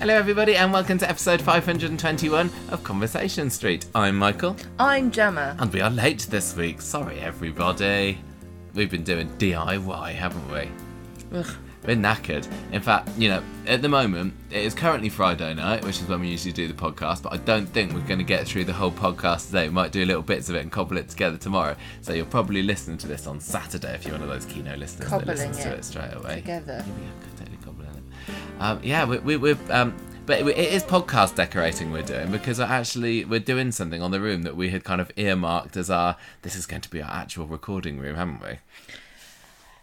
Hello, everybody, and welcome to episode 521 of Conversation Street. I'm Michael, I'm Gemma. and we are late this week. Sorry, everybody. We've been doing DIY, haven't we? Ugh. We're knackered. In fact, you know, at the moment, it is currently Friday night, which is when we usually do the podcast, but I don't think we're going to get through the whole podcast today. We might do little bits of it and cobble it together tomorrow. So you'll probably listen to this on Saturday if you're one of those Kino listeners Cobbling that listens to it it straight away. together. Yeah, we are totally cobbling it. Um, yeah, we, we, we're. Um, but it is podcast decorating we're doing because actually we're doing something on the room that we had kind of earmarked as our. This is going to be our actual recording room, haven't we?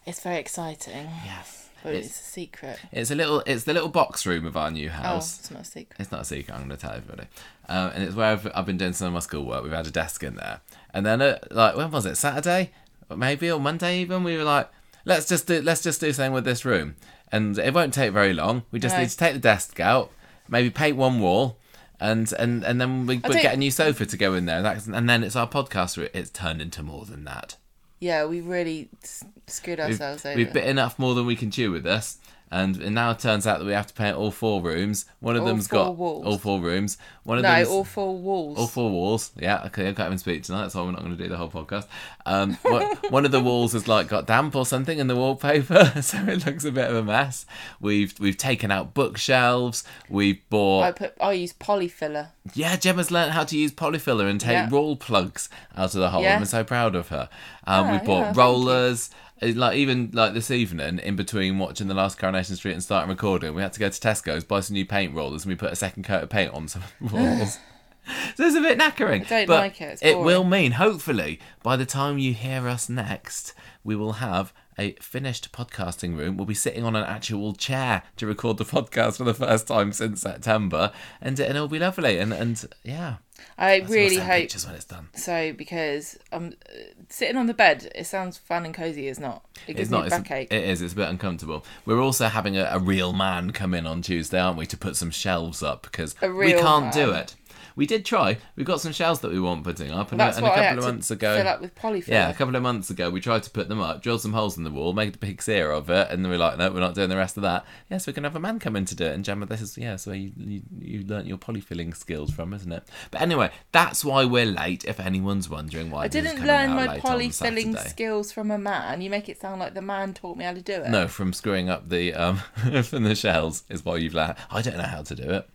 It's very exciting. Yes. But It's, it's, a secret. it's a little. It's the little box room of our new Oh, house. it's not a secret. It's not a secret. I'm going to tell everybody. Um, and it's where I've, I've been doing some of my schoolwork. We've had a desk in there, and then uh, like when was it? Saturday, maybe or Monday even. We were like, let's just do let's just do something with this room, and it won't take very long. We just No. need to take the desk out, maybe paint one wall. And, and and then we we get a new sofa to go in there, and, that's, and then it's our podcast. room. It's turned into more than that. Yeah, we really s- screwed We've, ourselves over. we've bitten enough more than we can chew with this, and it now it turns out that we have to paint all four rooms. One of All them's got walls. all four rooms. One of no, all four walls. all four walls. Yeah, okay, I can't even speak tonight, so we're not going to do the whole podcast. Um, one- one of the walls has like got damp or something in the wallpaper, so it looks a bit of a mess. We've we've taken out bookshelves. We've I bought. put. I use polyfiller. Yeah, Gemma's learned how to use polyfiller and take Yeah. roll plugs out of the hole. Yeah. I'm so proud of her. Um, Ah, we yeah, bought thank you. rollers. Like even like this evening, in between watching the last Coronation Street and starting recording, we had to go to Tesco's buy some new paint rollers, and we put a second coat of paint on some walls. so it's a bit knackering. I don't but like it, it will mean, hopefully, by the time you hear us next, we will have a finished podcasting room. We'll be sitting on an actual chair to record the podcast for the first time since September, and, and it'll be lovely. And and yeah, I We'll really hope pictures when it's done. so because um, uh, sitting on the bed. It sounds fun and cozy. It's not. It gives It's me not. a It's, backache. it is. It's a bit uncomfortable. We're also having a, a real man come in on Tuesday, aren't we, to put some shelves up because we can't do it. We did try. We got some shells that we want putting up, and, and a couple of months ago, fill up with polyfiller. Yeah, a couple of months ago, we tried to put them up, drill some holes in the wall, make a pig's ear of it, and then we're like, no, we're not doing the rest of that. Yes, we can have a man come in to do it. And Gemma, this is, yeah, so you, you, you learnt your polyfilling skills from, isn't it? But anyway, that's why we're late, if anyone's wondering why I didn't learn my polyfilling skills from a man. You make it sound like the man taught me how to do it. No, from screwing up the um from the shells is why you've learned. I don't know how to do it.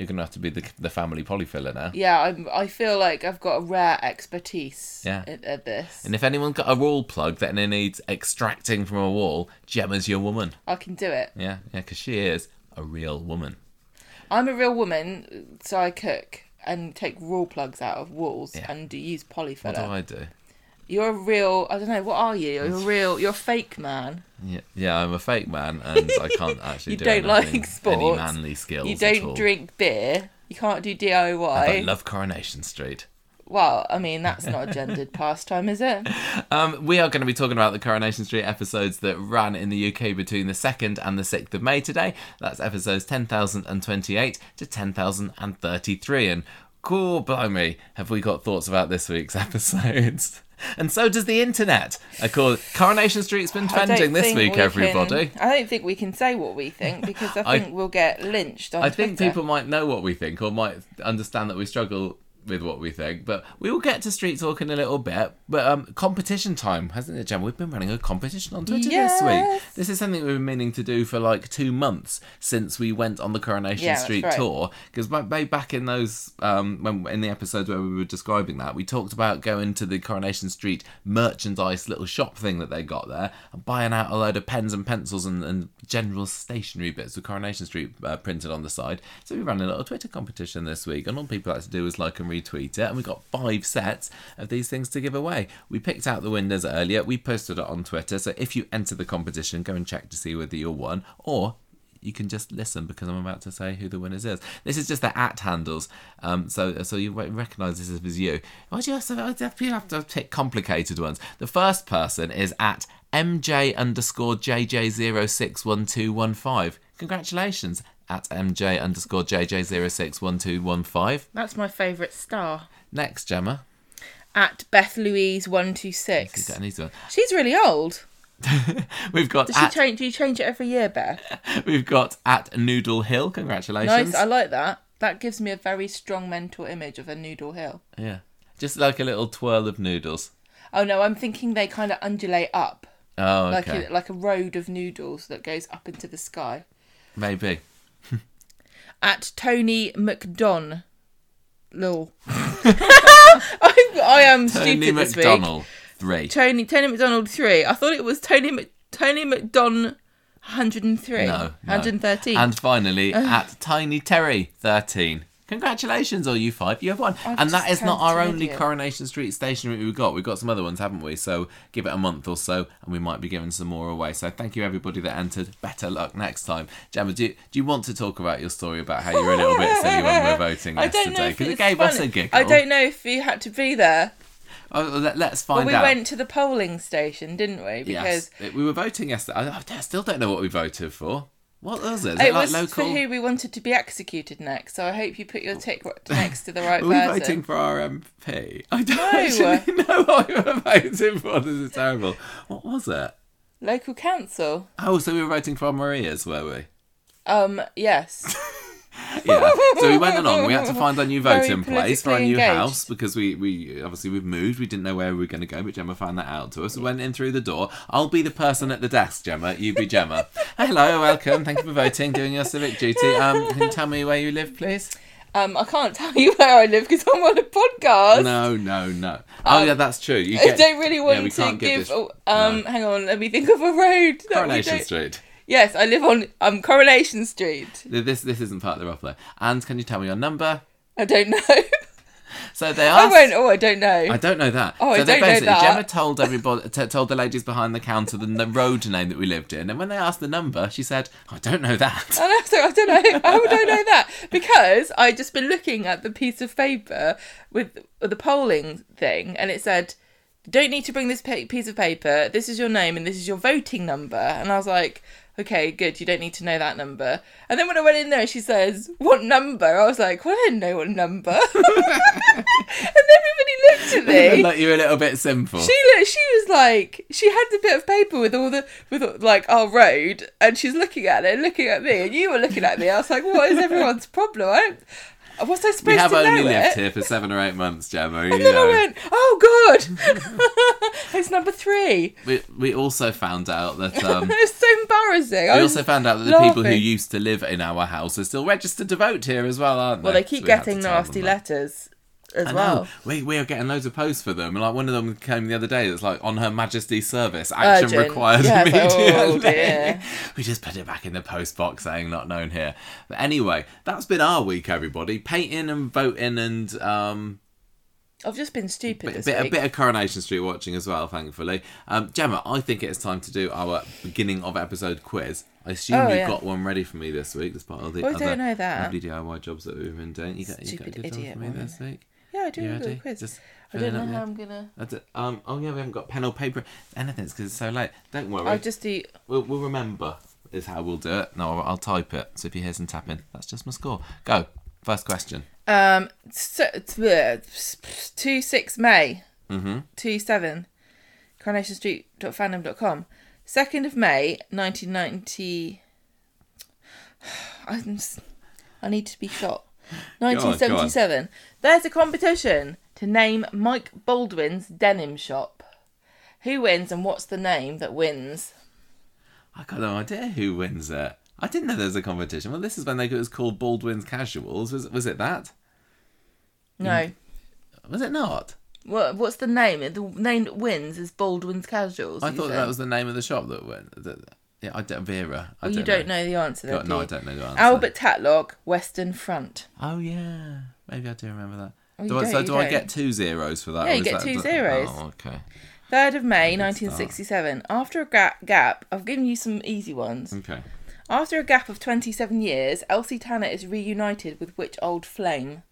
You're gonna have to be the the family polyfiller now. Yeah, I'm, I feel like I've got a rare expertise Yeah. at, at this. And if anyone's got a wall plug that it needs extracting from a wall, Gemma's your woman. I can do it. Yeah, yeah, because she is a real woman. I'm a real woman, so I cook and take wall plugs out of walls Yeah. and do use polyfiller. What do. I do? You're a real. I don't know. What are you? You're a real. You're a fake man. Yeah, yeah, I'm a fake man, and I can't actually. You do don't anything- like sports. Any manly skills? You don't drink beer. You can't do DIY. I love Coronation Street. well, I mean that's not a gendered pastime, is it? Um, we are going to be talking about the Coronation Street episodes that ran in the UK between the 2nd and the 6th of May today. That's episodes 10,028 to 10,033. And cool, blimey, have we got thoughts about this week's episodes? And so does the internet. Of course, Coronation Street's been trending this week, we everybody. Can, I don't think we can say what we think because I I- think we'll get lynched on I think people might know what we think or might understand that we struggle with what we think, but we will get to street talk in a little bit. But um, competition time, hasn't it, Gemma? We've been running a competition on Twitter this week. This is something we've been meaning to do for like two months since we went on the Coronation Yeah, Street right. tour. Because back in those, um, when in the episodes where we were describing that, we talked about going to the Coronation Street merchandise little shop thing that they got there and buying out a load of pens and pencils and, and general stationery bits with Coronation Street uh, printed on the side. So we ran a little Twitter competition this week, and all people had to do was like and retweet it, and we got five sets of these things to give away. We picked out the winners earlier. We posted it on Twitter, so if you enter the competition, go and check to see whether you're one or you can just listen because I'm about to say who the winners is. This is just the at handles, um, so so you recognise this as you. Why do you have to, have to pick complicated ones? The first person is at MJ underscore JJ061215. Congratulations. at MJ underscore JJ061215. That's my favourite star. Next, Gemma. At Beth Louise one two You six. get an easy one. She's really old. We've got Does she at, change? Do you change it every year, Beth? we've got at Noodle Hill. Congratulations. Nice. I like that. That gives me a very strong mental image of a noodle hill. Yeah. Just like a little twirl of noodles. Oh no, I'm thinking they kind of undulate up, Oh, like a, like a road of noodles that goes up into the sky. Maybe. At Tony McDon. Lol. I, I am Tony stupid this week. Tony McDonald. Three. Tony Tony McDonald three. I thought it was Tony Mc, Tony McDon 103. No, no. 113. And finally, uh. at Tiny Terry, 13. Congratulations, all you five. You have won. I and that is not our only idiot. Coronation Street stationery we've got. We've got some other ones, haven't we? So give it a month or so, and we might be giving some more away. So thank you, everybody that entered. Better luck next time. Gemma, do you, do you want to talk about your story about how you were a little bit silly when we were voting I yesterday? Because it it's gave us a giggle. I don't know if you had to be there. Oh, let, us find we out. went to the polling station, didn't we? Because yes, we were voting yesterday. I, I still don't know what we voted for. What was it? Is it, it like was local? for who we wanted to be executed next. So I hope you put your tick next to the right Were we person. voting for our MP? I don't No. actually know what we were voting for. This is terrible. What was it? Local council. Oh, so we were voting for our Marias, were we? Um. Yes. Yeah. So we went along. We had to find our new voting place for our new engaged. house because we, we obviously we've moved. We didn't know where we were going to go, but Gemma found that out to us. We went in through the door. I'll be the person at the desk, Gemma. You be Gemma. Hello, welcome. Thank you for voting, doing your civic duty. Um, can you tell me where you live, please? Um. I can't tell you where I live because I'm on a podcast. No, no, no. Oh, yeah, that's true. You I get, don't really want yeah, we to can't give this- oh, um. no. Hang on. Let me think of a road. Coronation Street. Yes, I live on um Coronation Street. This this isn't part of the ruffler. And can you tell me your number? I don't know. So they I asked. won't. Oh, I don't know. I don't know that. Oh, I so they don't know that. Gemma told everybody, t- told the ladies behind the counter the, the road name that we lived in, and when they asked the number, she said, "I don't know that." I know, so I don't know. How would I know that? Because I just been looking at the piece of paper with, with the polling thing, and it said, "Don't need to bring this pa- piece of paper. This is your name and this is your voting number." And I was like, "Okay, good. You don't need to know that number." And then when I went in there, she says, "What number?" I was like, "Well, I didn't know what number." and everybody looked at me. like you're a little bit simple. She looked, she was like she had the bit of paper with all the with like our road and she's looking at it looking at me and you were looking at me I was like what is everyone's problem I don't was I supposed we have only know lived it here for seven or eight months, Gemma. and then know. I went oh good. it's number three we we also found out that um, it's so embarrassing we also found out that the people who used to live in our house are still registered to vote here as well, aren't they? well they keep So we getting nasty letters as I well know. We we are getting loads of posts for them. Like one of them came the other day. That's like on Her Majesty's service. Action Urgent. required Yeah, like, immediately. oh, dear. we just put it back in the post box saying not known here. But anyway, that's been our week, everybody. Painting and voting and um, I've just been stupid bit, this bit, a bit of Coronation Street watching as well. Thankfully, um, Gemma, I think it's time to do our beginning of episode quiz. I assume Oh, you've yeah. got one ready for me this week. As part of the Well, I other don't know that. lovely DIY jobs that we've been doing. You got, you got a good one idiot for me this week. Yeah I do good ready? quiz Just I don't know how I'm gonna I d- um, oh yeah, we haven't got pen or paper. Anything because it's so late. Don't worry. I'll just do We'll, we'll remember is how we'll do it. No, I'll, I'll type it. So if you hear some tapping, that's just my score. Go. First question. Um, so, two six May, Mm-hmm. two seven, coronationstreet.fandom.com. Second of May, nineteen ninety. I'm s- I need to be shot. on, go on. 1977. There's a competition to name Mike Baldwin's denim shop. Who wins and what's the name that wins? I got no idea who wins it. I didn't know there was a competition. Well, this is when they it was called Baldwin's Casuals. Was was it that? No. Mm. Was it not? What, what's the name? The name that wins is Baldwin's Casuals. I thought that was the name of the shop that went. That, yeah, I don't. Vera. I Well, you don't know the answer. Then, no, I don't know the answer. Albert Tatlock, Western Front. Oh yeah, maybe I do remember that. Oh, do I, so do I get two zeros for that? Yeah, you get that- two zeros. Oh, okay. 3rd of May, Good start. 1967. After a ga- gap, I've given you some easy ones. Okay. After a gap of 27 years, Elsie Tanner is reunited with which old flame?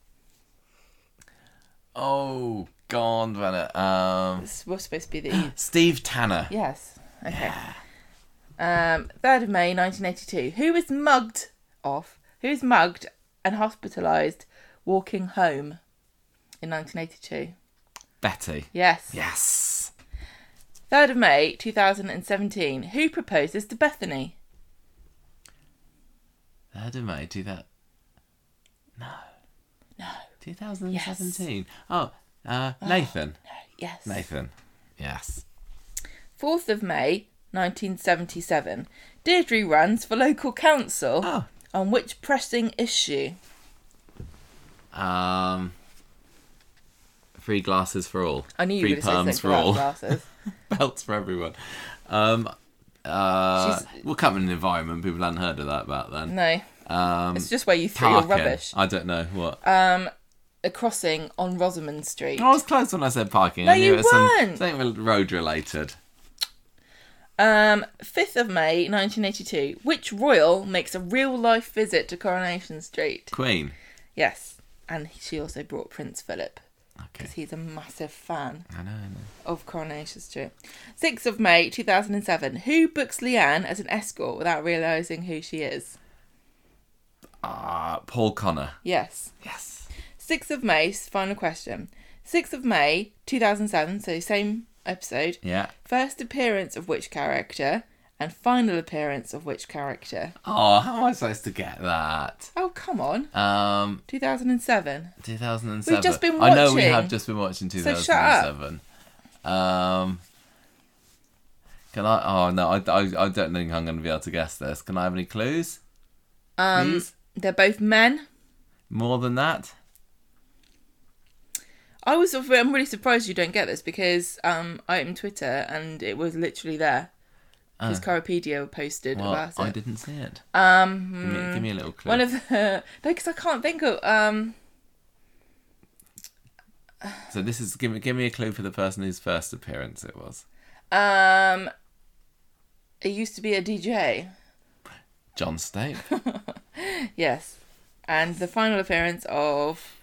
Oh God, Vanna. Um, This was supposed to be the. Steve Tanner. Yes. Okay. Um, 3rd of May, 1982. Who was mugged off Who's mugged and hospitalised walking home in 1982? Betty. Yes. Yes. 3rd of May 2017. Who proposes to Bethany? Third of May, two thousand. No. No. 2017. Oh, uh, Nathan. Yes. Nathan. Yes. 4th of May 1977. Deirdre runs for local council. Oh. On which pressing issue? Um. Free glasses for all. I knew you Free were going to say perms for all. glasses. Belts for everyone. Um. Uh, She's- we'll come in the environment. People hadn't heard of that back then. no, Um, it's just where you threw your parking. rubbish. I don't know what. Um, a crossing on Rosamund Street. I was close when I said parking. No, I knew you it was some- weren't. something road related. Um, 5th of May 1982. Which royal makes a real life visit to Coronation Street? Queen. Yes, and she also brought Prince Philip Okay. because he's a massive fan I know. I know. of Coronation Street. 6th of May 2007. Who books Leanne as an escort without realising who she is? Ah, Paul Connor. Yes. Yes. 6th of May, final question. 6th of May 2007, so same episode. Yeah. First appearance of which character and final appearance of which character? Oh, how am I supposed to get that? Oh, come on. Um, 2007. 2007. We've just been I know we watching. have just been watching So shut up. 2007. Um, can I? Oh no, I, I, I don't think I'm going to be able to guess this. Can I have any clues? Um, Please? they're both men. More than that? I was I'm really surprised you don't get this because um I opened Twitter and it was literally there. Because Corriepedia posted Ah. Well, about it. I didn't see it. Um, Give me, give me a little clue. one of the no, because I can't think of um. So this is give me give me a clue for the person whose first appearance it was. Um, it used to be a DJ. John Stape. Yes, and the final appearance of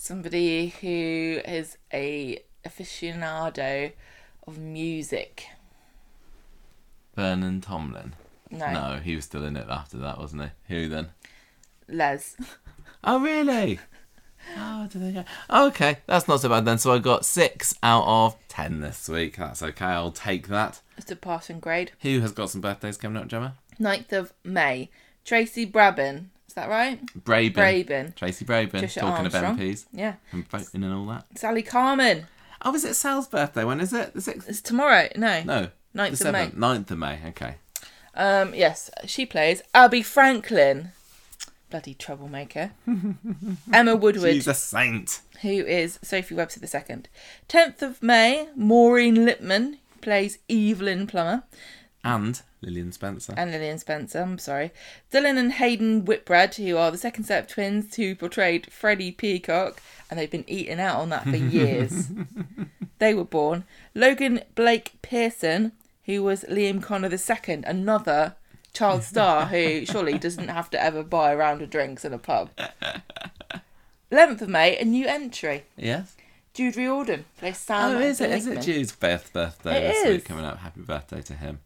somebody who is a aficionado of music. Vernon Tomlin. No, No, he was still in it after that, wasn't he? Who then? Les. Oh, really? Oh, do they go? Okay, that's not so bad then. So I got six out of ten this week. That's okay. I'll take that. It's a passing grade. Who has got some birthdays coming up, Gemma? 9th of May. Tracy Brabin. Is that right? Braben. Brabin. Tracy Braben. Tricia talking Armstrong. of MPs Yeah. and voting and all that. Sally Carman. Oh, is it Sal's birthday? When is it? The sixth? It's tomorrow. No. No. 9th the of May. seventh. 9th of May. Okay. Um, yes, she plays Abi Franklin. Bloody troublemaker. Emma Woodward, She's a saint. who is Sophie Webster the second. 10th of May, Maureen Lipman plays Evelyn Plummer. And Lillian Spencer. And Lillian Spencer, I'm sorry. Dylan and Hayden Whitbread, who are the second set of twins who portrayed Freddie Peacock, and they've been eating out on that for years. they were born. Logan Blake Pearson, who was Liam Connor II, another child star who surely doesn't have to ever buy a round of drinks in a pub. 11th of May, a new entry. yes. Jude Riordan plays Sam. Oh, is it? Is it. Jude's birth birthday It is. coming up? Happy birthday to him.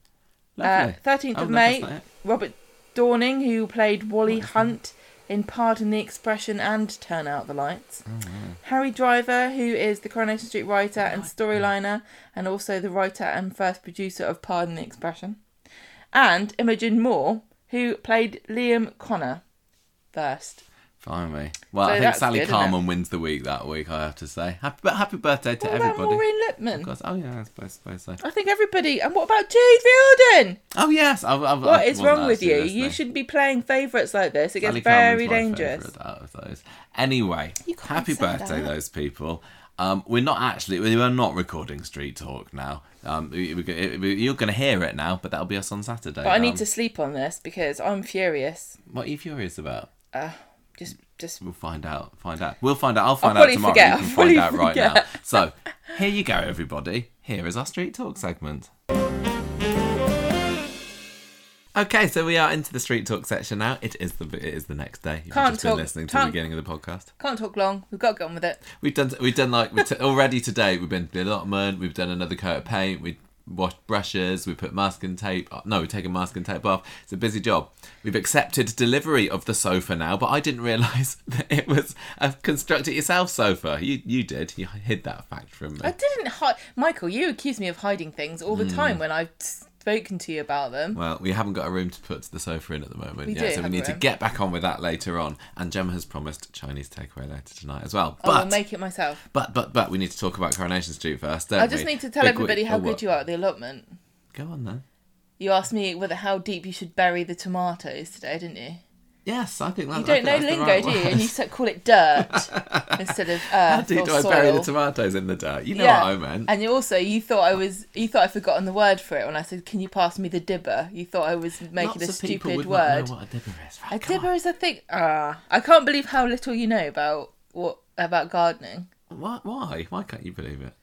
Uh, 13th Oh, of May, that's not it. Robert Dorning, who played Wally Hunt in Pardon the Expression and Turn Out the Lights. Oh, Harry Driver, who is the Coronation Street writer and storyliner, and also the writer and first producer of Pardon the Expression. And Imogen Moore, who played Liam Connor first. Me. Well, So I think Sally good? Carman wins the week that week. I have to say. Happy, but happy birthday to What about everybody. Maureen Of Lipman? course. Oh yeah, I suppose, suppose so. I think everybody. And what about Jade Riordan? Oh yes. I, I, What I is wrong with you? You should be playing favourites like this. It gets very Carman's dangerous. out of those. Anyway, happy birthday, that. those people. Um, we're not actually. We are not recording Street Talk now. Um, we, we, we- you're going to hear it now, but that'll be us on Saturday. But I need Um, to sleep on this because I'm furious. What are you furious about? Just, just We'll find out. Find out. We'll find out. I'll find probably out tomorrow. forget, You I'll can find out right now. So here you go, everybody. Here is our Street Talk segment. Okay, so we are into the Street Talk section now. It is the it is the next day. You've Can't just been listening to the beginning of the podcast. can't talk long. We've got to get on with it. We've done we've done like we've t- already today. We've been to the allotment. We've done another coat of paint. We wash brushes, we put masking tape. Uh, no, we take a masking tape off. It's a busy job. We've accepted delivery of the sofa now, but I didn't realise that it was a construct it yourself sofa. You you did. You hid that fact from me. I didn't hide. Michael, you accuse me of hiding things all the hmm. time when I've spoken to you about them. Well, we haven't got a room to put the sofa in at the moment. We yeah, do so we need to room. get back on with that later on. And Gemma has promised Chinese takeaway later tonight as well. Oh, but I will make it myself. but but but we need to talk about Coronation Street first. Don't I just we? need to tell Big everybody week- how oh, good you are at the allotment. Go on then. You asked me whether how deep you should bury the tomatoes today, didn't you? Yes, I think that, You don't know that's lingo, right do you? And you call it dirt instead of How earth deep or do I soil. bury the tomatoes in the dirt? You know yeah, what I meant. and you also you thought I was you thought I'd forgotten the word for it when I said, "Can you pass me the dibber?" You thought I was making Lots a stupid word. Not know what a dibber is. Right, A dibber is a thing. Ah, I can't believe how little you know about what about gardening. on. Why? Why? Why can't you believe it?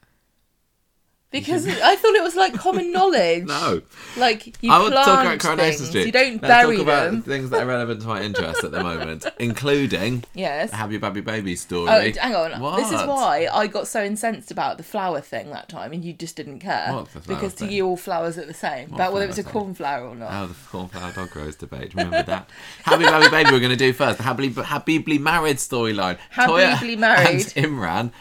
Because I thought it was like common knowledge. No. Like you I to plant talk about Coronation things. Street. You don't Let's bury talk about them. things that are relevant to my interest at the moment, including Yes. the Your Baby Baby story. Oh, hang on. This is why I got so incensed about the flower thing that time, and you just didn't care. What, the flower because thing? to you, all flowers are the same. about whether it was a flower thing? cornflower or not. Oh, the cornflower dog rose debate. Remember that? Happy Baby Baby, we're going to do first. The happily, happily married storyline. Happily married. And Imran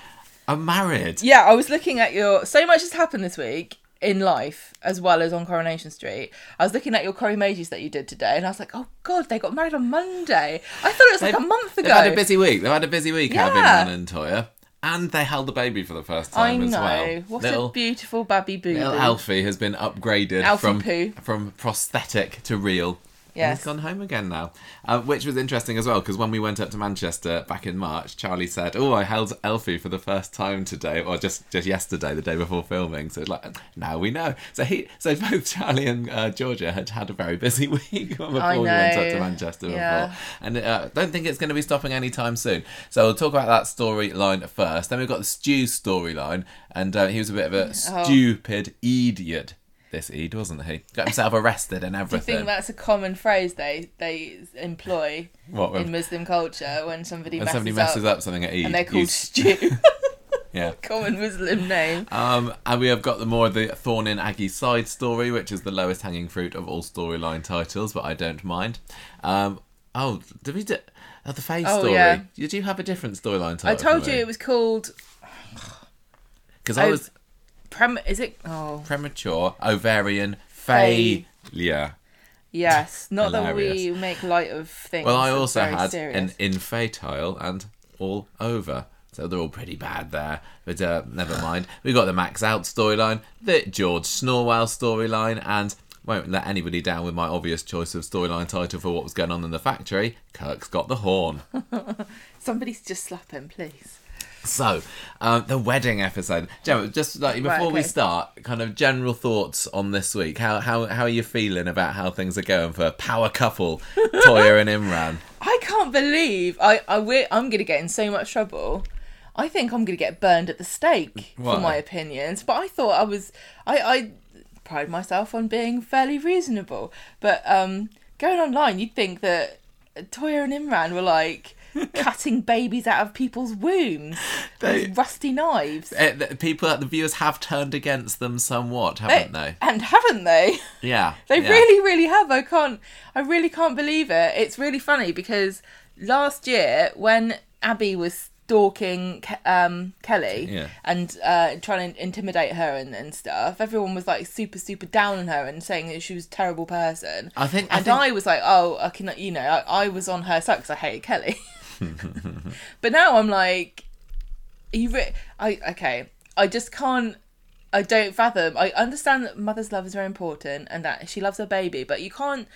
are married. Yeah, I was looking at your. So much has happened this week in life as well as on Coronation Street. I was looking at your curry emojis that you did today, and I was like, oh god, they got married on Monday. I thought it was like a month ago. They've had a busy week. They've had a busy week, Yeah. Imran and Toyah. And they held the baby for the first I time know. as well. What little, a beautiful baby boo. little Alfie has been upgraded Alfie from poo. from prosthetic to real. And Yes. he's gone home again now, uh, which was interesting as well because when we went up to Manchester back in March, Charlie said, "Oh, I held Alfie for the first time today, or just just yesterday, the day before filming." So it's like now we know. So he, so both Charlie and uh, Georgia had had a very busy week before we went up to. Manchester Yeah. before, and uh, don't think it's going to be stopping anytime soon. So we'll talk about that storyline first. Then we've got the Stew storyline, and uh, he was a bit of a Oh. stupid idiot. This Eid, wasn't he? Got himself arrested and Do you think that's a common phrase they they employ What, in Muslim culture when somebody when messes, somebody messes up, up, something at Eid. and they're you- called stew? yeah. common Muslim name. Um, and we have got the more of the Thorn in Aggie side story, which is the lowest hanging fruit of all storyline titles, but I don't mind. Um, oh, did we do oh, the Faye Oh, story? yeah. Did you have a different storyline title? I told you it was called because I Oh, was Prem. Is it? Oh, premature ovarian failure. yes. Not that we make light of things. Well, I also had serious. an infantile and all over. So they're all pretty bad there. But uh, never mind. We got the Max Out storyline, the George Snorwell storyline, and won't let anybody down with my obvious choice of storyline title for what was going on in the factory. Kirk's got the horn. Somebody's just slap him, please. So, um, the wedding episode. Gemma, just like before Right, we start, kind of general thoughts on this week. How how how are you feeling about how things are going for power couple Toyah and Imran? I can't believe I I we I'm gonna get in so much trouble. I think I'm gonna get burned at the stake Why? for my opinions. But I thought I was I I pride myself on being fairly reasonable. But um, going online, you'd think that Toyah and Imran were like cutting babies out of people's wombs They- with rusty knives. Uh, the people, the viewers have turned against them somewhat, haven't they? And haven't they? Yeah, They yeah. really, really have. I can't. I really can't believe it. It's really funny because last year when Abi was stalking um, Kelly Yeah. and uh, trying to intimidate her and, and stuff, everyone was like super, super down on her and saying that she was a terrible person. I think- I and think- I was like, oh, I can, you know, I, I was on her side because I hated Kelly. But now I'm like, you re- I okay. I just can't. I don't fathom. I understand that mother's love is very important and that she loves her baby, but you can't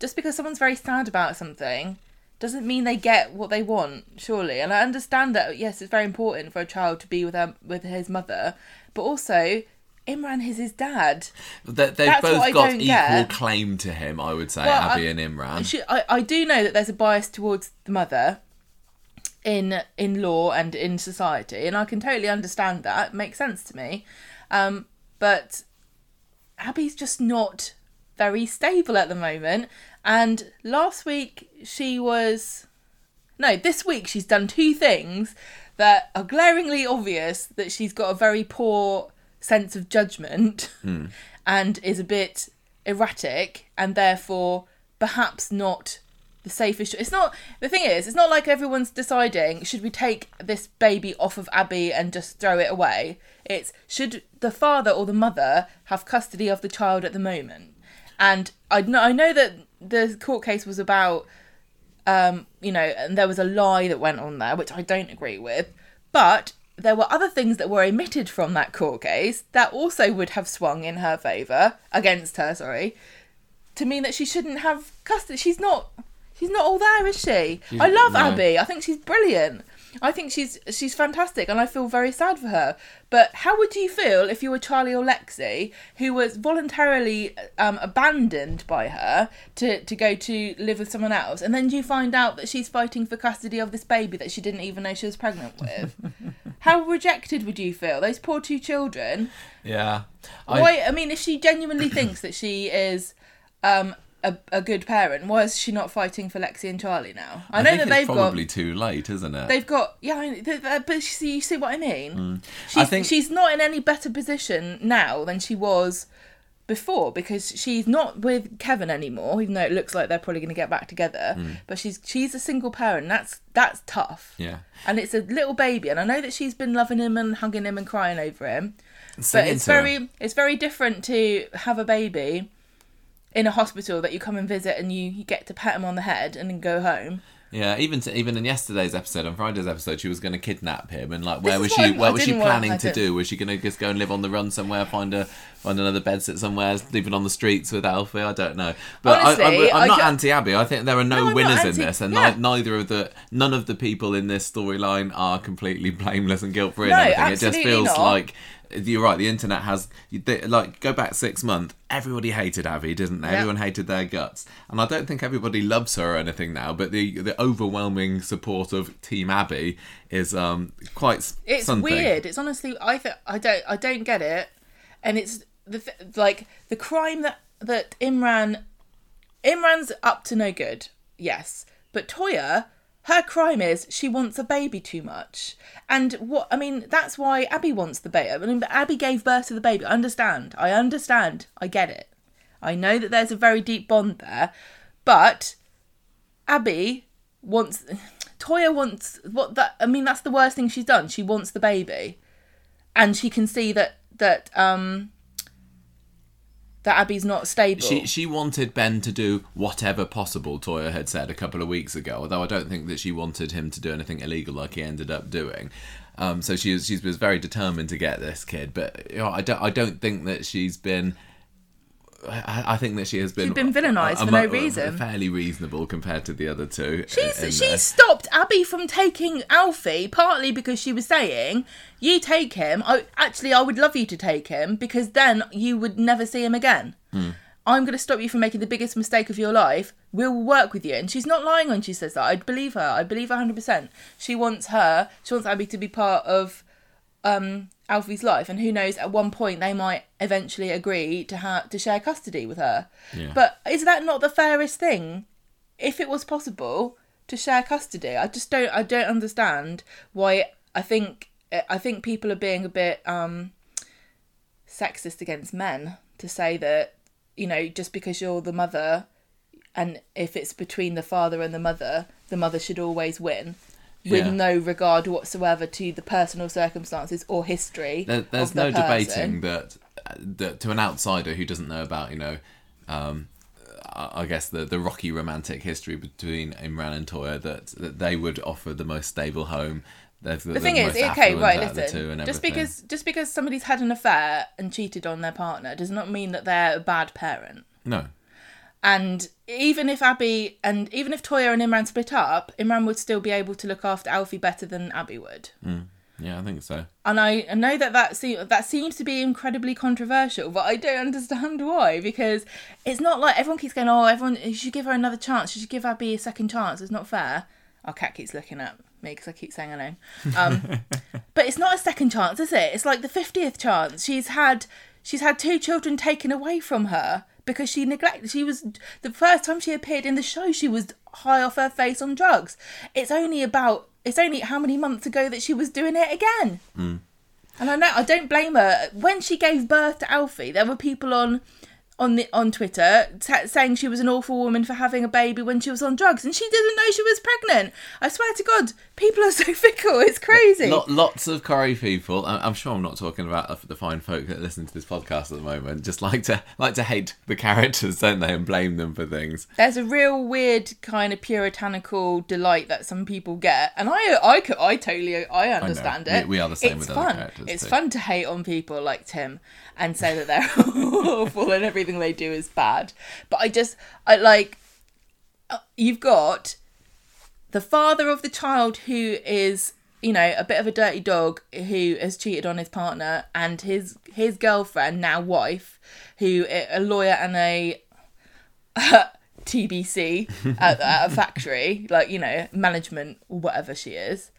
just because someone's very sad about something doesn't mean they get what they want. Surely, and I understand that. Yes, it's very important for a child to be with her, with his mother, but also Imran is his dad. They, what both got equal get. claim to him, I would say, Well, Abi I- and Imran. She, I, I do know that there's a bias towards the mother in in law and in society, and I can totally understand that. It makes sense to me. Um, but Abi's just not very stable at the moment. And last week she was no, this week she's done two things that are glaringly obvious that she's got a very poor sense of judgment. and is a bit erratic and therefore perhaps not the safest. It's not the thing is, it's not like everyone's deciding should we take this baby off of Abi and just throw it away. It's should the father or the mother have custody of the child at the moment. And I know I know that the court case was about um, you know, and there was a lie that went on there, which I don't agree with. But there were other things that were omitted from that court case that also would have swung in her favour, against her, sorry, to mean that she shouldn't have custody. She's not. She's not all there, is she? I love no. Abi. I think she's brilliant. I think she's she's fantastic, and I feel very sad for her. But how would you feel if you were Charlie or Lexi, who was voluntarily um, abandoned by her to to go to live with someone else, and then you find out that she's fighting for custody of this baby that she didn't even know she was pregnant with? how rejected would you feel? Those poor two children. Yeah. Why? I mean, if she genuinely thinks that she is um, a, a good parent, why is she not fighting for Lexi and Charlie now? I, know think that it's they've probably got too late, isn't it? they've got yeah, I- th- th- but see, you see what I mean? She's, Mm. I think- she's not in any better position now than she was before because she's not with Kevin anymore, even though it looks like they're probably going to get back together. Mm. But she's she's a single parent. That's that's tough. Yeah. And it's a little baby, and I know that she's been loving him and hugging him and crying over him. But it's very it's very different to have a baby in a hospital that you come and visit and you, you get to pat him on the head and then go home. Yeah, even to, even in yesterday's episode, on Friday's episode, she was going to kidnap him, and like, where is was she? What was she want- planning to do? Was she going to just go and live on the run somewhere, find a find another bed sit somewhere, living on the streets with Alfie? I don't know. But Honestly, I, am not anti Abi. I think there are no, No, winners in this, and yeah. ni- neither of the none of the people in this storyline are completely blameless and guilt free. No, and everything. It just feels not. like. You're right. The internet has they- like go back six months. Everybody hated Abi, didn't they? Yeah. Everyone hated their guts, and I don't think everybody loves her or anything now. But the the overwhelming support of Team Abi is um quite It's something. weird. It's honestly I th- I don't I don't get it, and it's the like the crime that that Imran Imran's up to no good. Yes, but Toyah. Her crime is she wants a baby too much, and what I mean that's why Abi wants the baby. I mean, Abi gave birth to the baby. I understand. I understand. I get it. I know that there's a very deep bond there, but Abi wants Toyah wants what that I mean that's the worst thing she's done. She wants the baby. And she can see that that um that Abi's not stable. She she wanted Ben to do whatever possible. Toyah had said a couple of weeks ago. Although I don't think that she wanted him to do anything illegal like he ended up doing. Um, so she was she was very determined to get this kid. But you know, I don't I don't think that she's been. I, I think that she has been She's been villainised for no reason. Fairly reasonable compared to the other two. She's in she there. stopped Abi from taking Alfie partly because she was saying, "You take him. I actually I would love you to take him because then you would never see him again. I'm going to stop you from making the biggest mistake of your life. We'll work with you." And she's not lying when she says that. I believe her. I believe her 100%. She wants her. She wants Abi to be part of um Alfie's life and who knows at one point they might eventually agree to ha- to share custody with her. Yeah. But is that not the fairest thing? If it was possible to share custody, I just don't I don't understand why I think I think people are being a bit um sexist against men to say that you know just because you're the mother and if it's between the father and the mother, the mother should always win. With Yeah. no regard whatsoever to the personal circumstances or history. There, there's the no debating that that to an outsider who doesn't know about you know um I guess the the rocky romantic history between Imran and Toyah that, that they would offer the most stable home. They're, The thing is, okay, right, listen. Just because just because somebody's had an affair and cheated on their partner does not mean that they're a bad parent. no, And even if Abi and even if Toyah and Imran split up, Imran would still be able to look after Alfie better than Abi would. yeah, I think so. And I, I know that that, se- that seems to be incredibly controversial, but I don't understand why. Because it's not like everyone keeps going, oh, everyone, you should give her another chance. You should give Abi a second chance. It's not fair. Our cat keeps looking at me because I keep saying name. Um, but it's not a second chance, is it? It's like the 50th chance. She's had she's had two children taken away from her because she neglected she was the first time she appeared in the show she was high off her face on drugs. It's only about it's only how many months ago that she was doing it again. And And I know I don't blame her. When she gave birth to Alfie, there were people on on the on Twitter t- saying she was an awful woman for having a baby when she was on drugs, and she didn't know she was pregnant. I swear to God, people are so fickle. It's crazy. Lot, lots of Corrie people. I- I'm sure I'm not talking about the fine folk that listen to this podcast at the moment. Just like to like to hate the characters, don't they, and blame them for things. There's a real weird kind of puritanical delight that some people get, and I I I totally I understand We- it. we are the same it's with other fun. characters It's too. fun to hate on people like Tim and say that they're awful and everything they do is bad. But I just I like uh, you've got the father of the child who is you know a bit of a dirty dog who has cheated on his partner and his his girlfriend now wife who a lawyer and a TBC at, at a factory like you know management or whatever she is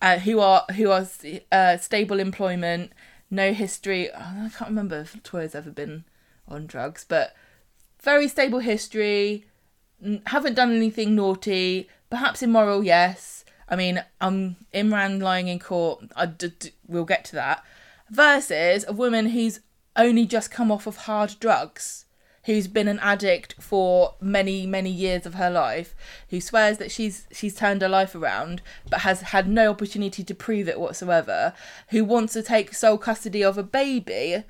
uh, who are who are uh, stable employment no history oh, I can't remember if Toyah's ever been on drugs but very stable history haven't done anything naughty, perhaps immoral, yes. I mean, um, Imran lying in court, I d- d- we'll get to that. Versus a woman who's only just come off of hard drugs, who's been an addict for many, many years of her life, who swears that she's she's turned her life around, but has had no opportunity to prove it whatsoever, who wants to take sole custody of a baby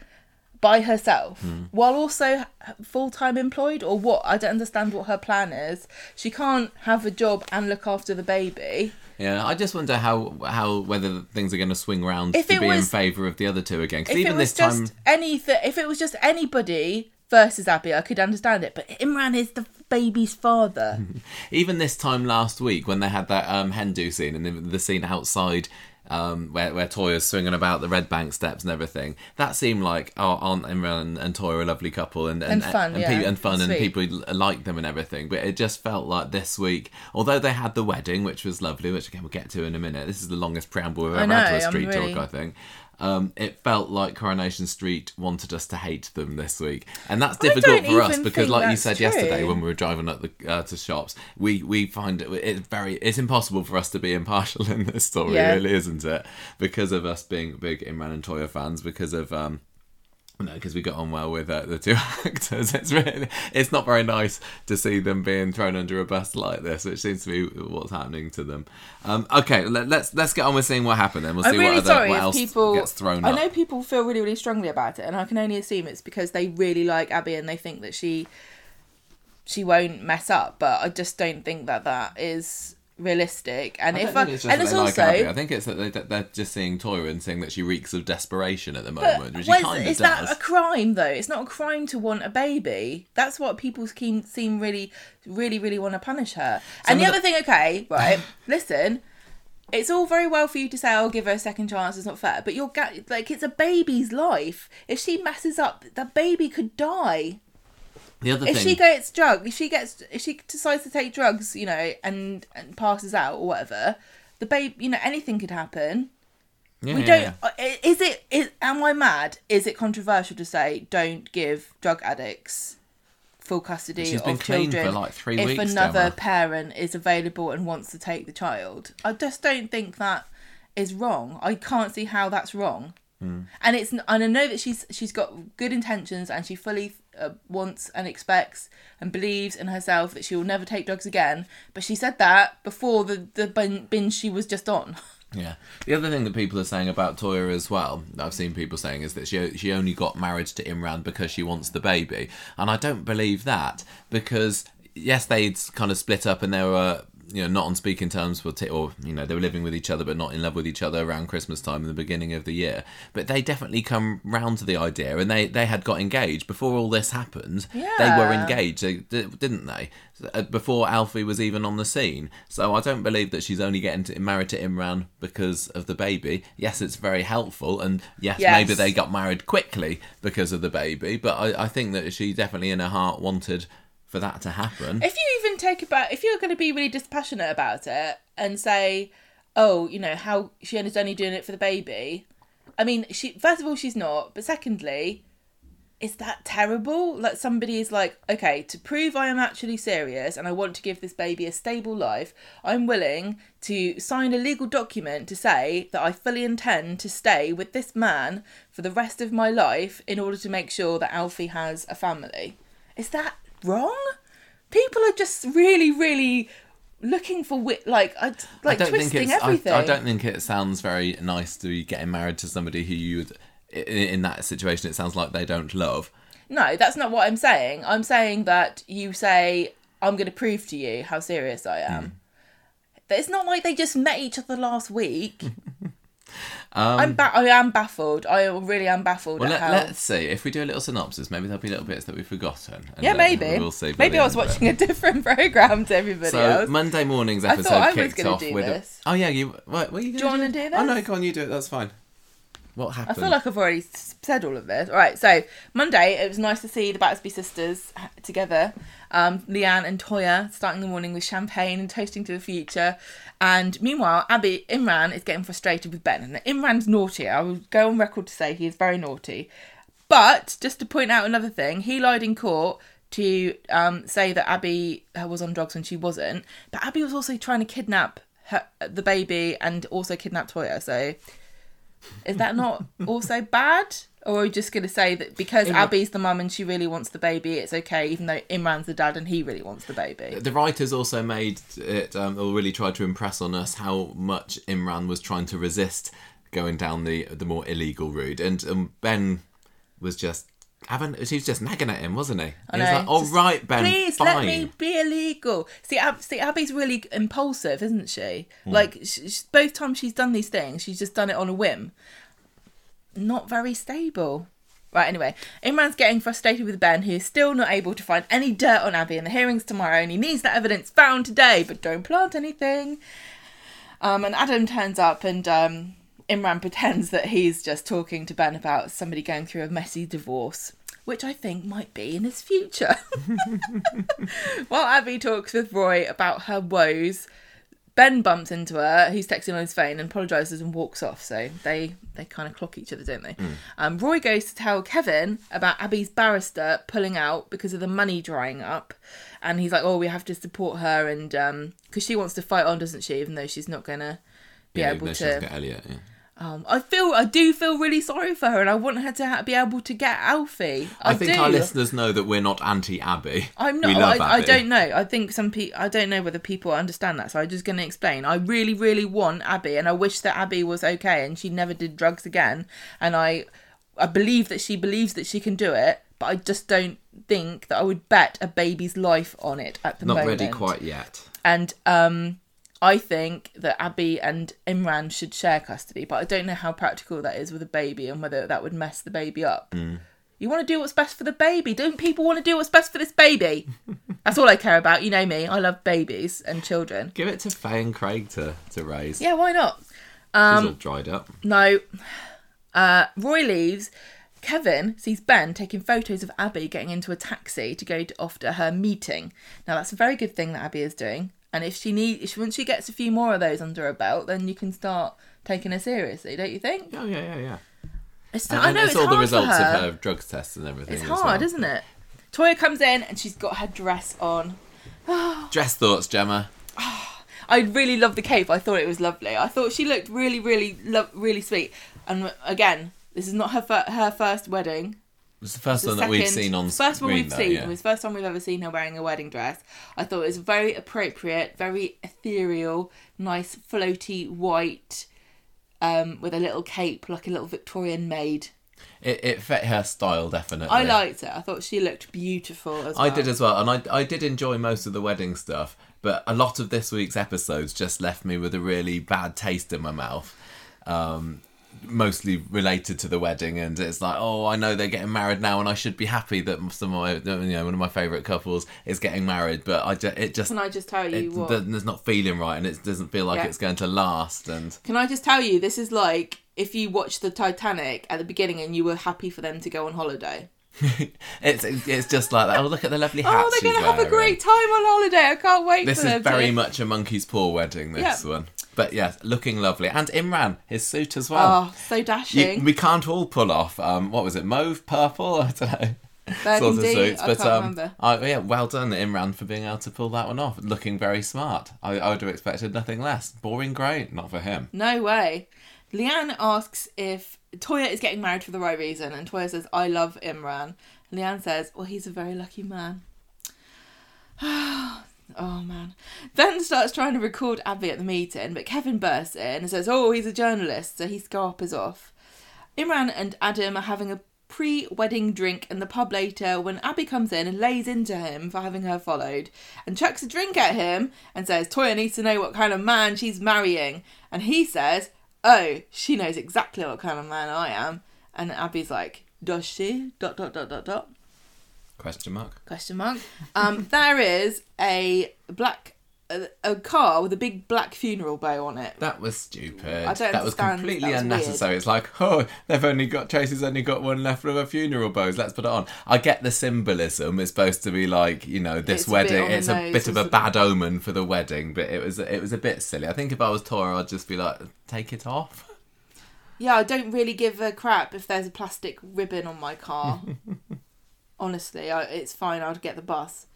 by herself while also full time employed or what? I don't understand what her plan is. She can't have a job and look after the baby. Yeah, I just wonder how how whether things are going to swing round If to be in favour of the other two again. Because even was this time, just anything, if it was just anybody versus Abi, I could understand it. But Imran is the baby's father. even this time last week when they had that um, Hindu scene and the, the scene outside um, where where Toyah's swinging about the Red Bank steps and everything, that seemed like oh, Aunt Imran and, and Toyah are a lovely couple and and, And fun, and, yeah, pe- and fun and people like them and everything. But it just felt like this week, although they had the wedding, which was lovely, which again we'll get to in a minute. This is the longest preamble we've ever had to know, a street really- talk, I think. Um, it felt like Coronation Street wanted us to hate them this week, and that's difficult for us because, like you said yesterday when we were driving up the uh, to shops, we we find it it's very it's impossible for us to be impartial in this story, Yeah. really, isn't it? Because of us being big Imran and Toyah fans, because of um. No, because we got on well with uh, the two actors. It's really, it's not very nice to see them being thrown under a bus like this, which seems to be what's happening to them. Um, okay, let, let's let's get on with seeing what happened, then we'll see I'm really what, other, sorry what else people. gets thrown I up. know people feel really, really strongly about it, and I can only assume it's because they really like Abi and they think that she she won't mess up. But I just don't think that that is realistic. And if I, think it's just and that it's like also Abi. I think it's that they, they're just seeing Toyah and saying that she reeks of desperation at the moment, which she was- kind of is does. that a crime though? It's not a crime to want a baby. That's what people seem, seem really, really, really want to punish her. and Some the other thing, okay, right? listen, it's all very well for you to say, "I'll give her a second chance." It's not fair, but you're like, it's a baby's life. If she messes up, the baby could die. The other If thing, she gets drugs, if she gets, if she decides to take drugs, you know, and and passes out or whatever, the baby, you know, anything could happen yeah, we yeah, don't. yeah. uh, Is it? Is am I mad? Is it controversial to say don't give drug addicts full custody She's been of children for like three if weeks, another parent is available and wants to take the child? I just don't think that is wrong. I can't see how that's wrong. Hmm. And it's and I know that she's she's got good intentions and she fully uh, wants and expects and believes in herself that she will never take drugs again. But she said that before the the bin- binge she was just on. Yeah. The other thing that people are saying about Toyah as well, I've seen people saying, is that she she only got married to Imran because she wants the baby, and I don't believe that because yes, they'd kind of split up and there were you know not on speaking terms for t- or you know they were living with each other but not in love with each other around Christmas time in the beginning of the year. But they definitely come round to the idea, and they they had got engaged before all this happened. yeah. They were engaged, they- didn't they? Uh, Before Alfie was even on the scene. So I don't believe that she's only getting to, married to Imran because of the baby. Yes, it's very helpful, and yes, Yes. maybe they got married quickly because of the baby. But I, I think that she definitely in her heart wanted for that to happen. if you even take about if you're going to be really dispassionate about it and say oh you know how she is only doing it for the baby i mean she first of all she's not but secondly is that terrible? Like somebody is like, okay, to prove I am actually serious and I want to give this baby a stable life, I'm willing to sign a legal document to say that I fully intend to stay with this man for the rest of my life in order to make sure that Alfie has a family. Is that wrong? People are just really, really looking for wit, like, uh, I, like I don't twisting everything. I, I don't think it sounds very nice to be getting married to somebody who you would. i- In that situation, it sounds like they don't love. No, that's not what I'm saying. I'm saying that you say, I'm going to prove to you how serious I am. Hmm. But It's not like they just met each other last week. Um, I'm ba- I am baffled. I really am baffled Well, at let, how. let's see. If we do a little synopsis, maybe there'll be little bits that we've forgotten. yeah, uh, maybe. We'll see. maybe I was of it. watching a different program to everybody So else. Monday morning's I thought episode I was kicked off do with. this. A, oh yeah, you. What, what are you Do you wanna do Oh no, this? go on, you do it. That's fine. What happened? I feel like I've already said all of this. All right, so Monday, it was nice to see the Battersby sisters together. Um, Leanne and Toyah starting the morning with champagne and toasting to the future. And meanwhile, Abi, Imran is getting frustrated with Ben. And Imran's naughty. I will go on record to say he is very naughty. But just to point out another thing, he lied in court to um, say that Abi uh, was on drugs when she wasn't. But Abi was also trying to kidnap her, the baby and also kidnap Toyah. So is that not also bad? Or are you just going to say that because Imran- Abi's the mum and she really wants the baby, it's okay, even though Imran's the dad and he really wants the baby? the writers also made it, um, or really tried to impress on us how much Imran was trying to resist going down the the more illegal route, and um, Ben was just having. He was just nagging at him, wasn't he? I he was like, "All just, right, Ben, Please fine." let me be illegal. See, Ab- see, Abi's really impulsive, isn't she? Like, sh- sh- both times she's done these things, she's just done it on a whim. Not very stable. Right, anyway, Imran's getting frustrated with Ben, who is still not able to find any dirt on Abi in the hearings tomorrow, and he needs that evidence found today, but don't plant anything. Um, and Adam turns up, and um, Imran pretends that he's just talking to Ben about somebody going through a messy divorce, which I think might be in his future. While Abi talks with Roy about her woes, Ben bumps into her. He's texting on his phone and apologizes and walks off. So they they kind of clock each other, don't they? Um, Roy goes to tell Kevin about Abi's barrister pulling out because of the money drying up, and he's like, "Oh, we have to support her," and because she wants to fight on, doesn't she? Even though she's not gonna be yeah, able to. get Elliot. Yeah. Um, I feel I do feel really sorry for her, and I want her to ha- be able to get Alfie. I, I, think do. our listeners know that we're not anti-Abi. I'm We not. I, I don't know. I think some people. I don't know whether people understand that. So I'm just going to explain. I really, really want Abi, and I wish that Abi was okay and she never did drugs again. And I, I believe that she believes that she can do it. But I just don't think that I would bet a baby's life on it at the Not moment. Not ready quite yet. And um, I think that Abi and Imran should share custody, but I don't know how practical that is with a baby and whether that would mess the baby up. Mm. You want to do what's best for the baby. Don't people want to do what's best for this baby? That's all I care about. You know me. I love babies and children. Give it to Faye and Craig to, to raise. Yeah, why not? She's Um, all dried up. No. Uh, Roy leaves. Kevin sees Ben taking photos of Abi getting into a taxi to go to, off to her meeting. Now that's a very good thing that Abi is doing. And if she need, if, once she gets a few more of those under her belt, then you can start taking her seriously, don't you think? Oh yeah, yeah, yeah. It's, And, I know it's, all the results her. of her drugs tests and everything. It's hard, well. isn't it? Toyah comes in and she's got her dress on. Dress thoughts, Gemma. I really love the cape. I thought it was lovely. I thought she looked really, really, lo- really sweet. And again, this is not her fir- her first wedding. It's the first The one that we've seen on first one screen, we've though, seen. yeah. It was the first time we've ever seen her wearing a wedding dress. I thought it was very appropriate, very ethereal, nice floaty white, um, with a little cape like a little Victorian maid. It, it fit her style definitely. I liked it. I thought she looked beautiful as well. I did as well, and I I did enjoy most of the wedding stuff, but a lot of this week's episodes just left me with a really bad taste in my mouth. Um, mostly related to the wedding, and it's like, oh, I know they're getting married now, and I should be happy that some of my, you know, one of my favorite couples is getting married, but I just, it just Can I just tell you what? it's not feeling right, and it doesn't feel like Yeah. it's going to last, and Can I just tell you, this is like if you watched the Titanic at the beginning and you were happy for them to go on holiday. it's it's just like that. Oh, look at the lovely oh, hats. oh, they're going to have a great time on holiday. I can't wait This for is very to. much a monkey's paw wedding. This Yeah. one. But yes, looking lovely. And Imran, his suit as well. Oh, so You- dashing. we can't all pull off, um, what was it, mauve, purple? I don't know. Burgundy, I can't um, remember. I- yeah, well done, Imran, for being able to pull that one off. Looking very smart. I, I would have expected nothing less. Boring grey, not for him. No way. Leanne asks if Toyah is getting married for the right reason, and Toyah says, I love Imran. Leanne says, Well, he's a very lucky man. oh, man. Ben starts trying to record Abi at the meeting, but Kevin bursts in and says, Oh, he's a journalist, so he scarpers off. Imran and Adam are having a pre wedding drink in the pub later when Abi comes in and lays into him for having her followed and chucks a drink at him and says, Toyah needs to know what kind of man she's marrying. And he says, Oh, she knows exactly what kind of man I am. And Abi's like, Does she? Dot, dot, dot, dot, dot. Question mark. Question mark. Um, there is a black. A, a car with a big black funeral bow on it. That was stupid. I don't that was completely That was unnecessary. It's like, oh, they've only got Tracy's only got one left of a funeral bows. Let's put it on. I get the symbolism. It's supposed to be like, you know, this It's wedding. the it's a nose, bit of a bad omen for the wedding, but it was it was a bit silly. I think if I was Toyah, I'd just be like, take it off. Yeah, I don't really give a crap if there's a plastic ribbon on my car. Honestly, I, it's fine. I'd get the bus.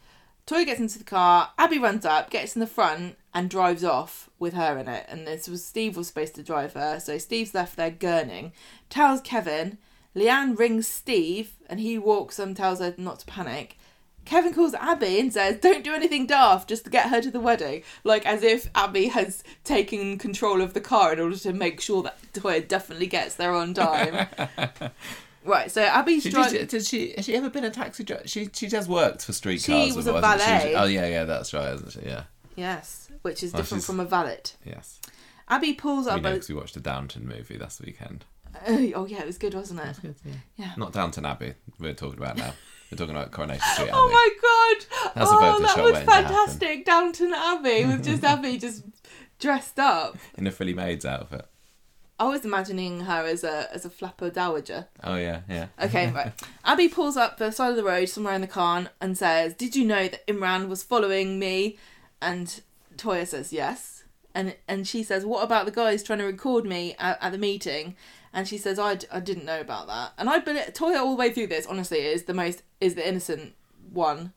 Toy gets into the car. Abi runs up, gets in the front, and drives off with her in it. And this was Steve was supposed to drive her, so Steve's left there gurning. Tells Kevin. Leanne rings Steve, and he walks and tells her not to panic. Kevin calls Abi and says, Don't do anything daft, just to get her to the wedding. Like as if Abi has taken control of the car in order to make sure that Toyah definitely gets there on time. right, so Abi's She, driving. did, did she? Has she ever been a taxi driver? She she just worked for streetcars. She was a hasn't she? valet. Oh yeah, yeah, that's right, isn't she? Yeah, Yes, which is Oh, different she's- from a valet. yes. Abi pulls We up. know A, 'cause we watched the Downton movie last weekend. oh yeah, it was good, wasn't it? Yeah. Not Downton Abbey. We're talking about now. We're talking about Coronation Street. Oh my god! That's oh, that was waiting to happen. fantastic. Downton Abbey with just Abi just dressed up. In a Philly maid's outfit. I was imagining her as a as a flapper dowager. Oh yeah, yeah. Okay, right. Abi pulls up the side of the road somewhere in the car and says, "Did you know that Imran was following me?" And Toyah says, "Yes." And and she says, "What about the guys trying to record me at, at the meeting?" And she says, i didn't know about that." And I believe Toyah all the way through this, honestly, is the most is the innocent one,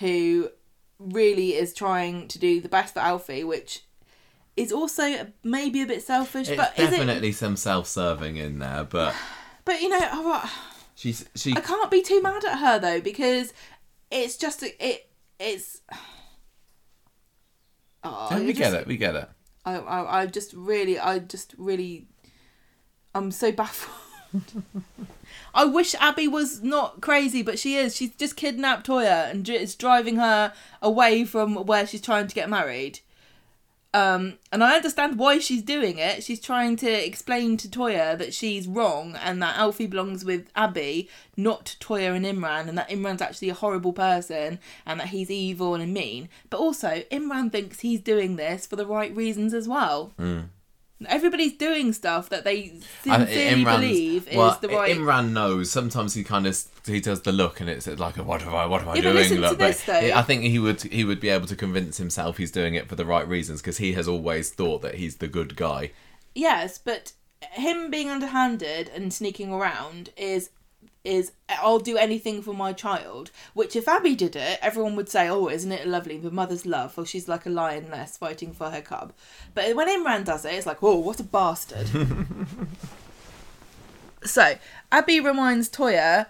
who really is trying to do the best for Alfie, which is also maybe a bit selfish, It's but is it? definitely some self-serving in there, but But you know, right. she's she. I can't be too mad at her though because it's just it it's. Oh, Yeah, we just- get it. We get it. I, I I just really I just really I'm so baffled. I wish Abi was not crazy, but she is. She's just kidnapped Toyah and it's driving her away from where she's trying to get married. Um, and I understand why she's doing it. She's trying to explain to Toyah that she's wrong and that Alfie belongs with Abi, not Toyah and Imran, and that Imran's actually a horrible person and that he's evil and mean. But also, Imran thinks he's doing this for the right reasons as well. Everybody's doing stuff that they I- sincerely Imran's- believe is well, the right. Imran knows. Sometimes he kind of he does the look, and it's like, oh, what am I? What am I Yeah, but doing? listen to Look, but this, though. I think he would he would be able to convince himself he's doing it for the right reasons because he has always thought that he's the good guy. Yes, but him being underhanded and sneaking around is is I'll do anything for my child. Which if Abi did it, everyone would say, "Oh, isn't it lovely? The mother's love." Or she's like a lioness fighting for her cub. But when Imran does it, it's like, "Oh, what a bastard!" so Abi reminds Toyah.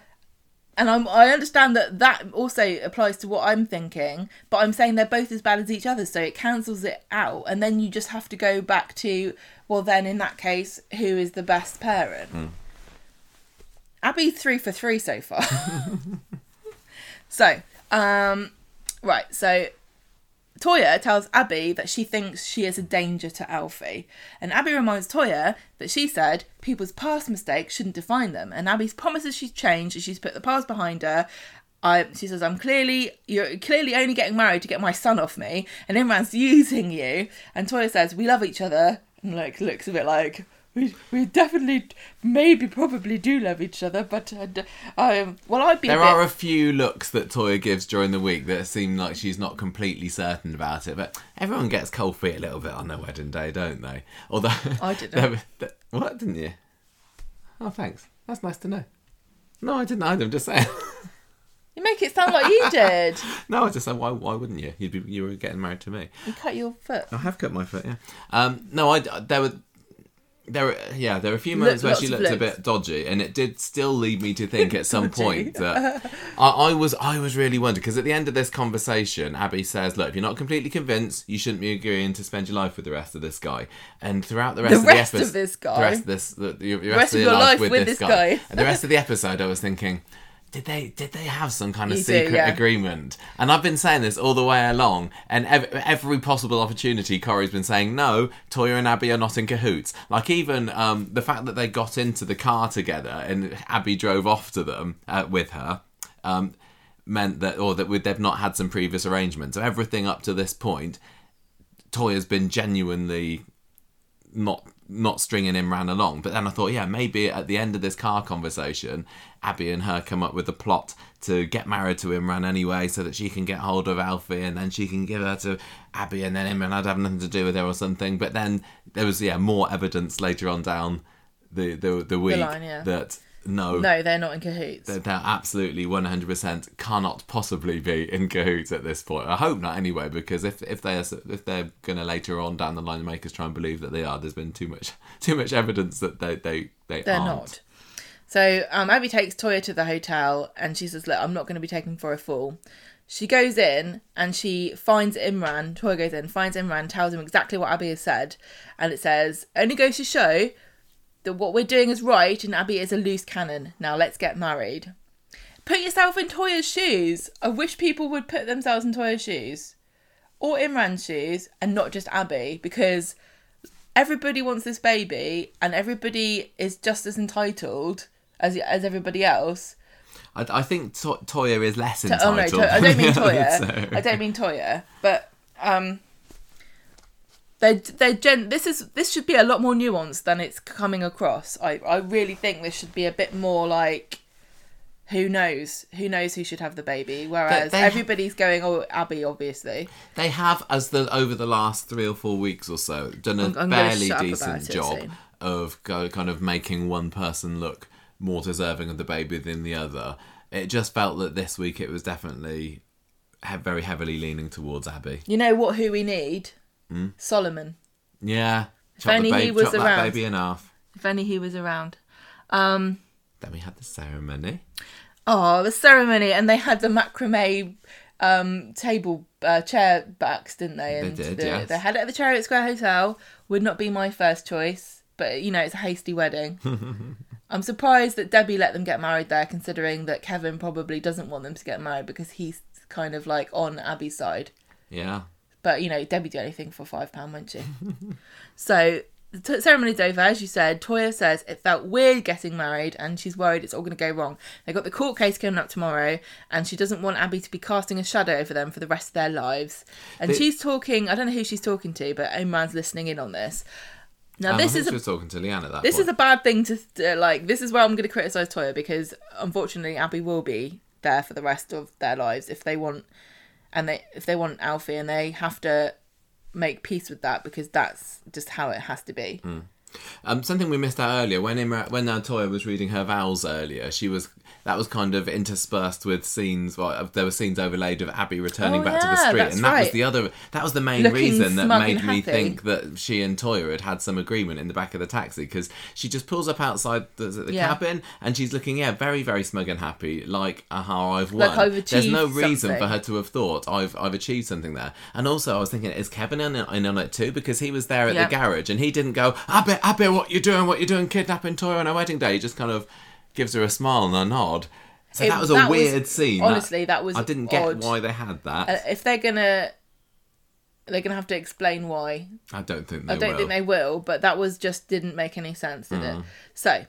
And I'm, I understand that that also applies to what I'm thinking, but I'm saying they're both as bad as each other, so it cancels it out. And then you just have to go back to, well, then in that case, who is the best parent? Hmm. Abi's three for three so far. so, um, right, so Toyah tells Abi that she thinks she is a danger to Alfie. And Abi reminds Toyah that she said people's past mistakes shouldn't define them. And Abi promises she's changed and she's put the past behind her. I, she says, I'm clearly, you're clearly only getting married to get my son off me. And Imran's using you. And Toyah says, we love each other. And like, looks a bit like, we, we definitely, maybe, probably do love each other, but uh, um, well, I'd be. There a are a few looks that Toyah gives during the week that seem like she's not completely certain about it, but everyone gets cold feet a little bit on their wedding day, don't they? Although I didn't. there were- th- what didn't you? Oh, thanks. That's nice to know. No, I didn't either. I'm just saying. You make it sound like you did. no, I just said, why? Why wouldn't you? You'd be, you were getting married to me. You cut your foot. I have cut my foot. Yeah. Um. No, I. There were. There, were, yeah, there were a few moments where she of looked a bit dodgy, and it did still lead me to think at some point that I, I was, I was really wondering because at the end of this conversation, Abi says, "Look, if you're not completely convinced, you shouldn't be agreeing to spend your life with the rest of this guy." And throughout the rest of rest the of episode, this guy? the rest of this, the, the, the rest of your life with this guy. and the rest of the episode, I was thinking. Did they did they have some kind of You do, secret yeah. agreement? And I've been saying this all the way along, and ev- every possible opportunity, Corey's been saying no. Toyah and Abi are not in cahoots. Like even um, the fact that they got into the car together and Abi drove off to them uh, with her. Um, meant that or that they've not had some previous arrangements so everything up to this point toyah's been genuinely not not stringing Imran along. But then I thought, yeah, maybe at the end of this car conversation, Abi and her come up with a plot to get married to Imran anyway, so that she can get hold of Alfie and then she can give her to Abi, and then Imran had have nothing to do with her or something. But then there was yeah more evidence later on down the the the week line, yeah. that no. No, they're not in cahoots. They're, they're absolutely 100% cannot possibly be in cahoots at this point. I hope not anyway, because if if they're if they're gonna later on down the line make us try and believe that they are, there's been too much too much evidence that they they they They're aren't. not. So um, Abi takes Toyah to the hotel and she says, Look, I'm not going to be taken for a fool. She goes in and she finds Imran. Toyah goes in, finds Imran, tells him exactly what Abi has said. And it says, Only goes to show that what we're doing is right and Abi is a loose cannon. Now let's get married. Put yourself in Toyah's shoes. I wish people would put themselves in Toyah's shoes or Imran's shoes and not just Abi because everybody wants this baby and everybody is just as entitled as as everybody else. I, I think to- Toyah is less To- entitled. oh no, to- I don't mean Toyah. So- I don't mean Toyah, but um, they they gen. This is this should be a lot more nuanced than it's coming across. I I really think this should be a bit more like. Who knows? Who knows who should have the baby? Whereas they- everybody's going, oh, Abi, obviously. They have, as the over the last three or four weeks or so, done a I'm- I'm fairly decent job soon. of go, kind of making one person look more deserving of the baby than the other. It just felt that this week it was definitely he- very heavily leaning towards Abi. You know what? Who we need? Hmm? Solomon. Yeah, chop, only the he was around. baby in half. If only he was around. Um, Then we had the ceremony. Oh, the ceremony, and they had the macrame um, table uh, chair backs, didn't they? And did, the, yes. They had it at the Chariot Square Hotel. Would not be my first choice, but you know it's a hasty wedding. I'm surprised that Debbie let them get married there, considering that Kevin probably doesn't want them to get married because he's kind of like on Abi's side. Yeah. But you know, Debbie do anything for five pound, won't she? so the t- ceremony's over, as you said. Toyah says it felt weird getting married, and she's worried it's all going to go wrong. They got the court case coming up tomorrow, and she doesn't want Abi to be casting a shadow over them for the rest of their lives. And The- she's talking. I don't know who she's talking to, but Imran's listening in on this. Now Um, this is a talking to Leanne at that this point. is a bad thing to uh, like. This is where I'm going to criticize Toyah because unfortunately Abi will be there for the rest of their lives if they want, and they if they want Alfie, and they have to make peace with that because that's just how it has to be. Um, something we missed out earlier when Imra, when uh, Toyah was reading her vows earlier, she was that was kind of interspersed with scenes. Well, uh, there were scenes overlaid of Abi returning Oh, back to the street, and that was the other. That was the main Looking reason that made me think that she and Toyah had had some agreement in the back of the taxi because she just pulls up outside the, the Yeah. cabin and she's looking yeah very very smug and happy like aha I've won. Like, There's no reason for her to have thought I've I've achieved something there. And also I was thinking is Kevin in, in on it too because he was there at Yeah. the garage and he didn't go Abi Abi what you doing what you doing kidnapping Toyah on her wedding day. He just kind of gives her a smile and a nod. So It- that was a that was- weird scene. honestly, that was I didn't get odd. why they had that. Uh, if they're gonna, they're gonna have to explain why. I don't think they I don't will. think they will, but that was just didn't make any sense, did it? So.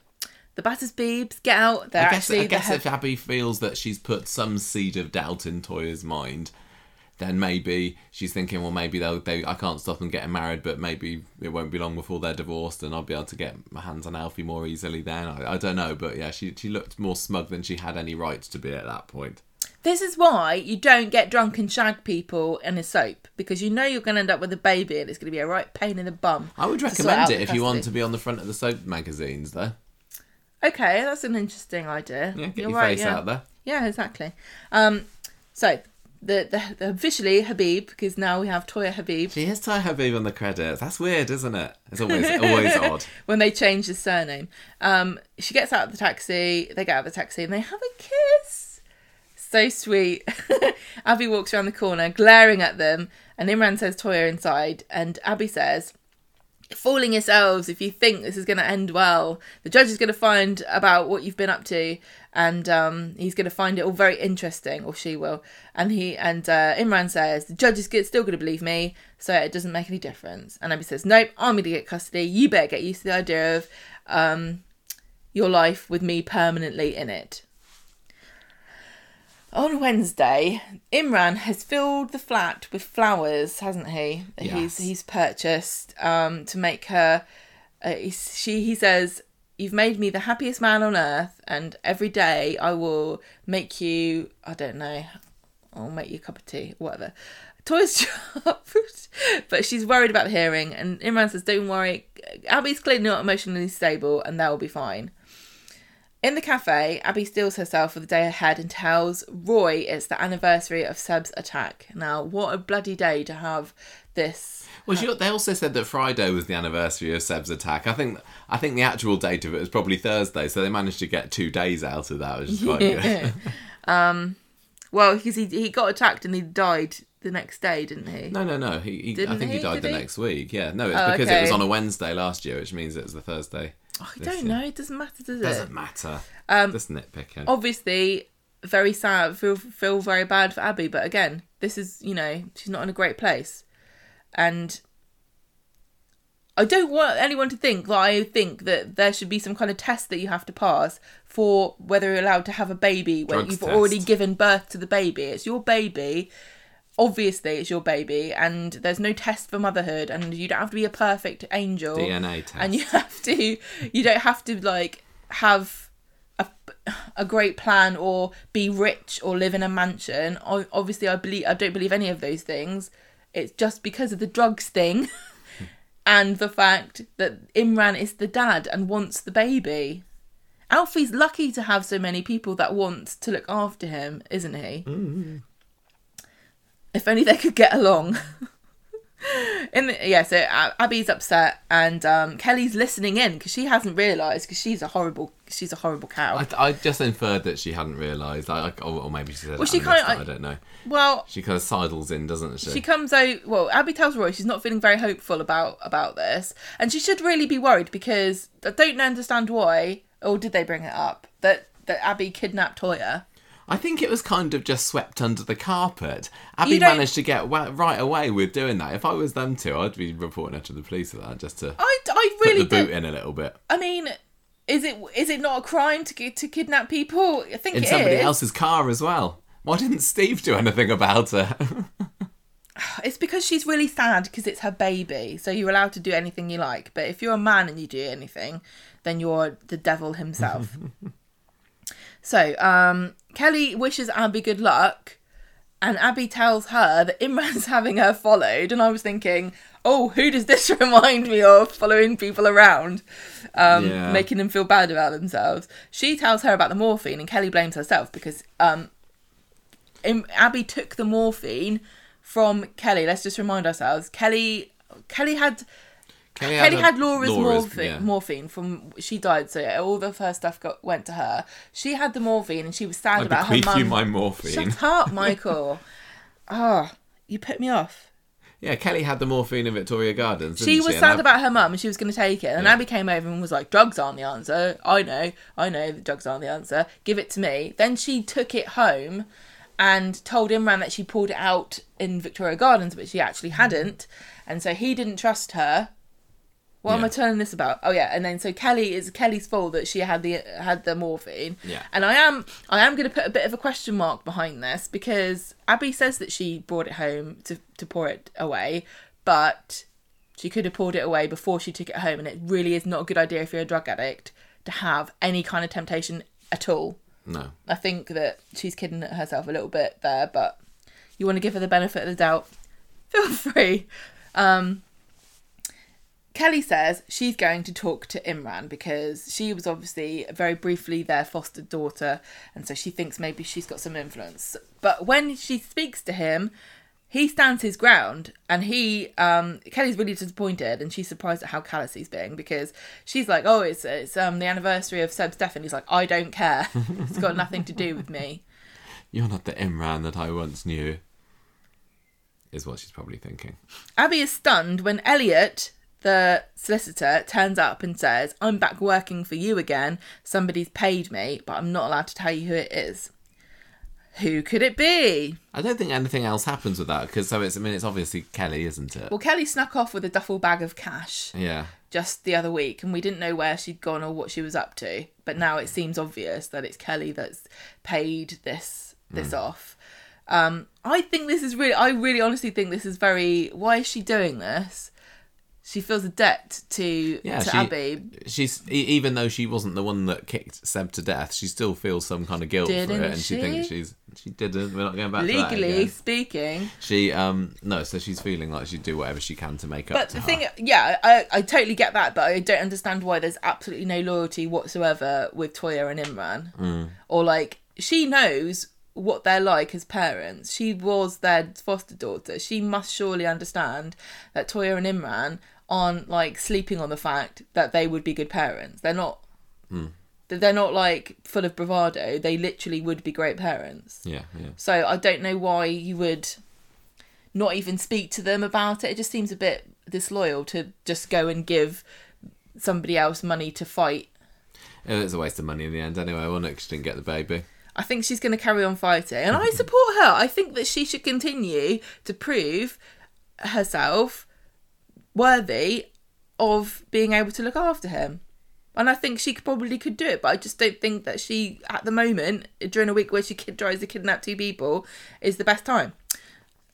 The Batters Beebs get out. They're I guess, actually I guess if Abi feels that she's put some seed of doubt in Toyah's mind, then maybe she's thinking, well, maybe they'll, they, I can't stop them getting married, but maybe it won't be long before they're divorced, and I'll be able to get my hands on Alfie more easily then. I, I don't know, but yeah, she she looked more smug than she had any right to be at that point. This is why you don't get drunk and shag people in a soap because you know you're going to end up with a baby and it's going to be a right pain in the bum. I would recommend it if you want to be on the front of the soap magazines, though. Okay, that's an interesting idea. Yeah, get You're your right, face yeah. out there. Yeah, exactly. Um, so the, the the officially Habeeb because now we have Toyah Habeeb She is Ty Habeeb on the credits. That's weird, isn't it? It's always always odd. when they change the surname. Um, she gets out of the taxi. They get out of the taxi and they have a kiss. So sweet. Abi walks around the corner, glaring at them, and Imran says Toyah inside, and Abi says. Fooling yourselves if you think this is going to end well. The judge is going to find about what you've been up to, and um, he's going to find it all very interesting, or she will. And he and uh, Imran says the judge is still going to believe me, so it doesn't make any difference. And Abi says, "Nope, I'm going to get custody. You better get used to the idea of um, your life with me permanently in it." On Wednesday, Imran has filled the flat with flowers, hasn't he? that He's Yes. he's purchased um, to make her. Uh, he's, she he says, "You've made me the happiest man on earth, and every day I will make you. I don't know. I'll make you a cup of tea, whatever." Toys shop, but she's worried about hearing, and Imran says, "Don't worry. Abi's clearly not emotionally stable, and that will be fine." In the cafe, Abi steals herself for the day ahead and tells Roy it's the anniversary of Seb's attack. Now, what a bloody day to have this. Well, she, they also said that Friday was the anniversary of Seb's attack. I think I think the actual date of it was probably Thursday, so they managed to get two days out of that, which is quite good. Well, because he, he got attacked and he died the next day, didn't he? No, no, no. He, he I think he, he? died Did the he? next week. Yeah, no, it's Oh, because it was on a Wednesday last year, which means it was the Thursday. Oh, I don't year. know. It doesn't matter, does it? Doesn't matter. Um, Just nitpicking. Obviously, very sad. Feel feel very bad for Abi, but again, this is you know she's not in a great place, and I don't want anyone to think that I think that there should be some kind of test that you have to pass for whether you're allowed to have a baby when Drugs you've test. already given birth to the baby. It's your baby. Obviously, it's your baby, and there's no test for motherhood, and you don't have to be a perfect angel DNA test. and you have to you don't have to like have a, a great plan or be rich or live in a mansion obviously i believe i don't believe any of those things it's just because of the drugs thing and the fact that imran is the dad and wants the baby. Alfie's lucky to have so many people that want to look after him isn't he? If only they could get along. In the, yeah, so Abi's upset and um, Kelly's listening in because she hasn't realised because she's a horrible she's a horrible cow. I, I just inferred that she hadn't realised. I, I, or, or maybe she said Well, she kinda- it, I don't know. well, She kind of sidles in, doesn't she? she comes out. Well, Abi tells Roy she's not feeling very hopeful about about this, and she should really be worried because I don't understand why. Or did they bring it up that that Abi kidnapped Toyah? I think it was kind of just swept under the carpet. Abi managed to get right away with doing that. If I was them two, I'd be reporting her to the police for that, just to I, I put the boot don't. in a little bit. I mean, is it is it not a crime to to kidnap people? I think In it somebody is. else's car as well. Why didn't Steve do anything about her? It's because she's really sad because it's her baby. So you're allowed to do anything you like. But if you're a man and you do anything, then you're the devil himself. so um, Kelly wishes Abi good luck. And Abi tells her that Imran's having her followed. And I was thinking, oh, who does this remind me of following people around, um, Yeah. making them feel bad about themselves? She tells her about the morphine, and Kelly blames herself because um, Abi took the morphine from Kelly. Let's just remind ourselves. Kelly Kelly had Kelly Kelly a- had Laura's, morphine, yeah. morphine from she died, so all the first stuff got went to her. She had the morphine, and she was sad I about her mum. you my morphine. Shut up, Michael. Ah, you put me off. Yeah, Kelly had the morphine in Victoria Gardens. She was And sad Ab- about her mum and she was going to take it. And Yeah. Abi came over and was like, drugs aren't the answer. I know, I know that drugs aren't the answer. Give it to me. Then she took it home and told Imran that she pulled it out in Victoria Gardens, but she actually hadn't. And so he didn't trust her. What am I telling this about? Oh yeah, and then so Kelly is Kelly's fault that she had the had the morphine. Yeah. And I am I am going to put a bit of a question mark behind this because Abi says that she brought it home to to pour it away, but she could have poured it away before she took it home, and it really is not a good idea if you're a drug addict to have any kind of temptation at all. No. I think that she's kidding herself a little bit there, but you want to give her the benefit of the doubt, feel free. Um, Kelly says she's going to talk to Imran because she was obviously very briefly their foster daughter, and so she thinks maybe she's got some influence. But when she speaks to him, he stands his ground, and he um, Kelly's really disappointed, and she's surprised at how callous he's being because she's like, "Oh, it's it's um the anniversary of Seb's death," and he's like, "I don't care. it's got nothing to do with me." You're not the Imran that I once knew. Is what she's probably thinking. Abi is stunned when Elliot, the solicitor, turns up and says, I'm back working for you again. Somebody's paid me, but I'm not allowed to tell you who it is. Who could it be? I don't think anything else happens with that because so it's. I mean, it's obviously Kelly, isn't it? Well, Kelly snuck off with a duffel bag of cash yeah. just the other week, and we didn't know where she'd gone or what she was up to. But now it seems obvious that it's Kelly that's paid this this off. Um, I think this is really. I really honestly think this is very. Why is she doing this? She feels a debt to Yeah, to she- Abi She's even though she wasn't the one that kicked Seb to death, she still feels some kind of guilt for Didn't it, and she? she? thinks she's she didn't. We're not going back to that legally speaking. She um no, so she's feeling like she'd do whatever she can to make up But the her. thing, yeah, I, I totally get that, but I don't understand why there's absolutely no loyalty whatsoever with Toyah and Imran. Mm. Or like, she knows what they're like as parents. She was their foster daughter. She must surely understand that Toyah and Imran aren't like sleeping on the fact that they would be good parents. They're not. Mm. They're not like full of bravado. They literally would be great parents. yeah, yeah. So I don't know why you would not even speak to them about it. It just seems a bit disloyal to just go and give somebody else money to fight. It was a waste of money in the end anyway, wasn't it? she didn't get the baby. I think she's going to carry on fighting, and I support her. I think that she should continue to prove herself worthy of being able to look after him. And I think she could probably could do it, but I just don't think that she, at the moment, during a week where she kid- tries to kidnap two people, is the best time.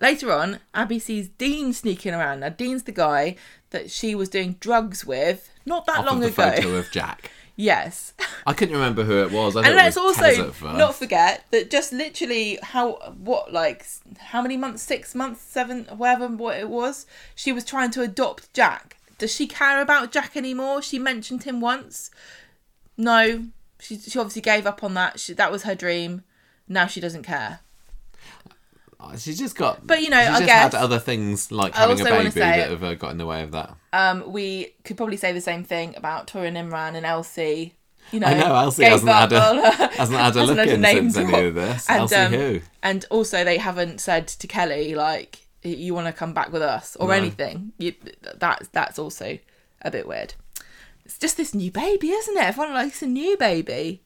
Later on, Abi sees Dean sneaking around. Now, Dean's the guy that she was doing drugs with not that Off long of the ago. photo of Jack. yes. I couldn't remember who it was. I and let's also Tez at first. not forget that just literally how what like how many months? Six months? Seven? Whatever what it was she was trying to adopt jack. Does she care about jack anymore? She mentioned him once. No. She, she obviously gave up on that. She, that was her dream. Now she doesn't care She's just got. But, you know, I guess- had other things like I having a baby say- that have uh, got in the way of that. um we could probably say the same thing about Toyah and Imran and Elsie you know, I know Elsie hasn't had a hasn't had a look in since any of this. And, Elsie um, who? And also, they haven't said to Kelly like, "You want to come back with us" or No. anything. You, that's that's also a bit weird. It's just this new baby, isn't it? Everyone likes a new baby.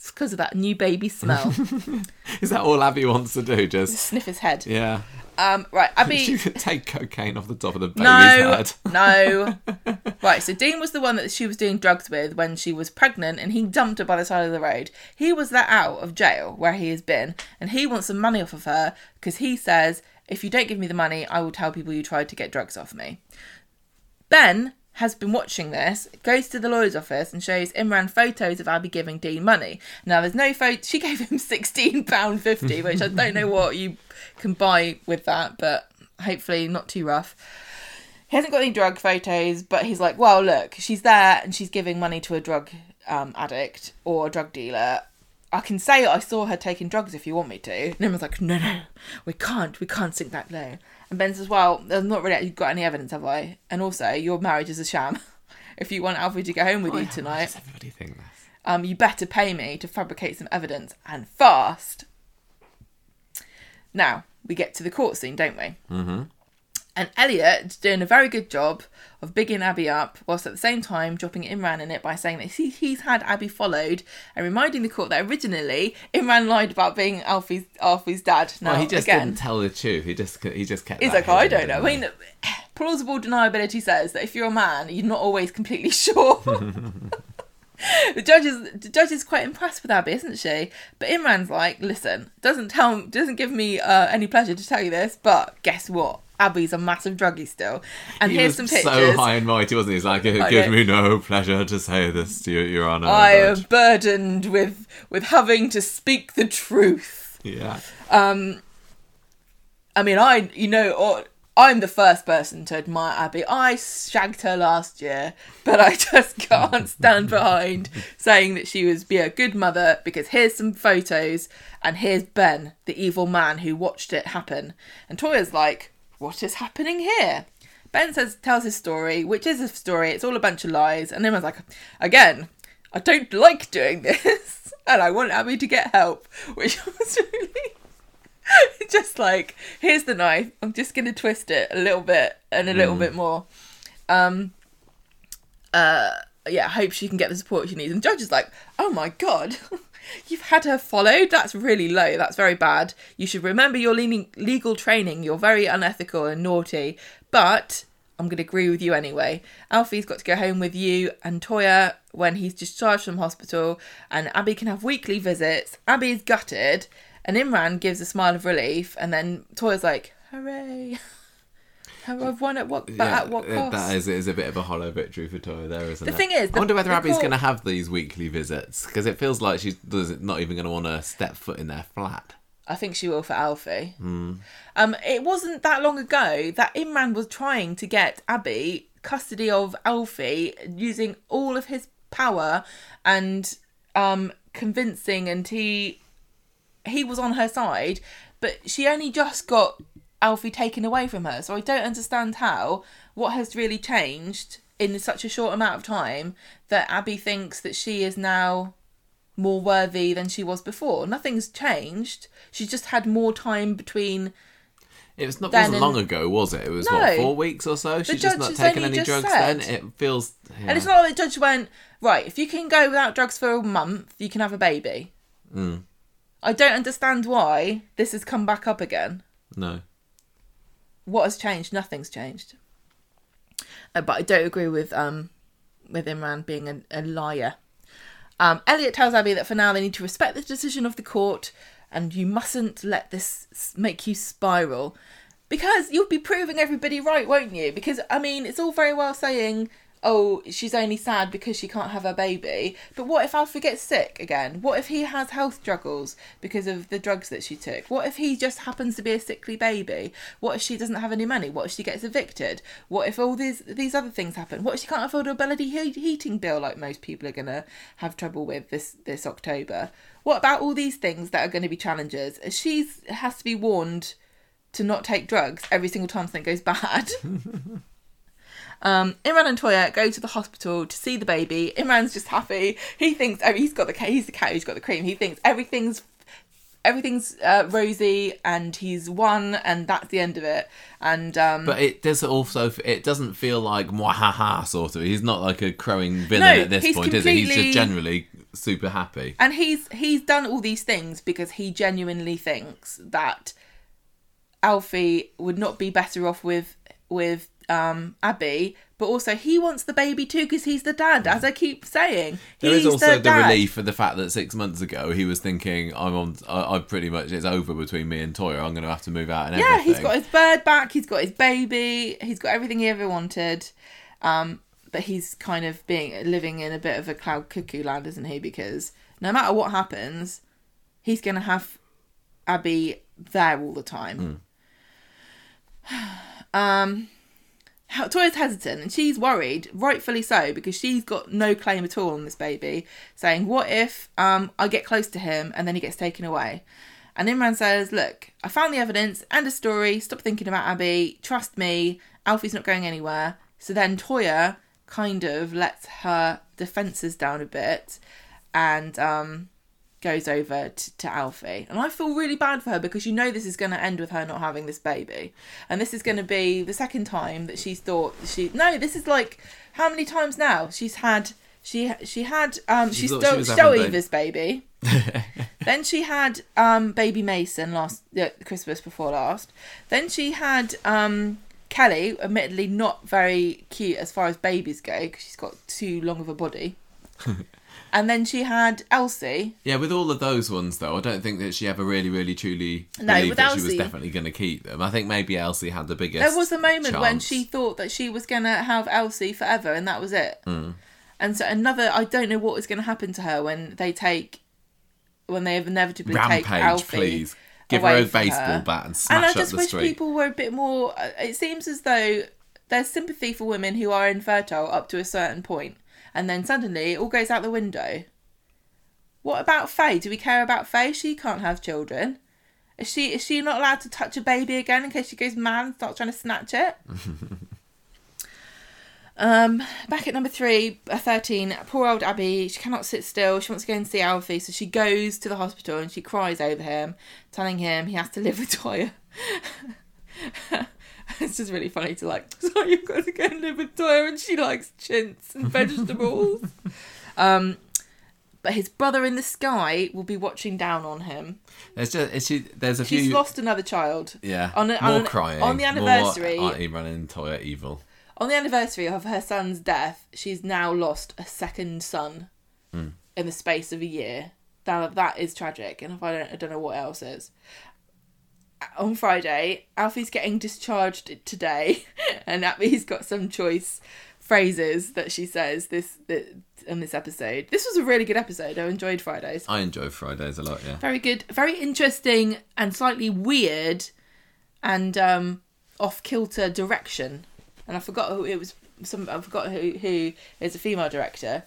It's because of that new baby smell. Is that all Abi wants to do? Just Sniff his head. yeah. Um, right, Abi. She could take cocaine off the top of the baby's No, head. no. Right, so Dean was the one that she was doing drugs with when she was pregnant, and he dumped her by the side of the road. He was let out of jail where he has been, and he wants some money off of her because he says, "If you don't give me the money, I will tell people you tried to get drugs off me." Ben has been watching this, goes to the lawyer's office and shows Imran photos of Abi giving Dean money. Now, there's no photo. She gave him £16.50, which I don't know what you can buy with that, but hopefully not too rough. He hasn't got any drug photos, but he's like, well, look, she's there and she's giving money to a drug um, addict or a drug dealer. I can say I saw her taking drugs if you want me to. And everyone's like, no, no, we can't. We can't sink that low. And Ben says, well, there's not really got any evidence, have I? And also, your marriage is a sham. if you want Alfred to go home with you Why tonight, does everybody think this? um, you better pay me to fabricate some evidence and fast. Now we get to the court scene, don't we? Mm-hmm. And Elliot's doing a very good job of bigging Abi up, whilst at the same time dropping Imran in it by saying that he, he's had Abi followed and reminding the court that originally Imran lied about being Alfie's Alfie's dad. Now Well, he just again, didn't tell the truth. He just he just kept. He's like, oh, I don't know. I mean, plausible deniability says that if you're a man, you're not always completely sure. the judge is the judge is quite impressed with Abi, isn't she? But Imran's like, listen, doesn't tell doesn't give me uh, any pleasure to tell you this, but guess what? Abi's a massive druggie still, and He here's some pictures. so high and mighty, wasn't he? He's like, it gives me no pleasure to say this to you, Your Honour. I am burdened with with having to speak the truth. Yeah. Um. I mean, I you know, or, I'm the first person to admire Abi. I shagged her last year, but I just can't stand behind saying that she was be a good mother because here's some photos and here's Ben, the evil man who watched it happen. And Toyah's like, "What is happening here?" Ben says tells his story, which is a story. It's all a bunch of lies, and everyone's like, "Again, I don't like doing this, and I want Abi to get help," which was really just like here's the knife. I'm just gonna twist it a little bit and a little bit more. Um uh yeah i hope she can get the support she needs. And judge is like oh my god you've had her followed? That's really low. That's very bad. You should remember your leaning, legal training. You're very unethical and naughty. But i'm gonna agree with you anyway. Alfie's got to go home with you and toyah when he's discharged from hospital. And abi can have weekly visits. Abi's gutted and Imran gives a smile of relief, and then Toyah's like, "Hooray! I've won at what? But yeah, at what cost?" That is, is a bit of a hollow victory for Toyah there, isn't The it? thing is, I wonder whether Abi's going to have these weekly visits because it feels like she's not even going to want to step foot in their flat. I think she will for Alfie. Um, it wasn't that long ago that Imran was trying to get Abi custody of Alfie using all of his power and um, convincing, and he he was on her side, but she only just got Alfie taken away from her. So I don't understand how what has really changed in such a short amount of time that Abi thinks that she is now more worthy than she was before. Nothing's changed. She's just had more time between. It was not wasn't and- long ago, was it? It was No. what four weeks or so. She's just not taken any drugs. said- Then it feels. And it's not like the judge went, right, if you can go without drugs for a month, you can have a baby. Mm. I don't understand why this has come back up again. no. What has changed? Nothing's changed. Uh, but I don't agree with um with Imran being a, a liar. Um, Elliot tells Abi that for now they need to respect the decision of the court, and you mustn't let this make you spiral, because you'll be proving everybody right, won't you? Because I mean, it's all very well saying, "Oh, she's only sad because she can't have her baby," but what if Alfie gets sick again? What if he has health struggles because of the drugs that she took? What if he just happens to be a sickly baby? What if she doesn't have any money? What if she gets evicted? What if all these these other things happen? What if she can't afford a bloody he- heating bill like most people are gonna have trouble with this this October? What about all these things that are going to be challenges? She's has to be warned to not take drugs every single time something goes bad. Um, Imran and Toyah go to the hospital to see the baby. Imran's just happy. He thinks oh, he's got the he's the cat who's got the cream. He thinks everything's everything's uh, rosy and he's won and that's the end of it. And um, But it does also. It doesn't feel like mwahaha sort of. He's not like a crowing villain No, at this point, is he? He's just generally super happy. and he's he's done all these things because he genuinely thinks that Alfie would not be better off with with um, Abi, but also he wants the baby too because he's the dad. As I keep saying, There is he's also the, dad. relief of the fact that six months ago he was thinking, "I'm on. I, I pretty much it's over between me and Toyah. I'm going to have to move out and Yeah, everything." he's got his bird back. He's got his baby. He's got everything he ever wanted. Um, but he's kind of being living in a bit of a cloud cuckoo land, isn't he? Because no matter what happens, he's going to have Abi there all the time. um, how- Toyah's hesitant and she's worried, rightfully so, because she's got no claim at all on this baby. Saying, "What if um I get close to him and then he gets taken away?" And Imran says, Look, I found the evidence and a story. Stop thinking about Abi. Trust me, Alfie's not going anywhere. So then Toyah kind of lets her defences down a bit and um, goes over to, to Alfie. And I feel really bad for her because you know this is going to end with her not having this baby. And this is going to be the second time that she's thought she. No, this is like. How many times now? She's had. She she had um she thought stole she stole Eva's baby. then she had um baby Mason last yeah, Christmas before last. Then she had um Kelly, admittedly not very cute as far as babies go because she's got too long of a body. and then she had Elsie. Yeah, with all of those ones though, I don't think that she ever really, really, truly No, believed that she was definitely going to keep them. I think maybe Elsie had the biggest. There was a moment when she thought that she was going to have Elsie forever, and that was it. Hmm. And so another, I don't know what is going to happen to her when they take, when they inevitably take rampage, Alfie. please. Give her a baseball her. bat and smash And I just wish street. people were a bit more. uh, It seems as though there's sympathy for women who are infertile up to a certain point, and then suddenly it all goes out the window. What about Faye? Do we care about Faye? She can't have children. Is she is she not allowed to touch a baby again in case she goes mad and starts trying to snatch it? um, back at number three, uh, 13, poor old Abi, she cannot sit still. She wants to go and see Alfie, so she goes to the hospital and she cries over him, telling him he has to live with Toyah. it's just really funny to like, so you've got to go and live with Toyah, and she likes chintz and vegetables. um, but his brother in the sky will be watching down on him. There's just she, there's a She's few. lost another child. yeah, on a- more on- crying on the anniversary- More Auntie running Toyah evil. On the anniversary of her son's death, she's now lost a second son Hmm. in the space of a year. Now that is tragic, and if I don't, I don't know what else is. On Friday, Alfie's getting discharged today, and Abi's got some choice phrases that she says this, this in this episode. This was a really good episode. I enjoyed Fridays. I enjoy Fridays a lot. Yeah. Very good, very interesting, and slightly weird, and um, off kilter direction. And I forgot who it was. Some I forgot who who is a female director.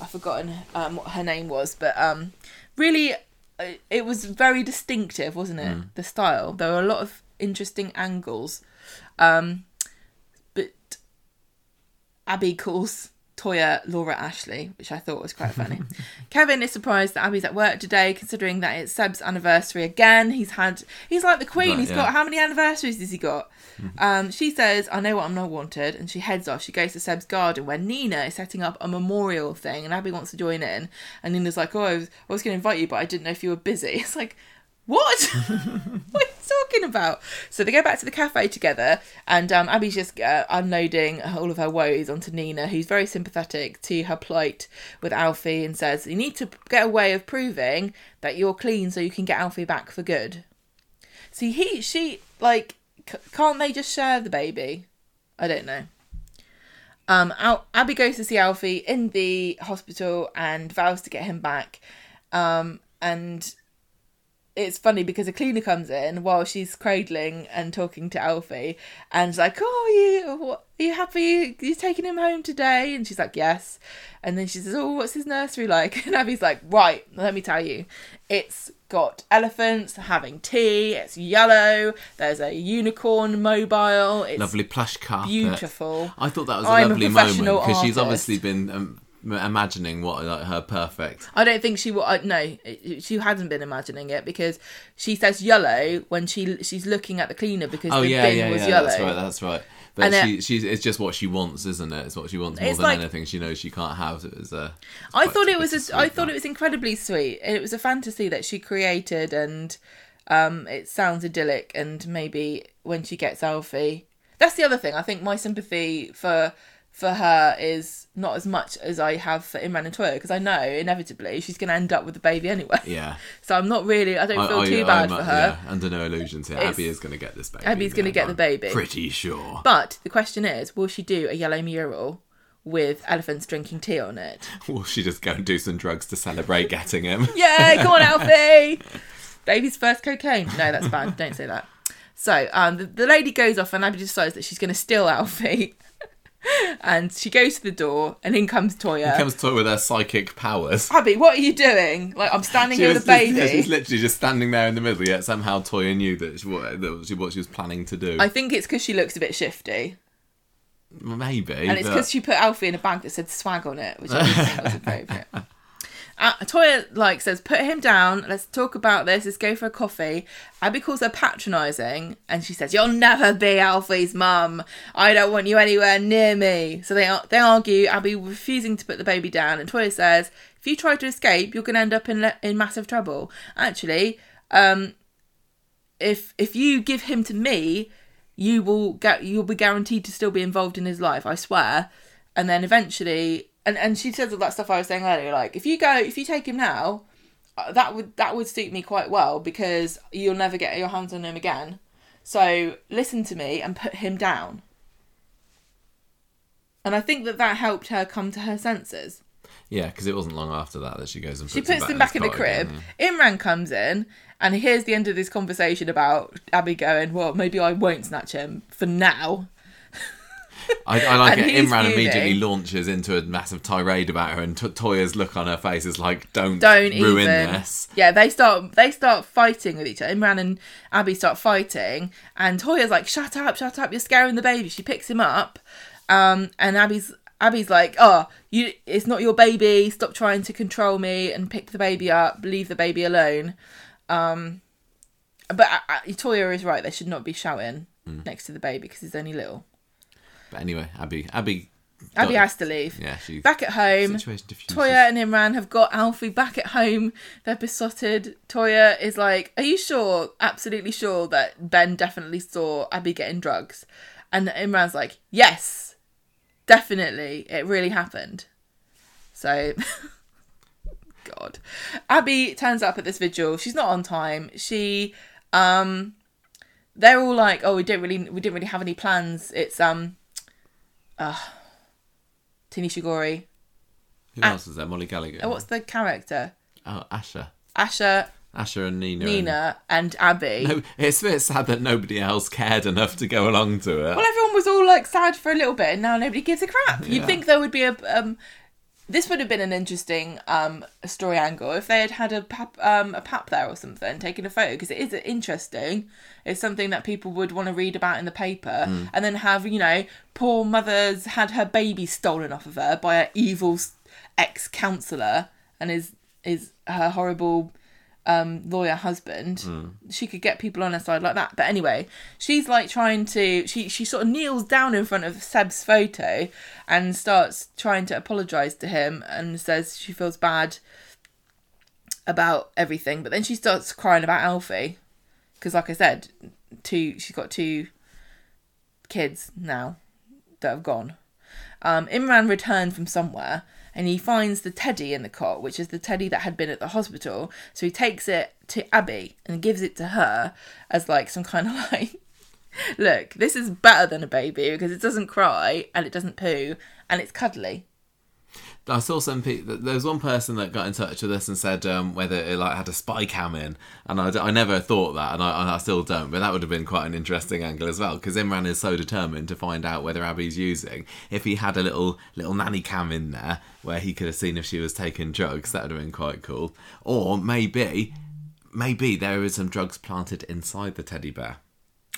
I've forgotten um, what her name was, but um, really, it was very distinctive, wasn't it? The style. There were a lot of interesting angles. Um, but Abi calls Toyah Laura Ashley, which I thought was quite funny. Kevin is surprised that Abi's at work today, considering that it's Seb's anniversary again. He's had, he's like the queen. Right, He's yeah. got how many anniversaries has he got? Um, she says, "I know what I'm not wanted," and she heads off. She goes to Seb's garden where Nina is setting up a memorial thing, and Abi wants to join in. And Nina's like, "Oh, I was, was going to invite you, but I didn't know if you were busy." It's like, what? what are you talking about? So they go back to the cafe together, and um, Abi's just uh, unloading all of her woes onto Nina, who's very sympathetic to her plight with Alfie, and says, "You need to get a way of proving that you're clean, so you can get Alfie back for good." See, he, she, like, c- can't they just share the baby? I don't know. Um, Al- Abi goes to see Alfie in the hospital and vows to get him back. Um, and it's funny because a cleaner comes in while she's cradling and talking to Alfie, and she's like, "Oh, you, what, are you happy? You taking him home today?" And she's like, "Yes." And then she says, "Oh, what's his nursery like?" And Abi's like, "Right, let me tell you, it's got elephants having tea. It's yellow. There's a unicorn mobile. It's Lovely plush carpet. beautiful." I thought that was a I'm a lovely moment because she's obviously been um, imagining what like her perfect. I don't think she will. Uh, no, she hasn't been imagining it because she says yellow when she she's looking at the cleaner because Oh the yeah, bin yeah, was yeah. yellow. That's right. That's right. But And, she, she's it's just what she wants, isn't it? It's what she wants more than like- anything. She knows she can't have. It was a. I thought it was. A, I thought it was incredibly sweet. It was a fantasy that she created, and um, it sounds idyllic. And maybe when she gets Alfie, that's the other thing. I think my sympathy for for her is not as much as I have for Imran and Toyah because I know inevitably she's going to end up with the baby anyway. Yeah. So I'm not really. I don't feel I- too I- bad for her. Yeah, under no illusions here. It's- Abi is going to get this baby. Abi's gonna get the I'm baby. Pretty sure. But the question is, will she do a yellow mural with elephants drinking tea on it? Will she just go and do some drugs to celebrate getting him? Yeah, come on, Alfie. Baby's first cocaine. No, that's bad. Don't say that. So, um, the, the lady goes off, and Abi decides that she's going to steal Alfie. And she goes to the door, and in comes Toyah. Comes Toyah with her psychic powers. Abi, what are you doing? Like, I'm standing here with a baby. she's literally just standing there in the middle. Yet somehow Toyah knew that she, what, that she, what she was planning to do. I think it's because she looks a bit shifty. Maybe. And it's but- because she put Alfie in a bag that said swag on it, which I didn't think was appropriate. Uh, Toyah like says, "Put him down. Let's talk about this. Let's go for a coffee." Abi calls her patronising, and she says, "You'll never be Alfie's mum. I don't want you anywhere near me." So they they argue. Abi refusing to put the baby down, and Toyah says, "If you try to escape, you're going to end up in in massive trouble." Actually, um, if if you give him to me, you will get you'll be guaranteed to still be involved in his life. I swear. And then eventually, and and she says all that stuff I was saying earlier. Like if you go, if you take him now, uh, that would that would suit me quite well because you'll never get your hands on him again. So listen to me and put him down. And I think that that helped her come to her senses. Yeah, because it wasn't long after that that she goes and She puts, puts him back in the crib. again, Imran comes in and here's the end of this conversation about Abi going, Well, maybe I won't snatch him for now. I, I like it. Imran fuming. immediately launches into a massive tirade about her, and T- Toyah's look on her face is like, "Don't, Don't ruin even. this." Yeah, they start they start fighting with each other. Imran and Abi start fighting, and Toyah's like, "Shut up, shut up! You're scaring the baby." She picks him up, um, and Abi's Abi's like, "Oh, you, it's not your baby. Stop trying to control me and pick the baby up. Leave the baby alone." Um, but uh, uh, Toyah is right. They should not be shouting Hmm. next to the baby because he's only little. But anyway, Abi, Abi, Abi has to leave. Yeah, she Back at home. Toyah and Imran have got Alfie back at home. They're besotted. Toyah is like, Are you sure, absolutely sure, that Ben definitely saw Abi getting drugs? And Imran's like, Yes, definitely. It really happened. So, God. Abi turns up at this vigil. She's not on time. She, um, they're all like, Oh, we don't really, we didn't really have any plans. It's, um, uh, Tanisha Gorey. Who else is there? Molly Gallagher. Oh, what's the character? Oh, Asher, Asha, Asher and Nina. Nina, and Abi. No, it's a bit sad that nobody else cared enough to go along to it. Well, everyone was all like sad for a little bit, and now nobody gives a crap. You'd think there would be a. Um, this would have been an interesting um, story angle if they had had a pap, um, a pap there or something, taking a photo because it is interesting. It's something that people would want to read about in the paper, Mm. and then have you know, poor mother's had her baby stolen off of her by an evil ex counselor, and is is her horrible um, lawyer husband, she could get people on her side like that. But anyway, she's like trying to she she sort of kneels down in front of Seb's photo and starts trying to apologize to him and says she feels bad about everything. But then she starts crying about Alfie because, like I said, two she's got two kids now that have gone. Um, Imran returned from somewhere and he finds the teddy in the cot, which is the teddy that had been at the hospital. So he takes it to Abi and gives it to her as like some kind of like, look, this is better than a baby because it doesn't cry and it doesn't poo and it's cuddly. I saw some people. There was one person that got in touch with us and said um, whether it like had a spy cam in, and I, never thought that, and I, and I still don't. But that would have been quite an interesting angle as well, because Imran is so determined to find out whether Abi's using. If he had a little little nanny cam in there where he could have seen if she was taking drugs, that would have been quite cool. Or maybe, maybe there is some drugs planted inside the teddy bear.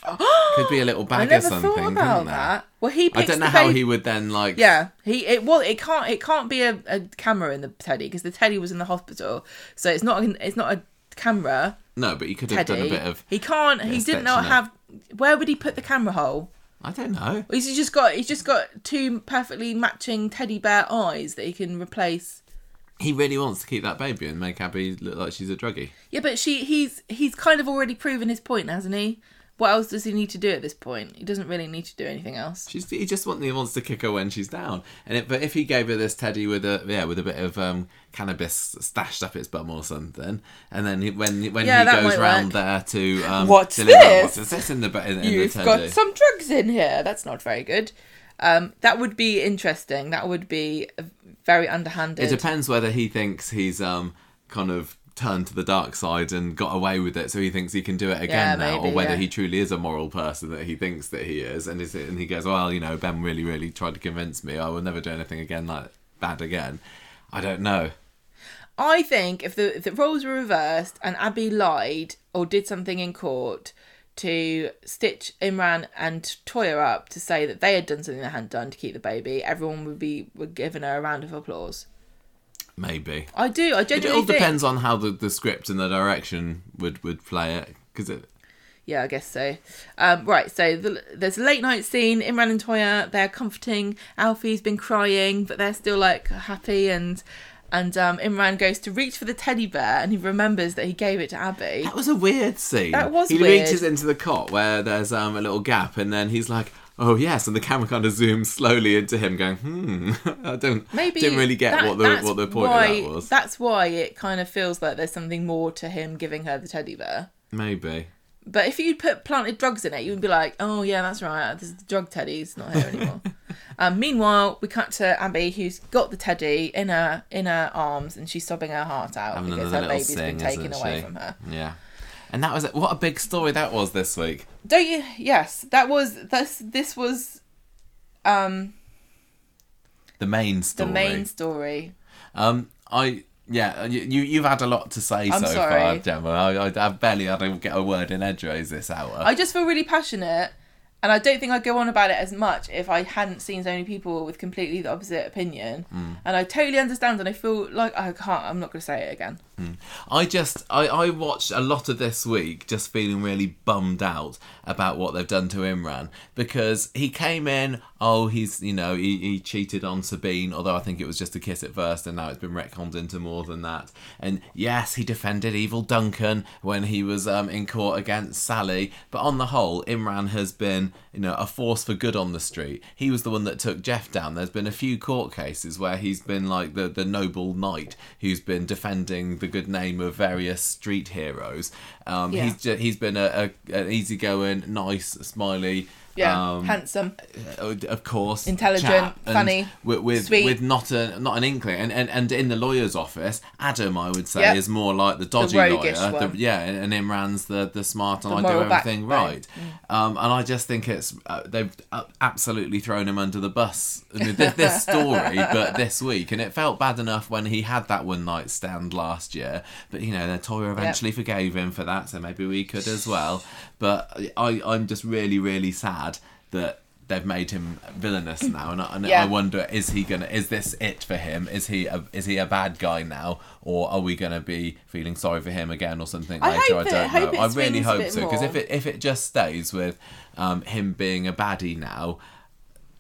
Could be a little bag or something. thought about that. Well, he I don't know how baby- he would then like. Yeah, he it well it can't it can't be a, a camera in the teddy because the teddy was in the hospital, so it's not it's not a camera No, but he could have teddy. done a bit of. he can't. He did not have. Where would he put the camera hole? I don't know. He's just got he's just got two perfectly matching teddy bear eyes that he can replace. He really wants to keep that baby and make Abi look like she's a druggie. Yeah, but she he's he's kind of already proven his point, hasn't he? What else does he need to do at this point? He doesn't really need to do anything else. She's he just want, he wants to kick her when she's down. And it, but if he gave her this teddy with a yeah with a bit of um, cannabis stashed up its bum or something, and then he, when when Yeah, he goes round work. there to um, What's deliver this? what's this in the in, in the You've teddy. got some drugs in here. That's not very good. Um, that would be interesting. That would be very underhanded. It depends whether he thinks he's um kind of turned to the dark side and got away with it, so he thinks he can do it again Yeah, now, or whether yeah. he truly is a moral person that he thinks that he is, and is it, and he goes, well, you know, Ben really, really tried to convince me I will never do anything again like bad again. I don't know. I think if the if the roles were reversed and Abi lied or did something in court to stitch Imran and Toyah up to say that they had done something they hadn't done to keep the baby, everyone would be would giving her a round of applause. Maybe. I do. I It genuinely all think. depends on how the, the script and the direction would, would play it. Because it, Yeah, I guess so. Um, right, so the, there's a late night scene. Imran and Toyah, they're comforting. Alfie's been crying, but they're still like happy. And and um, Imran goes to reach for the teddy bear, and he remembers that he gave it to Abi. That was a weird scene. That was he weird. reaches into the cot where there's um, a little gap, and then he's like, "Oh yes," and the camera kind of zooms slowly into him, going, "Hmm, I don't, Maybe didn't really get that- what the what the point why, of that was." That's why it kind of feels like there's something more to him giving her the teddy bear. Maybe. But if you'd put planted drugs in it, you would be like, oh yeah, that's right. This is the drug teddy. He's not here anymore. um, meanwhile, we cut to Abi, who's got the teddy in her in her arms, and she's sobbing her heart out Having because her baby's sing, been taken away she? from her. Yeah. And that was what a big story that was this week. Don't you? Yes, that was this. This was um The main story. the main story. Um, I yeah, you you- you've had a lot to say I'm so sorry. far, Gemma. I, I I've barely had to get a word in edgeways this hour. I just feel really passionate, and I don't think I'd go on about it as much if I hadn't seen so many people with completely the opposite opinion. Hmm. And I totally understand, and I feel like I can't. I'm not going to say it again. I just I, I watched a lot of this week just feeling really bummed out about what they've done to Imran because he came in oh he's you know he, he cheated on Sabeen although I think it was just a kiss at first and now it's been retconned into more than that. And yes he defended evil Duncan when he was um, in court against Sally but on the whole Imran has been you know a force for good on the street. He was the one that took Geoff down. There's been a few court cases where he's been like the the noble knight who's been defending the good name of various street heroes. Um, Yeah. He's ju- he's been a, a an easygoing, nice, smiley. Yeah, um, handsome. uh, of course, Intelligent, funny, with with, sweet. with not a not an inkling, and, and and in the lawyer's office, Adam, I would say, Yep. is more like the dodgy roguish lawyer, one. the, yeah, and, and Imran's the the smart, and The I do everything right. Um, and I just think it's uh, they've uh, absolutely thrown him under the bus. I mean, this, this story, but this week, and it felt bad enough when he had that one night stand last year. But you know, the Toyah eventually forgave him for that, so maybe we could as well. But I, I'm just really, really sad that they've made him villainous now, and, I, and Yeah. I wonder is he gonna is this it for him? Is he a, is he a bad guy now, or are we gonna be feeling sorry for him again or something I later? I don't hope know. it I really hope so because if it if it just stays with um, him being a baddie now.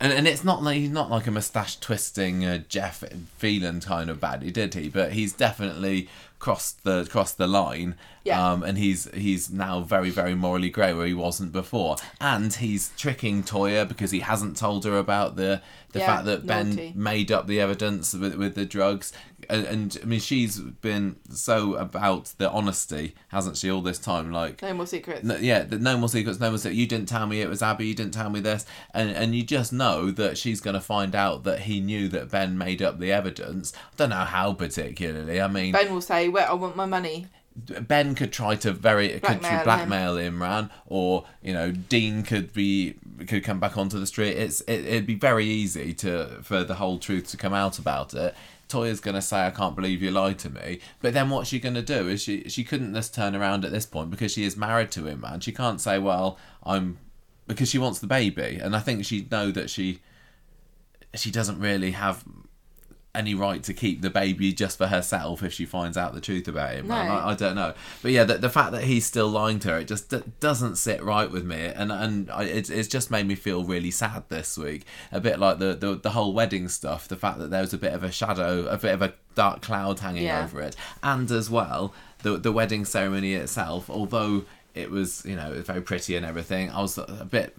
And, and it's not like he's not like a moustache twisting uh, Jeff Phelan kind of baddie, did he? But he's definitely crossed the crossed the line. Yeah. Um, and he's he's now very very morally grey where he wasn't before, and he's tricking Toyah because he hasn't told her about the the Yeah, fact that Ben made up the evidence with with the drugs. And, and I mean, she's been so about the honesty, hasn't she, all this time? Like, No more secrets. no, yeah, the no more secrets, no more secrets. You didn't tell me it was Abi. You didn't tell me this, and and you just know that she's going to find out that he knew that Ben made up the evidence. I don't know how particularly. I mean, Ben will say, "Well, I want my money." Ben could try to very could Blackmail him. blackmail Imran, or you know Dean could be could come back onto the street. It's it, it'd be very easy to for the whole truth to come out about it. Toyah's gonna say, "I can't believe you lied to me," but then what's she gonna do? Is she she couldn't just turn around at this point because she is married to him, man. She can't say, "Well, I'm," because she wants the baby, and I think she'd know that she she doesn't really have any right to keep the baby just for herself if she finds out the truth about him. No. I, I don't know, but yeah, the, the fact that he's still lying to her, it just d- doesn't sit right with me, and and I, it's it's just made me feel really sad this week. A bit like the, the the whole wedding stuff, the fact that there was a bit of a shadow, a bit of a dark cloud hanging Yeah. over it, and as well the the wedding ceremony itself, although it was you know very pretty and everything, I was a bit.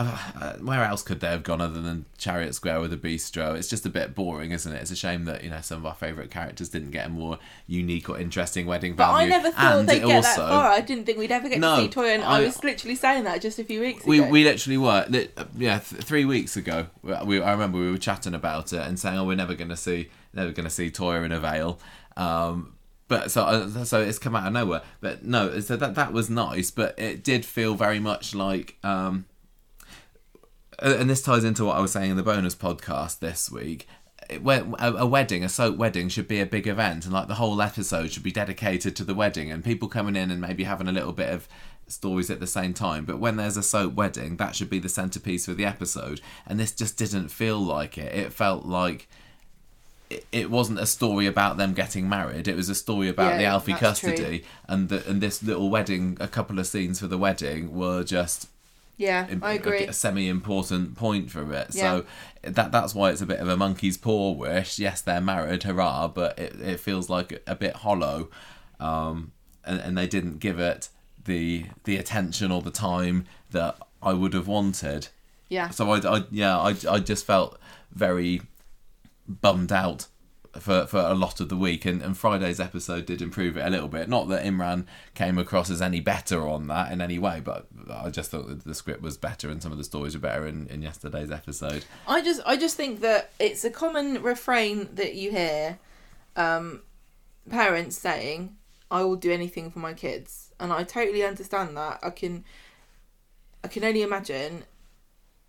Uh, where else could they have gone other than Chariot Square with a bistro? It's just a bit boring, isn't it? It's a shame that you know some of our favourite characters didn't get a more unique or interesting wedding But value. I never thought and they'd get also, that far. I didn't think we'd ever get No, to see Toyah, and I, I- was literally saying that just a few weeks We, ago. we literally were yeah th- three weeks ago. We, I remember we were chatting about it and saying, "Oh, we're never going to see never going to see Toyah in a veil." Um, but so uh, so it's come out of nowhere. But no, so that that was nice, but it did feel very much like. Um, and this ties into what I was saying in the bonus podcast this week. A, wedding, a soap wedding, should be a big event, and like the whole episode should be dedicated to the wedding, and people coming in and maybe having a little bit of stories at the same time. But when there's a soap wedding, that should be the centerpiece for the episode, and this just didn't feel like it. It felt like it, wasn't a story about them getting married. It was a story about Yeah, the Alfie custody, and the, and this little wedding. A couple of scenes for the wedding were just Yeah, I a- agree. a, semi-important point for it. Yeah. So that that's why it's a bit of a monkey's paw wish. Yes, they're married, hurrah! But it, it feels like a bit hollow, um, and, and they didn't give it the the attention or the time that I would have wanted. Yeah. So I, I yeah I, I just felt very bummed out for, for a lot of the week and, and Friday's episode did improve it a little bit. Not that Imran came across as any better on that in any way, but I just thought that the script was better and some of the stories were better in, in yesterday's episode. I just I just think that it's a common refrain that you hear um, parents saying, "I will do anything for my kids," and I totally understand that. I can I can only imagine,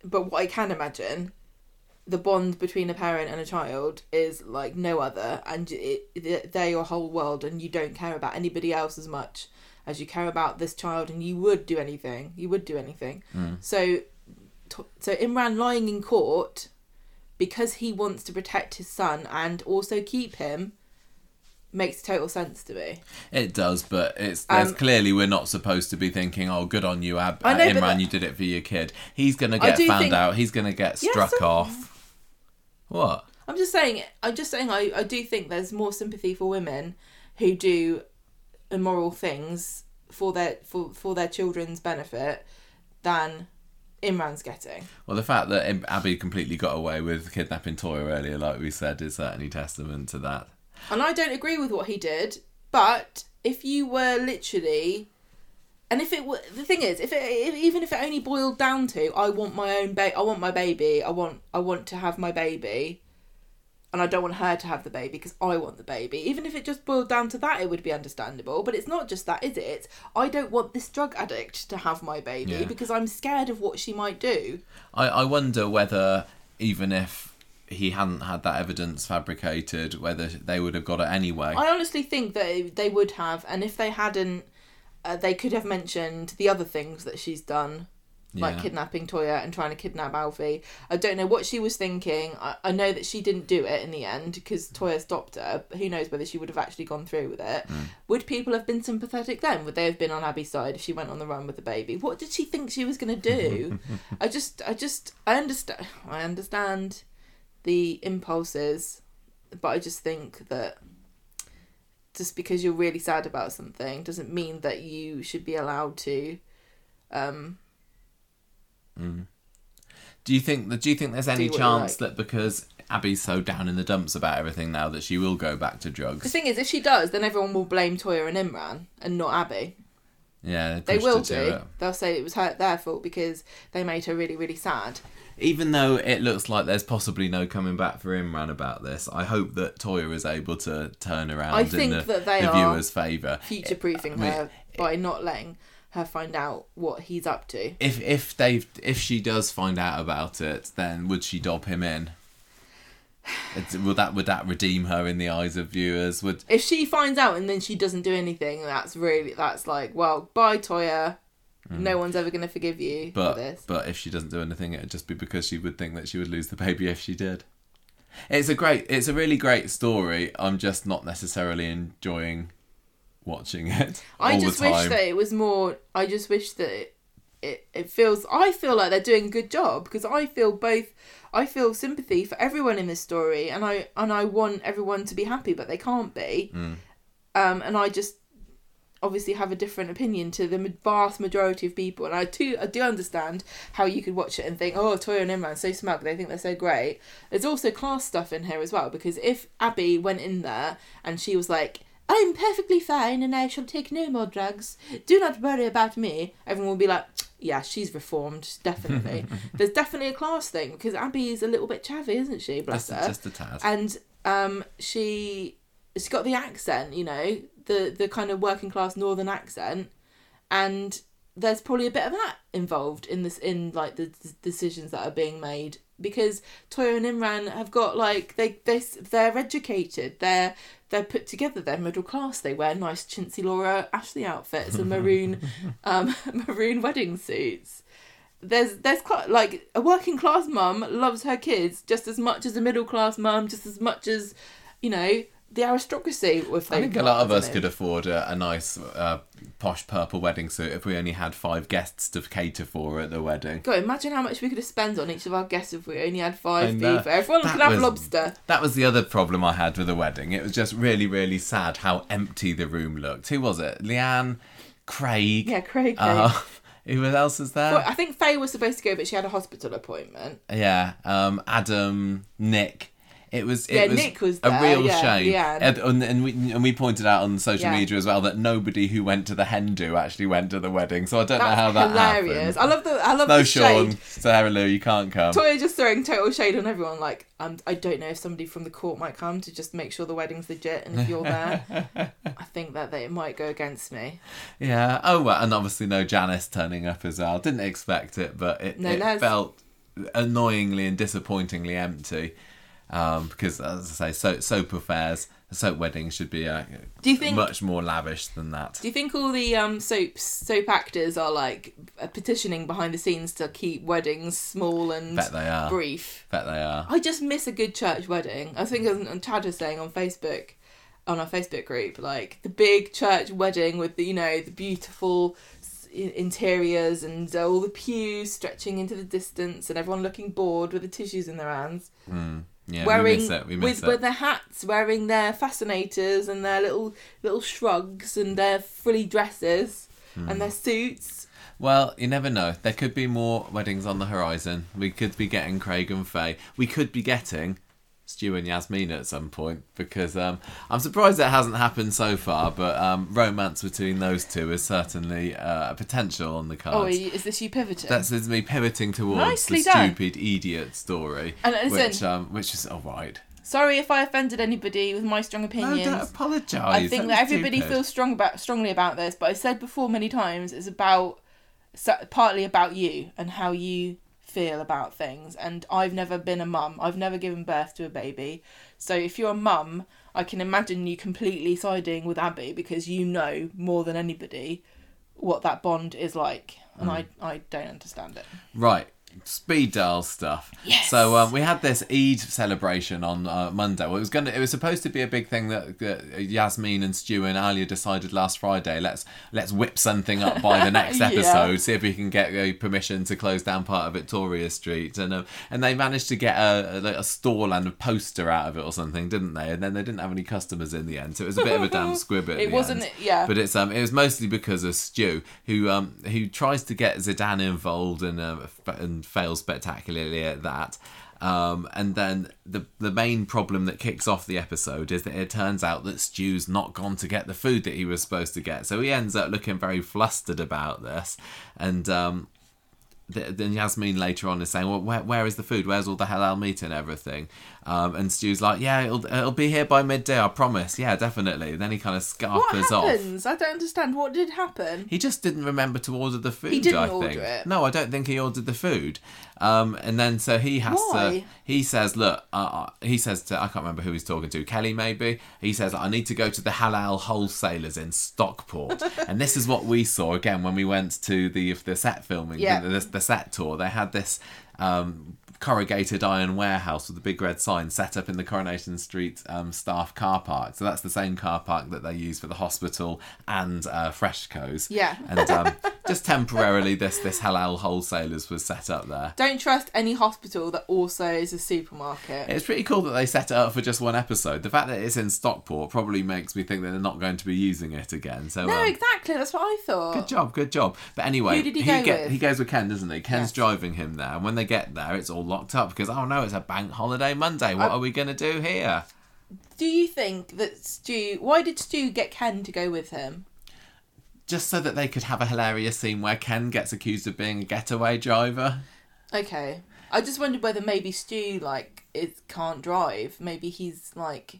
but what I can imagine, the bond between a parent and a child is like no other, and it, it, they're your whole world, and you don't care about anybody else as much as you care about this child, and you would do anything. You would do anything. So t- so Imran lying in court because he wants to protect his son and also keep him makes total sense to me. It does, but it's there's Um, clearly we're not supposed to be thinking, "Oh, good on you, Ab- know, Imran, that- you did it for your kid." He's gonna get found think- out. He's gonna get struck I- off. What? I'm just saying I'm just saying I, I do think there's more sympathy for women who do immoral things for their for, for their children's benefit than Imran's getting. Well, the fact that Abi completely got away with kidnapping Toyah earlier, like we said, is certainly testament to that. And I don't agree with what he did, but if you were literally and if it were the thing is, if it if, even if it only boiled down to I want my own baby, I want my baby, I want I want to have my baby and I don't want her to have the baby because I want the baby. Even if it just boiled down to that, it would be understandable. But it's not just that, is it? It's I don't want this drug addict to have my baby Yeah. because I'm scared of what she might do. I, I wonder whether even if he hadn't had that evidence fabricated, whether they would have got it anyway. I honestly think that they would have, and if they hadn't, uh, they could have mentioned the other things that she's done, like Yeah. kidnapping Toyah and trying to kidnap Alfie. I don't know what she was thinking. I, I know that she didn't do it in the end because Toyah stopped her. Who knows whether she would have actually gone through with it? Would people have been sympathetic then? Would they have been on Abi's side if she went on the run with the baby? What did she think she was going to do? I just, I just, I understand. I understand the impulses, but I just think that just because you're really sad about something doesn't mean that you should be allowed to um do you think that? Do you think there's any chance like. that because Abi's so down in the dumps about everything now that she will go back to drugs. the thing is if she does then everyone will blame Toyah and Imran and not Abi Yeah, they will do it. they'll say it was her their fault because they made her really really sad Even though it looks like there's possibly no coming back for Imran about this, I hope that Toyah is able to turn around I think in the, that they the are viewers' favour. future proofing I mean, her by not letting her find out what he's up to If if Dave if she does find out about it, then would she dob him in? Would that would that redeem her in the eyes of viewers? Would if she finds out and then she doesn't do anything that's really that's like well bye Toyah no one's ever going to forgive you Mm. but for this but if she doesn't do anything, it'd just be because she would think that she would lose the baby if she did. It's a great, it's a really great story. I'm just not necessarily enjoying watching it I just wish that it was more. I just wish that it, it it feels. I feel like they're doing a good job because I feel both. I feel sympathy for everyone in this story, and I and I want everyone to be happy, but they can't be. Mm. Um, and I just obviously have a different opinion to the vast majority of people, and I too I do understand how you could watch it and think, oh, Toyah and Imran so smug, they think they're so great. There's also class stuff in here as well because if Abi went in there and she was like. I'm perfectly fine and I shall take no more drugs. Do not worry about me. Everyone will be like, yeah, she's reformed, definitely. There's definitely a class thing because Abi is a little bit chavvy, isn't she? Bless just, her just a tad. and um she she's got the accent you know the the kind of working class northern accent and there's probably a bit of that involved in this in like the d- decisions that are being made because Toyah and Imran have got like they they they're educated they're they're put together they're middle class they wear nice chintzy Laura Ashley outfits and maroon um maroon wedding suits. There's there's quite like a working class mum loves her kids just as much as a middle class mum, just as much as you know the aristocracy with I think a lot of us could afford a, a nice uh, posh purple wedding suit if we only had five guests to cater for at the wedding. God, imagine how much we could have spent on each of our guests if we only had five beef. Everyone could have was- lobster. That was the other problem I had with the wedding. It was just really, really sad how empty the room looked. Who was it? Leanne, Craig. Yeah, Craig. Uh, who else was there? Well, I think Faye was supposed to go, but she had a hospital appointment. Yeah, um, Adam, Nick. It was. It Yeah, was Nick was a real yeah, shame, Leanne. and, and, we and we pointed out on social Yeah. media as well that nobody who went to the hen do actually went to the wedding. So I don't know how that hilarious. I love the I love no, the Sean, shade. Sarah Lou, you can't come. Toyah just throwing total shade on everyone. Like, um, I don't know if somebody from the court might come to just make sure the wedding's legit, and if you're there, I think that they might go against me. Yeah. Oh, well, and obviously no Janice turning up as well. Didn't expect it, but it, No, it felt annoyingly and disappointingly empty. Um, because as I say, so, soap affairs, soap weddings should be uh, Do you think? much more lavish than that. Do you think all the um soaps soap actors are like uh, petitioning behind the scenes to keep weddings small and Bet they are. brief? Bet they are. I just miss a good church wedding. I think as Chad was saying on Facebook, on our Facebook group, like the big church wedding with the you know the beautiful interiors and uh, all the pews stretching into the distance and everyone looking bored with the tissues in their hands, Yeah, wearing we miss it. We miss with it. with their hats, wearing their fascinators and their little little shrugs and their frilly dresses Hmm. and their suits. Well, you never know. There could be more weddings on the horizon. We could be getting Craig and Faye. We could be getting Stu and Yasmin at some point because um, I'm surprised it hasn't happened so far. But um, romance between those two is certainly uh, a potential on the cards. Oh, is this you pivoting? That's is me pivoting towards Nicely the done. stupid idiot story, And listen- which um, which is all right. Sorry if I offended anybody with my strong No, opinions. don't apologise. I think That that everybody stupid. feels strong about strongly about this, but I said before many times it's about partly about you and how you feel about things. And I've never been a mum. I've never given birth to a baby. So if you're a mum, I can imagine you completely siding with Abi because you know more than anybody what that bond is like, and Mm. I I don't understand it. Right. Speed Daal stuff. Yes. So um, we had this Eid celebration on uh, Monday. Well, it was going to. It was supposed to be a big thing that, that Yasmin and Stu and Alya decided last Friday. Let's let's whip something up by the next Yeah. episode. See if we can get uh, permission to close down part of Victoria Street. And um, and they managed to get a, a, a stall and a poster out of it or something, didn't they? And then they didn't have any customers in the end, so it was a bit of a damn squib at It wasn't- end. yeah. But it's um it was mostly because of Stu who um who tries to get Zeedan involved and uh, f- fails spectacularly at that. Um, and then the the main problem that kicks off the episode is that it turns out that Stu's not gone to get the food that he was supposed to get, so he ends up looking very flustered about this. And um, th- then Yasmin later on is saying, "Well, where, where is the food? Where's all the halal meat and everything?" Um, and Stu's like, "Yeah, it'll, it'll be here by midday, I promise. Yeah, definitely." Then he kind of What scarpers off. happens? I don't understand. What did happen? He just didn't remember to order the food. He didn't I order think. it. No, I don't think he ordered the food. Um, and then so he has to. He says, "Look," uh, uh, he says to I can't remember who he's talking to. Kelly maybe. He says, "I need to go to the halal wholesalers in Stockport." and this is what we saw again when we went to the the set filming, Yeah. the, the, the set tour. They had this. Um, corrugated iron warehouse with a big red sign set up in the Coronation Street um, staff car park. So that's the same car park that they use for the hospital and uh, Freshco's. Yeah. And um, just temporarily, this this halal wholesalers was set up there. Don't trust any hospital that also is a supermarket. It's pretty cool that they set it up for just one episode. The fact that it's in Stockport probably makes me think that they're not going to be using it again. So no, um, exactly. That's what I thought. Good job, good job. But anyway, Who did he go get- with? he goes with Ken, doesn't he? Ken's Yes. driving him there, and when they get there, it's all locked up because oh no, it's a bank holiday Monday. What I- are we gonna do here? Do you think that Stu? Why did Stu get Ken to go with him? Just so that they could have a hilarious scene where Ken gets accused of being a getaway driver. Okay, I just wondered whether maybe Stu like is can't drive. Maybe he's like,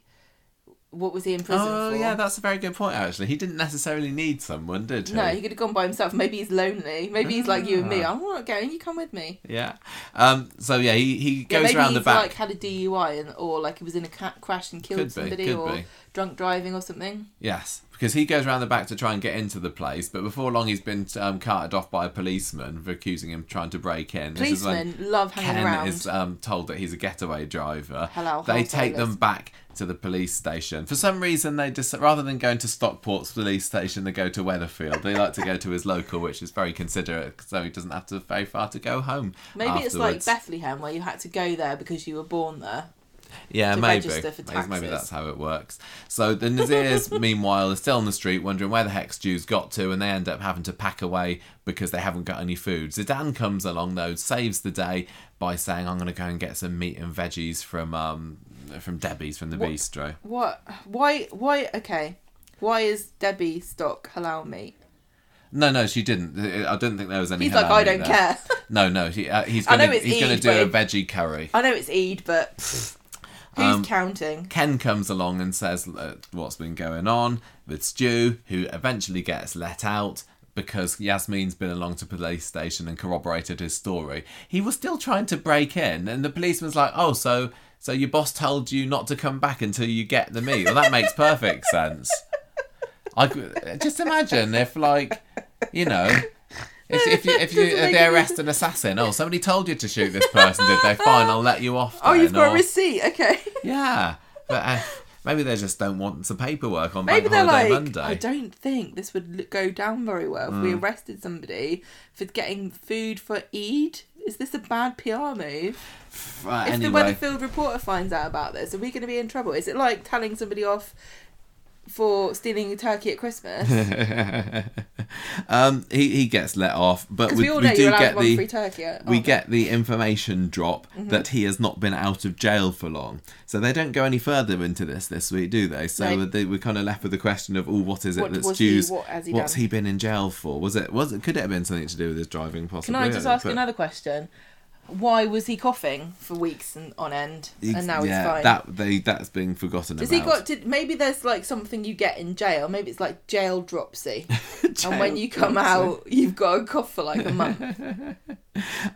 what was he in prison oh for? yeah, that's a very good point. Actually, he didn't necessarily need someone, did he? No, he could have gone by himself. Maybe he's lonely. Maybe he's like you and Ah. me. I'm not going. You come with me. Yeah. Um. So yeah, he he Yeah, goes maybe around he's the back. like had a DUI and or like he was in a ca- crash and killed Could be, somebody could or be. drunk driving or something. Yes, because he goes around the back to try and get into the place, but before long he's been um, carted off by a policeman for accusing him of trying to break in. This is when Policemen love hanging Ken around. is um, told that he's a getaway driver. Hello, they take them back to the police station. For some reason, they just rather than going to Stockport's police station, they go to Weatherfield. They like to go to his local, which is very considerate, so he doesn't have to very far to go home. Maybe it's like. Bethlehem, where you had to go there because you were born there. Yeah, maybe. for Maybe- Maybe that's how it works. So the Nazirs, meanwhile, are still on the street wondering where the heck Stu's got to, and they end up having to pack away because they haven't got any food. Zeedan comes along, though, saves the day by saying, I'm going to go and get some meat and veggies from um, from Debbie's, from the What- bistro. What? Why? Why? Okay. Why is Debbie stock halal meat? No, no, she didn't. I don't think there was any He's like, I don't there. care. No, no, he, uh, he's I know going to it's he's going Eid, to do a veggie curry. I know it's Eid, but who's Um, counting? Ken comes along and says uh, what's been going on with Stu, who eventually gets let out because Yasmin's been along to police station and corroborated his story. He was still trying to break in, and the policeman's like, "Oh, so so your boss told you not to come back until you get the meat? Well, that makes perfect sense." I could- just imagine if, like, you know. If, if you if you if they arrest an assassin, oh somebody told you to shoot this person, did they? Fine, I'll let you off. Oh, you've then, got a receipt. Okay. yeah, but uh, maybe they just don't want some paperwork on Maybe Bank they're Holiday like, Monday. I don't think this would go down very well if we Mm. arrested somebody for getting food for Eid. Is this a bad PR move? Right, If anyway, the Weatherfield reporter finds out about this, are we going to be in trouble? Is it like telling somebody off for stealing a turkey at Christmas? um, he he gets let off, but we, we all we do get one the free turkey. At, we get the information drop Mm-hmm. that he has not been out of jail for long. So they don't go any further into this this week, do they? So No. they, we're kind of left with the question of, oh, what is it What that was he- what he what's done? he been in jail for? Was it was it could it have been something to do with his driving? Possibly. Can I just ask But- another question? Why was he coughing for weeks and on end, and now yeah, he's fine? that they that's being forgotten Has about. he got? Did, maybe there's like something you get in jail. Maybe it's like jail dropsy, and when you come out, you've got a cough for like a month.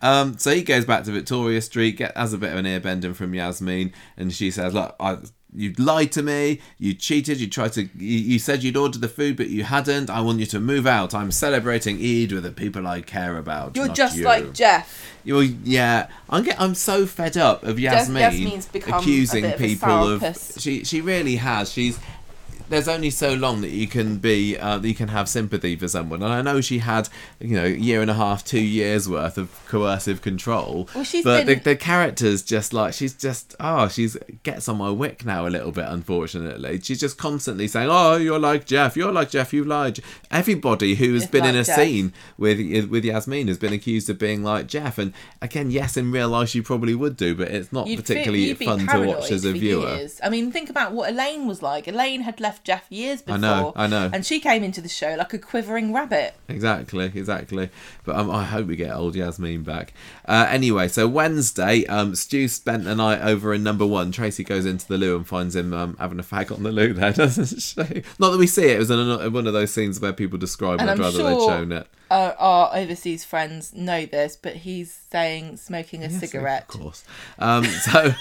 Um, so he goes back to Victoria Street, get has a bit of an ear bending from Yasmin, and she says, "Look, I, you lied to me. You cheated. You tried to. You, you said you'd ordered the food, but you hadn't. I want you to move out. I'm celebrating Eid with the people I care about. You're not just you." like Geoff. You're, yeah, I'm get, I'm so fed up of Yasmin Yasmin's become a accusing bit of a people of. sourpuss. She she really has. She's there's only so long that you can be uh, that you can have sympathy for someone, and I know she had you know a year and a half, two years worth of coercive control. Well, she's but been- the, the character's just like she's just oh she's gets on my wick now a little bit. Unfortunately, she's just constantly saying oh you're like Geoff, you're like Geoff, you lied. Everybody who has It's been in a Geoff. scene with with Yasmin has been accused of being like Geoff, and again, yes, in real life she probably would do, but it's not You'd particularly feel- fun to watch as a viewer. Years. I mean, think about what Elaine was like. Elaine had left Geoff years before. I know, I know. And she came into the show like a quivering rabbit. Exactly, exactly. But um, I hope we get old Yasmin back. Uh, anyway, so Wednesday, um, Stu spent the night over in number one. Tracy goes into the loo and finds him um, having a fag on the loo there, doesn't she? Not that we see it. It was in one of those scenes where people describe And it. I'd I'm rather sure they'd shown it. Uh, our overseas friends know this, but he's saying smoking a cigarette. Of course. Um, so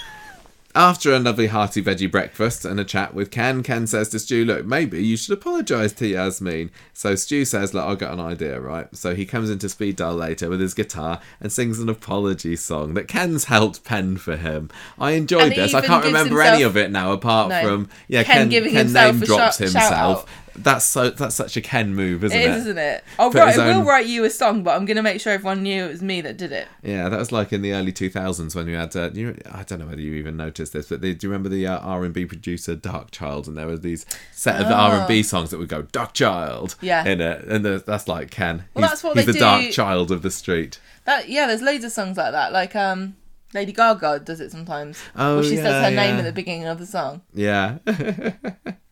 after a lovely hearty veggie breakfast and a chat with Ken, Ken says to Stu, "Look, maybe you should apologise to Yasmin." So Stu says, "Look, I've got an idea, right?" So he comes into Speed Daal later with his guitar and sings an apology song that Ken's helped pen for him. I enjoyed this. I can't remember himself- any of it now, apart No. from yeah, Ken Ken, giving Ken himself name a drops shout- himself. That's so that's such a Ken move, isn't It it? is, isn't it? I'll Put write, I will write you a song, but I'm going to make sure everyone knew it was me that did it. Yeah, that was like in the early 2000s when you had. Uh, you, I don't know whether you even noticed this, but the, do you remember the uh, R&B producer Darkchild? And there was these set of Ah. R&B songs that would go Darkchild Yeah. in it, and the, that's like Ken. Well, he's, that's what he's they the Darkchild of the street. That yeah, there's loads of songs like that. Like um, Lady Gaga does it sometimes. Oh, Or she yeah, says her name at the beginning of the song. Yeah,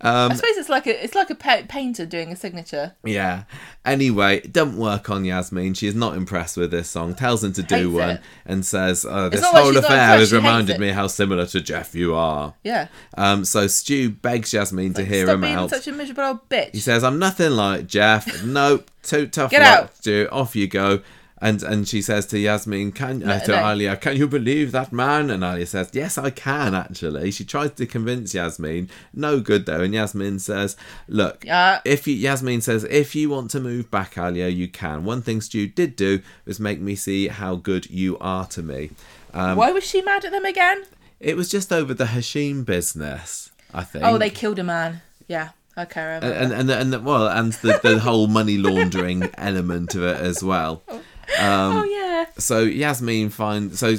I suppose it's like a it's like a pa- painter doing a signature. yeah. Anyway, it doesn't work on Yasmin. She is not impressed with this song. Tells him to do Hates one, it. and says, uh, "This whole affair has reminded me how similar to Geoff you are." Yeah. Um, so Stu begs Yasmin to hear him out. such a miserable old bitch. He says, "I'm nothing like Geoff. nope, too tough Get luck, out. Stu. Off you go." And and she says to Yasmin, "Can uh, to no. Alya, can you believe that man?" And Alya says, "Yes, I can. Actually." She tries to convince Yasmin. No good though. And Yasmin says, "Look, Yeah. if you Yasmin says if you want to move back, Alya, you can. One thing Stu did do was make me see how good you are to me." Um, Why was she mad at them again? It was just over the Hashim business, I think. Oh, they killed a man. Yeah. Okay. And and and, and well, and the, the whole money laundering element of it as well. oh Um, oh, yeah. So Yasmin find so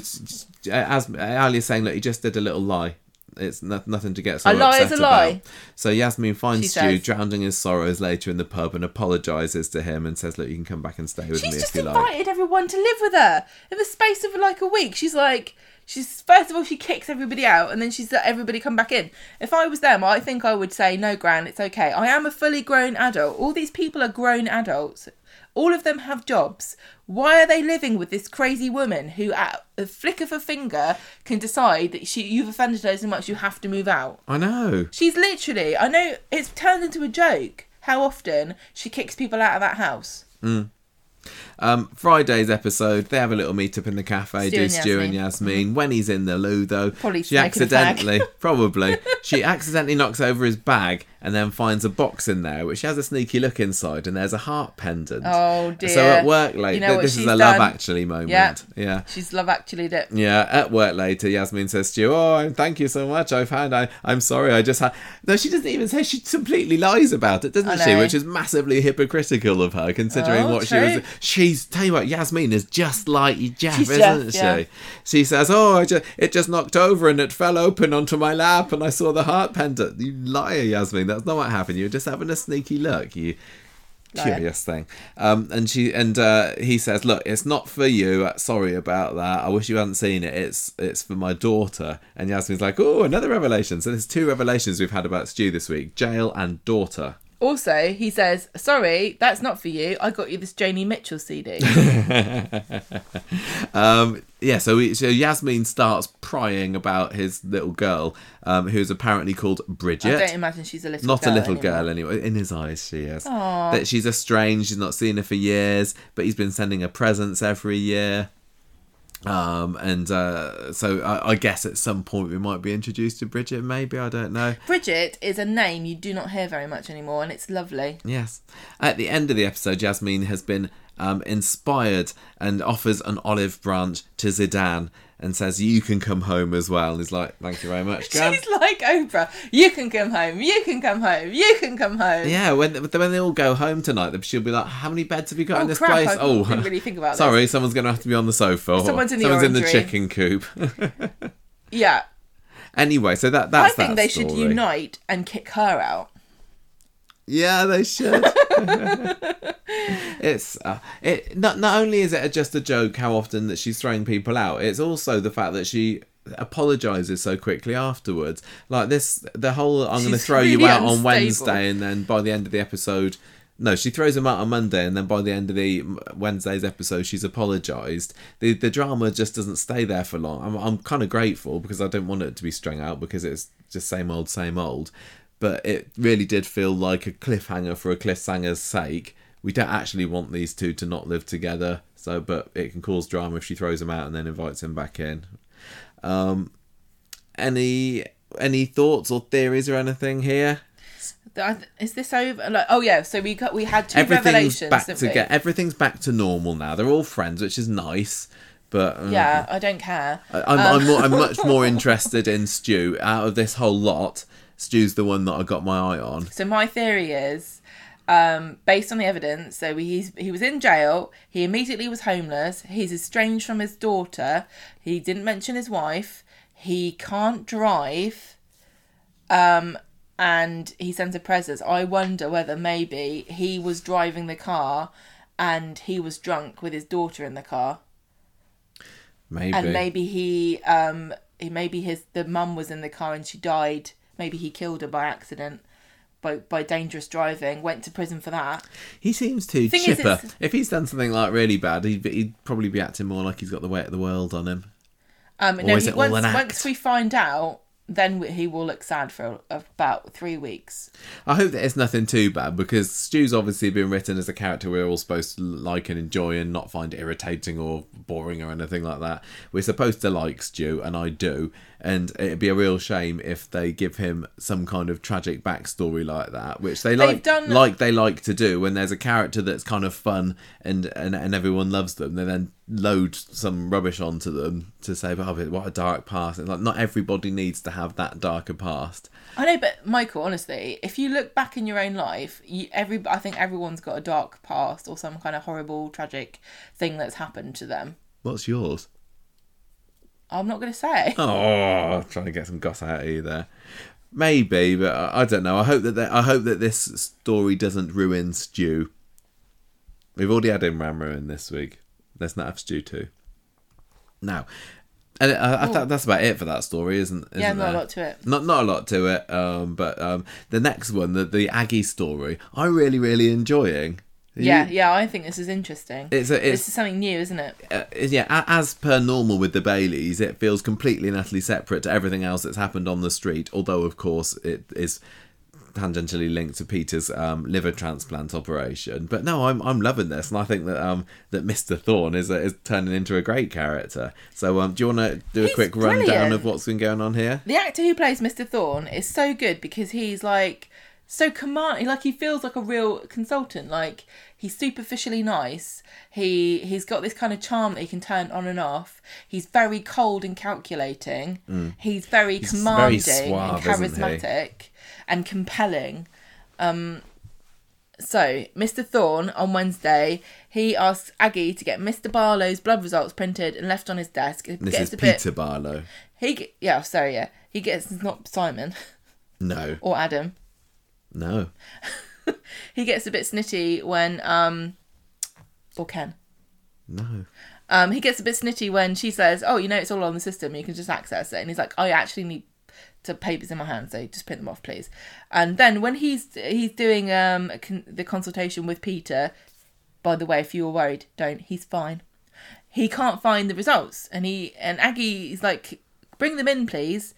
as Ali is saying, look, he just did a little lie. It's no, nothing to get so A lie is a lie. So Yasmin She finds Stu says. drowning his sorrows later in the pub and apologizes to him and says, "Look, you can come back and stay with She's me just if you like." invited everyone to live with her in the space of like a week. She's like, she's first of all she kicks everybody out, and then she's let everybody come back in. If I was them, I think I would say, "No, Gran, it's okay. I am a fully grown adult. All these people are grown adults. All of them have jobs. Why are they living with this crazy woman who, at a flick of a finger, can decide that she you've offended her so much you have to move out?" I know. She's literally, I know it's turned into a joke how often she kicks people out of that house. Um, Friday's episode, they have a little meet up in the cafe, Stu do and Stu and Yasmin. When he's in the loo, though, Probably she smoking a fag. accidentally, probably, she accidentally knocks over his bag and then finds a box in there, which has a sneaky look inside, and there's a heart pendant. Oh, dear. So at work later, You know what this is a love actually moment. Yeah. yeah. She's love actually it. Yeah, at work later, Yasmin says, to you, oh, thank you so much. I found, I, I'm sorry, I just had. No, she doesn't even say, she completely lies about it, doesn't she? Which is massively hypocritical of her, considering Oh, what true. she was. She's, tell you what, Yasmin is just like Geoff, She's isn't Geoff, she? yeah. She says, oh, I just, it just knocked over and it fell open onto my lap and I saw the heart pendant. You liar, Yasmin, that's not what happened. You were just having a sneaky look. You. Curious thing, um, and she and uh, he says, "Look, it's not for you. Sorry about that. I wish you hadn't seen it. It's it's for my daughter." And Yasmeen's like, "Oh, another revelation." So there's two revelations we've had about Stu this week: jail and daughter. Also, he says, "Sorry, that's not for you. I got you this Joni Mitchell CD." Um, yeah, so, we, so Yasmeen starts prying about his little girl, um, who's apparently called Bridget. I don't imagine she's a little. Girl. Not girl a little anymore. girl anyway. In his eyes, she is. Aw. That she's estranged. She's not seen her for years, but he's been sending her presents every year. Um, and uh, so I, I guess at some point we might be introduced to Bridget. Maybe I don't know. Bridget is a name you do not hear very much anymore, and it's lovely. Yes. At the end of the episode, Yasmeen has been um, inspired and offers an olive branch to Zeedan and says, "You can come home as well." And he's like, "Thank you very much, Gran." She's like Oprah. You can come home. You can come home. You can come home. Yeah, when when they all go home tonight, she'll be like, "How many beds have you got Oh, in this crap, place?" I oh, didn't really think about this. Sorry, someone's going to have to be on the sofa. or Someone's in the someone's in the chicken coop. Yeah. anyway, so that that's I think that they should unite and kick her out. Yeah, they should. it's uh, it. Not not only is it just a joke how often that she's throwing people out. It's also the fact that she apologizes so quickly afterwards. Like this, the whole I'm going to throw you really out on. Wednesday, and then by the end of the episode. No, she throws him out on Monday, and then by the end of the Wednesday's episode, she's apologised. The the drama just doesn't stay there for long. I'm I'm kind of grateful because I don't want it to be strung out because it's just same old, same old. But it really did feel like a cliffhanger for a cliffhanger's sake. We don't actually want these two to not live together. So, but it can cause drama if she throws him out and then invites him back in. Um, any any thoughts or theories or anything here? Is this over? Like, oh yeah. So we got we had two everything's revelations. back to get everything's back to normal now. They're all friends, which is nice. But uh, Yeah, I don't care. I- I'm I'm, more, I'm much more interested in Stu. Out of this whole lot, Stu's the one that I got my eye on. So my theory is, um, based on the evidence, so he's he was in jail. He immediately was homeless. He's estranged from his daughter. He didn't mention his wife. He can't drive. Um, and he sends a presence. I wonder whether maybe he was driving the car, and he was drunk with his daughter in the car, Maybe. and maybe he um he maybe his the mum was in the car and she died. Maybe he killed her by accident. By, by dangerous driving, went to prison for that. He seems too Thing chipper. it's- if he's done something like really bad, he'd, he'd probably be acting more like he's got the weight of the world on him. Um, Or no, is he, it all once, an once we find out, then he will look sad for about three weeks. I hope that it's nothing too bad because Stu's obviously been written as a character we're all supposed to like and enjoy and not find irritating or boring or anything like that. We're supposed to like Stu, and I do. And it'd be a real shame if they give him some kind of tragic backstory like that, which they like, done- like they like to do when there's a character that's kind of fun and, and, and everyone loves them. They then load some rubbish onto them to say, "Oh, what a dark past." It's like not everybody needs to have that darker past. I know, but Michael, honestly, if you look back in your own life, you, every I think everyone's got a dark past or some kind of horrible, tragic thing that's happened to them. What's yours? I'm not going to say. Oh, trying to get some goss out of you there. Maybe, but I I don't know. I hope that they, I hope that this story doesn't ruin Stu. We've already had Imran ruin this week. Let's not have Stu too. Now, and I, I thought that's about it for that story, isn't? isn't yeah, not a lot to it. Not not a lot to it. Um, but um, the next one, the the Aggie story, I'm really really enjoying. Yeah, yeah, I think this is interesting. It's a, it's this is something new, isn't it? uh, yeah, as per normal with the Baileys, it feels completely and utterly separate to everything else that's happened on the street. Although, of course, it is tangentially linked to Peter's um, liver transplant operation. But no, I'm I'm loving this, and I think that um that Mr. Thorne is is turning into a great character. So, um, do you want to do a He's quick rundown brilliant. of what's been going on here? The actor who plays Mr. Thorne is so good because he's like so command like he feels like a real consultant like he's superficially nice he he's got this kind of charm that he can turn on and off he's very cold and calculating he's very Mm. very commanding suave, and charismatic and compelling um so mr thorne on wednesday he asks aggie to get mr barlow's blood results printed and left on his desk it This gets is a bit Peter Barlow. he yeah, sorry, yeah. He gets not Simon No, or Adam. No. He gets a bit snitty when um or Ken. No. Um he gets a bit snitty when she says, "Oh, you know it's all on the system. You can just access it." And he's like, "I actually need to papers in my hand, so just print them off, please." And then when he's he's doing um a con- the consultation with Peter, by the way, if you were worried, don't. He's fine. He can't find the results, and he and Aggie is like, "Bring them in, please."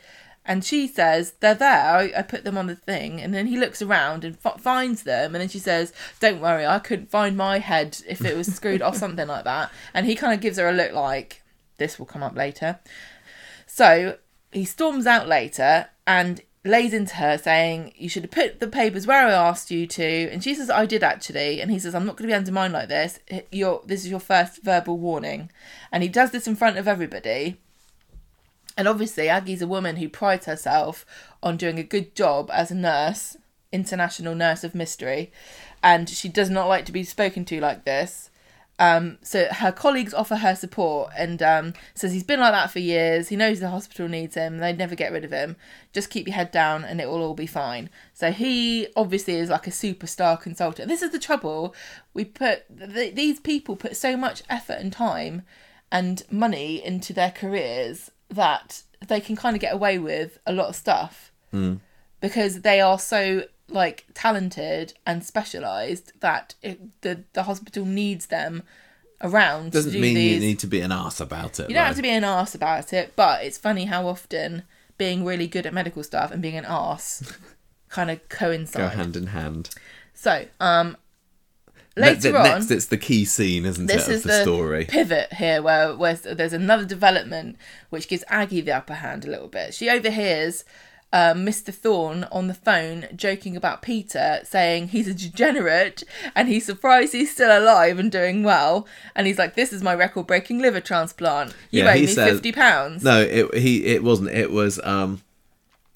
And she says, They're there. I, I put them on the thing. And then he looks around and f- finds them. And then she says, Don't worry, I couldn't find my head if it was screwed off, something like that. And he kind of gives her a look like, This will come up later. So he storms out later and lays into her saying, You should have put the papers where I asked you to. And she says, I did actually. And he says, I'm not going to be undermined like this. You're, this is your first verbal warning. And he does this in front of everybody. And obviously, Aggie's a woman who prides herself on doing a good job as a nurse, international nurse of mystery, and she does not like to be spoken to like this. Um, so her colleagues offer her support and um, says he's been like that for years. He knows the hospital needs him. They'd never get rid of him. Just keep your head down and it will all be fine. So he obviously is like a superstar consultant. This is the trouble. We put th- these people put so much effort and time and money into their careers that they can kind of get away with a lot of stuff because they are so like talented and specialized that it, the the hospital needs them around Doesn't to do mean these. you need to be an ass about it. You don't though. have to be an ass about it, but it's funny how often being really good at medical stuff and being an ass kind of coincide. go hand in hand. So, um, later ne- on, next, it's the key scene, isn't this it, of is the, story? pivot here where, where there's another development which gives Aggie the upper hand a little bit. She overhears um, Mr. Thorne on the phone joking about Peter, saying he's a degenerate and he's surprised he's still alive and doing well. And he's like, "This is my record-breaking liver transplant. You Yeah, owe me says- fifty pounds." No, it he it wasn't. It was um.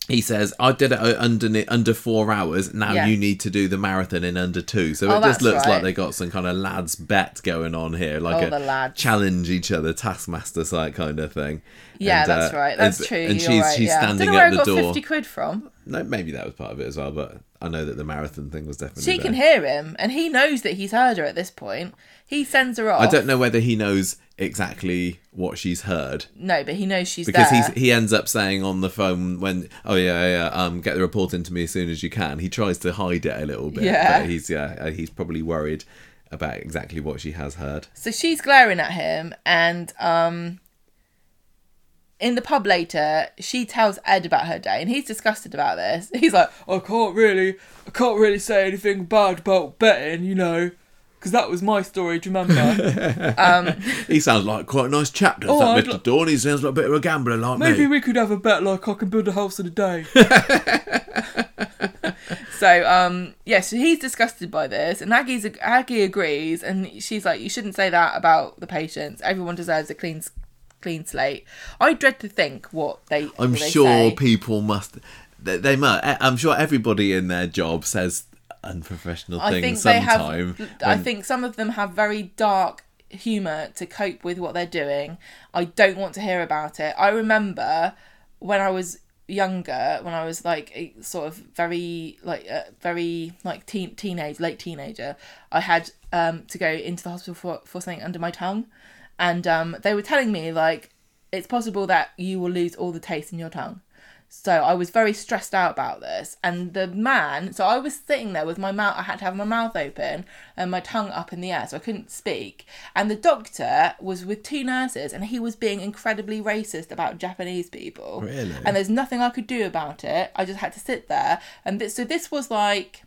He says, "I did it under under four hours. Now Yeah. you need to do the marathon in under two. So Oh, it just looks like they got some kind of lads bet going on here, like Oh, a challenge each other, taskmaster site kind of thing. Yeah, And, that's uh, right. That's and- true. And she's right, she's yeah. standing at I the got door. fifty quid from. No, maybe that was part of it as well, but I know that the marathon thing was definitely. She there. can hear him, and he knows that he's heard her at this point. He sends her off. I don't know whether he knows exactly what she's heard No, but he knows she's because there. he ends up saying on the phone when oh yeah yeah um get the report into me as soon as you can. He tries to hide it a little bit, Yeah. but he's yeah uh, he's probably worried about exactly what she has heard. So she's glaring at him, and um, in the pub later, she tells Ed about her day, and he's disgusted about this. He's like, I can't really, I can't really say anything bad about betting, you know, because that was my story. Do you remember? He sounds like quite a nice chap, does Oh, that I'd Mister li- Dawn? He sounds like a bit of a gambler like me. Maybe me. we could have a bet like I can build a house in a day. So um yeah, so he's disgusted by this, and Aggie's Aggie agrees, and she's like, you shouldn't say that about the patients. Everyone deserves a clean clean slate. I dread to think what they. I'm what they sure say. people must. They, they must. I'm sure everybody in their job says unprofessional I things think they sometime. have. I think some of them have very dark humor to cope with what they're doing. I don't want to hear about it. I remember when I was younger, when I was like a sort of very like uh, very like teen teenage late teenager, I had um to go into the hospital for for something under my tongue, and um they were telling me like it's possible that you will lose all the taste in your tongue. So I was very stressed out about this. And the man, so I was sitting there with my mouth, I had to have my mouth open and my tongue up in the air, so I couldn't speak. And the doctor was with two nurses and he was being incredibly racist about Japanese people. Really? And there's nothing I could do about it. I just had to sit there. And this, so this was like,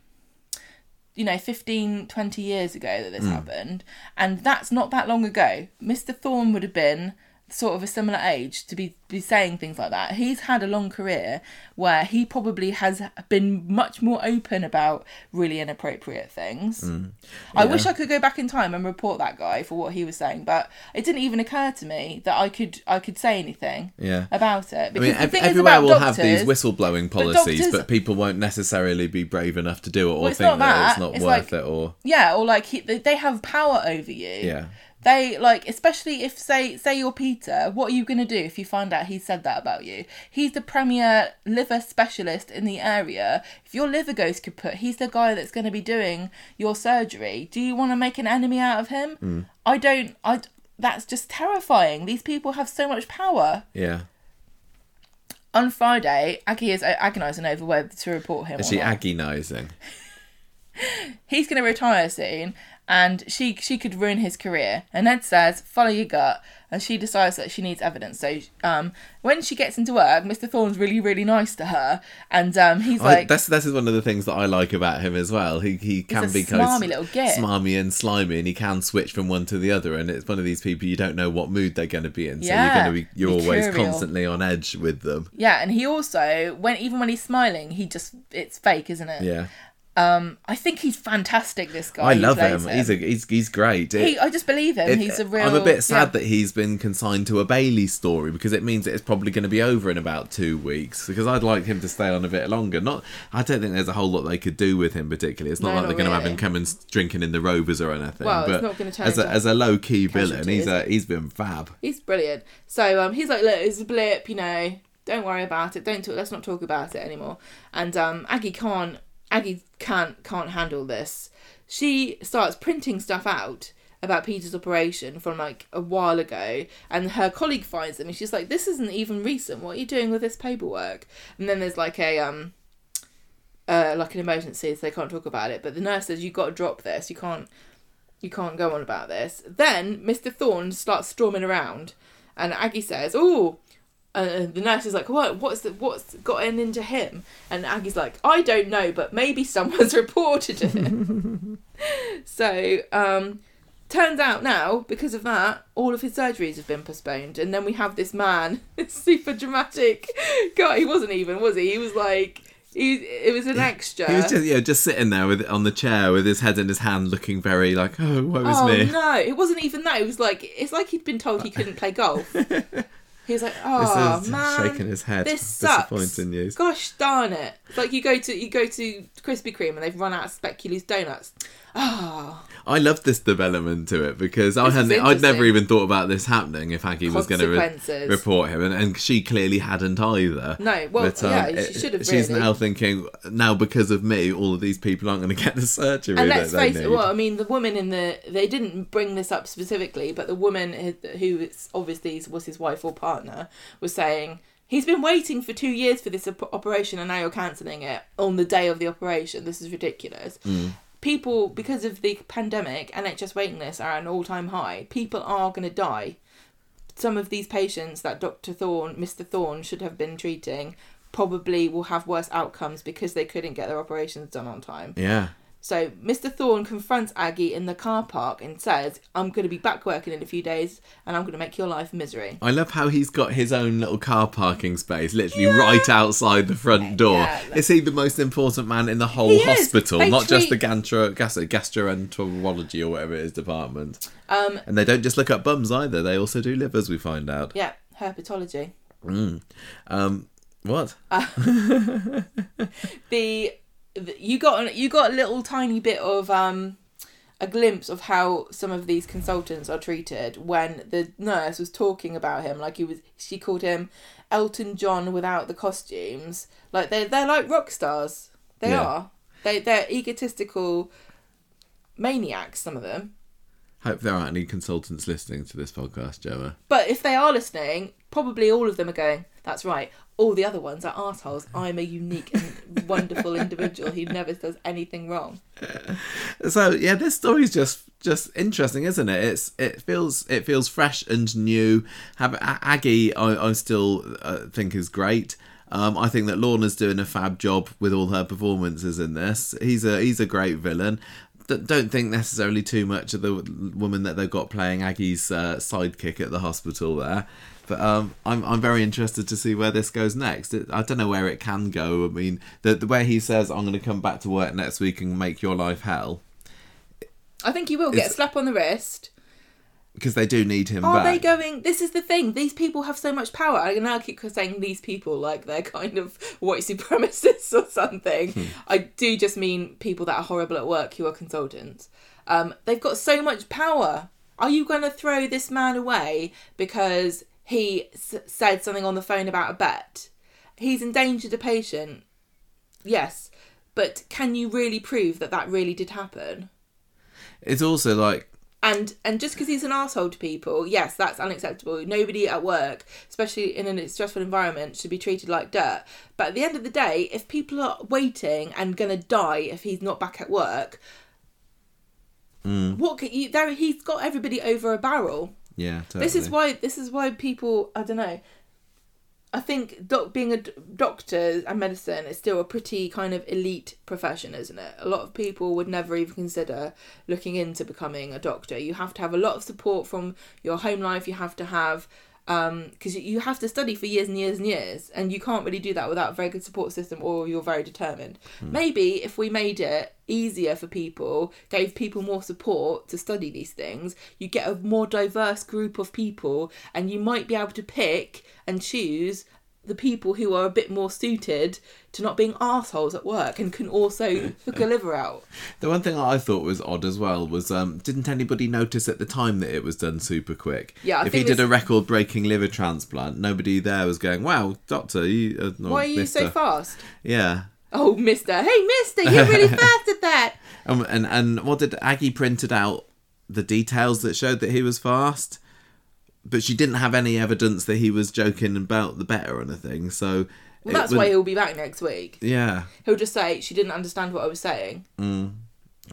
you know 15 20 years ago that this hmm. happened and that's not that long ago mr thorne would have been sort of a similar age to be be saying things like that he's had a long career where he probably has been much more open about really inappropriate things mm. i wish i could go back in time and report that guy for what he was saying but it didn't even occur to me that i could i could say anything Yeah. about it I mean, ev- everywhere will have these whistleblowing policies, but, doctors- people won't necessarily be brave enough to do it or Well, think not that, it's not it's worth like- it. Or Yeah, or like he, they have power over you. Yeah. They like, especially if say say you're Peter, what are you gonna do if you find out he said that about you? He's the premier liver specialist in the area. If your liver goes kaput, he's the guy that's going to be doing your surgery. Do you want to make an enemy out of him? Hmm. I don't. I. That's just terrifying. These people have so much power. yeah, On Friday, Aggie is agonising over whether to report him. is she agonising? he's going to retire soon and she she could ruin his career and Ed says follow your gut and she decides that she needs evidence so um when she gets into work mr thorne's really really nice to her and um he's I, like that's that's one of the things that I like about him as well. He he can a be smarmy little git. smarmy and slimy, and he can switch from one to the other. And it's one of these people you don't know what mood they're going to be in, so Yeah, you're going to be you're always mercurial. constantly on edge with them. yeah and he also when even when he's smiling he just it's fake isn't it Yeah, um i think he's fantastic this guy I love plays him. He's a he's he's great. It- he, i just believe him it- he's a real I'm a bit sad yeah. that he's been consigned to a Bailey story because it means that it's probably going to be over in about two weeks. Because I'd like him to stay on a bit longer. Not, I don't think there's a whole lot they could do with him particularly. It's not No, like not they're going to have him come and drinking in the Rovers or anything. Well, it's but not gonna turn as a as a low key villain, he's a, he's been fab. He's brilliant. So um, he's like, look, it's a blip, you know. Don't worry about it. Don't talk. Let's not talk about it anymore. And um, Aggie can't. Aggie can't can't handle this. She starts printing stuff out about Peter's operation from like a while ago, and her colleague finds them, and she's like, "This isn't even recent. What are you doing with this paperwork?" And then there's like a um, uh, like an emergency, so they can't talk about it. But the nurse says, "You've got to drop this. You can't." you can't go on about this. Then Mr. Thorne starts storming around, and Aggie says, "Oh." Uh, the nurse is like, "What? What's the, what's gotten into him?" And Aggie's like, "I don't know, but maybe someone's reported it." so, um, turns out now because of that, all of his surgeries have been postponed, and then we have this man, this super dramatic guy. He wasn't even, was he? He was like, he. It was an extra. He was just yeah, just sitting there with on the chair with his head in his hand, looking very like, oh, woe is oh me. no, it wasn't even that. It was like it's like he'd been told he couldn't play golf. He was like, "Oh This is man, shaking his head. this sucks. Disappointing news. Gosh darn it! It's like you go to you go to Krispy Kreme and they've run out of speculoos donuts. Ah, I loved this development to it because I This is hadn't, I'd never even thought about this happening if Aggie was going to re- report him, and, and she clearly hadn't either. No, well, yeah, she should have She's really. now thinking now because of me, all of these people aren't going to get the surgery and let's face need. it. Well, I mean, the woman in the they didn't bring this up specifically, but the woman who- who is obviously was his wife or partner was saying. He's been waiting for two years for this op- operation, and now you're cancelling it on the day of the operation. This is ridiculous. Mm. People, because of the pandemic, NHS waiting lists are at an all-time high. People are going to die. Some of these patients that Dr. Thorne, Mr. Thorne, should have been treating, probably will have worse outcomes because they couldn't get their operations done on time yeah, So Mr. Thorne confronts Aggie in the car park and says, "I'm going to be back working in a few days, and I'm going to make your life misery." I love how he's got his own little car parking space, literally right outside the front door. Yeah, like- is he the most important man in the whole hospital, not just the gastro, gastro, gastroenterology or whatever it is department? Um, And they don't just look at bums either; they also do livers. We find out. yeah, herpetology. Um, what? the, the you got you got a little tiny bit of um a glimpse of how some of these consultants are treated when the nurse was talking about him. Like he was she called him Elton John without the costumes. Like they they're like rock stars. They Yeah. are. They they're egotistical maniacs some of them Hope there aren't any consultants listening to this podcast, Gemma. but if they are listening probably all of them are going that's right all the other ones are assholes I'm a unique and wonderful individual who never does anything wrong So yeah, this story's just just interesting, isn't it? It's it feels it feels fresh and new. Have Aggie, I, I still uh, think is great. Um, I think that Lorna's doing a fab job with all her performances in this. He's a he's a great villain. Don't think necessarily too much of the woman that they've got playing Aggie's uh, sidekick at the hospital there. But um, I'm I'm very interested to see where this goes next. It, I don't know where it can go. I mean, the the way he says I'm going to come back to work next week and make your life hell I think he will get a slap on the wrist. Because they do need him Are back. they going? This is the thing. These people have so much power. I now keep saying these people like they're kind of white supremacists or something. Hmm. I do just mean people that are horrible at work who are consultants. Um, they've got so much power. Are you going to throw this man away because he s- said something on the phone about a bet? He's endangered a patient. Yes, but can you really prove that that really did happen? It's also like And and just because he's an asshole to people, yes, that's unacceptable. Nobody at work, especially in a stressful environment, should be treated like dirt. But at the end of the day, if people are waiting and gonna die if he's not back at work, mm. what can you? There, he's got everybody over a barrel. yeah. Totally. This is why. This is why people. I don't know. I think doc, being a d- doctor and medicine is still a pretty kind of elite profession, isn't it? A lot of people would never even consider looking into becoming a doctor. You have to have a lot of support from your home life. You have to have Um, because you have to study for years and years and years, and you can't really do that without a very good support system or you're very determined. Hmm. Maybe if we made it easier for people, gave people more support to study these things, you get a more diverse group of people, and you might be able to pick and choose the people who are a bit more suited to not being assholes at work and can also hook a liver out. The one thing I thought was odd as well was um, didn't anybody notice at the time that it was done super quick? Yeah, I if he did this- a record-breaking liver transplant, nobody there was going, "Wow, doctor, you." Uh, no, Why are you mister." so fast? Yeah. Oh, mister. Hey, mister, you're really fast at that. Um, and and what did Aggie printed out the details that showed that he was fast, but she didn't have any evidence that he was joking about the bet or anything. So Well, that's why wouldn't- he'll be back next week. Yeah, He'll just say she didn't understand what I was saying. Mm.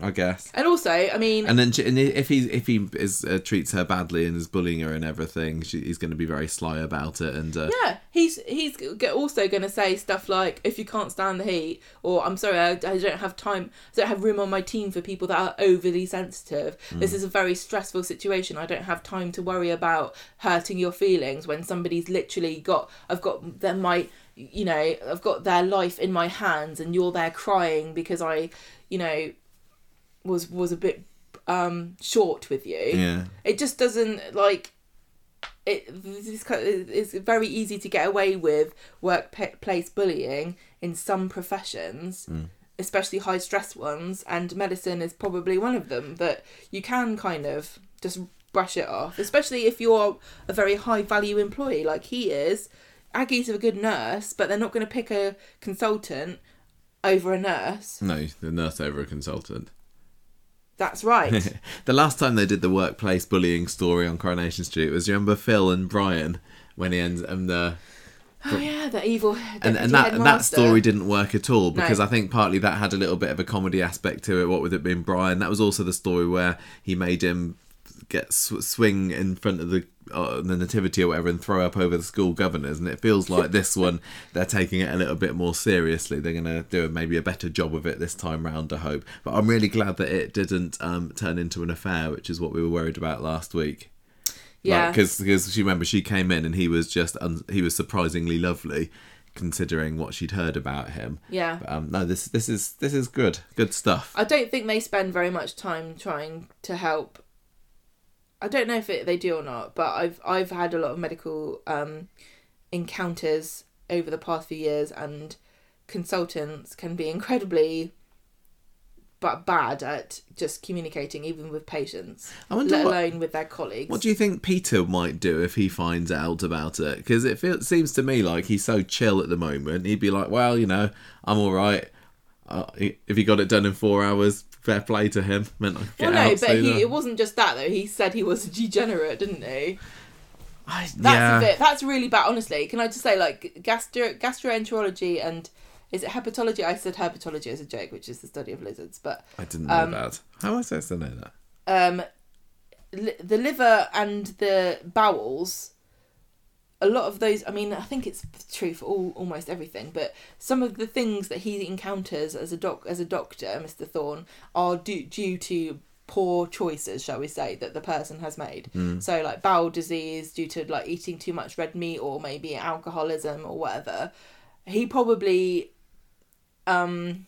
I guess. And also, I mean, And then and if he if he is uh, treats her badly and is bullying her and everything, she, he's going to be very sly about it. And uh, yeah, he's he's also going to say stuff like, "If you can't stand the heat," or "I'm sorry, I, I don't have time, I don't have room on my team for people that are overly sensitive. This is a very stressful situation. I don't have time to worry about hurting your feelings when somebody's literally got, I've got them my." You know, I've got their life in my hands, and you're there crying because I, you know, was was a bit um short with you. yeah, It just doesn't like it. This kind it's very easy to get away with workplace bullying in some professions, especially high stress ones, and medicine is probably one of them. That you can kind of just brush it off, especially if you're a very high value employee like he is. Aggie's a good nurse, but they're not going to pick a consultant over a nurse. no, the nurse over a consultant. That's right. the last time they did the workplace bullying story on Coronation Street was you remember Phil and Brian when he ends and the oh yeah, the evil. and, and that that story didn't work at all because No. I think partly that had a little bit of a comedy aspect to it. What with it being Brian, that was also the story where he made him get sw- swing in front of the uh, the nativity or whatever and throw up over the school governors. And it feels like this one they're taking it a little bit more seriously. They're going to do maybe a better job of it this time round. I hope. But I'm really glad that it didn't um, turn into an affair, which is what we were worried about last week. Yeah. because because she remember she came in and he was just un- he was surprisingly lovely considering what she'd heard about him. Yeah. But, um, no, this this is this is good, good stuff. I don't think they spend very much time trying to help. I don't know if it, they do or not, but I've I've had a lot of medical um, encounters over the past few years, and consultants can be incredibly but bad at just communicating, even with patients, I wonder let what- alone with their colleagues. What do you think Peter might do if he finds out about it? Because it feels, seems to me like he's so chill at the moment. He'd be like, "Well, you know, I'm all right. Uh, if he got it done in four hours, fair play to him. Meant I could get well, no, out but he, it wasn't just that though. He said he was a degenerate, didn't he? I, That's yeah. a bit. That's really bad. Honestly, can I just say, like gastro gastroenterology and is it hepatology? I said herpetology as a joke, which is the study of lizards. But I didn't know um, that. How was I supposed to know that? um, li- the liver and the bowels. A lot of those. I mean, I think it's true for all almost everything. But some of the things that he encounters as a doc as a doctor, Mister Thorne, are due due to poor choices, shall we say, that the person has made. So, like bowel disease due to like eating too much red meat, or maybe alcoholism or whatever. He probably um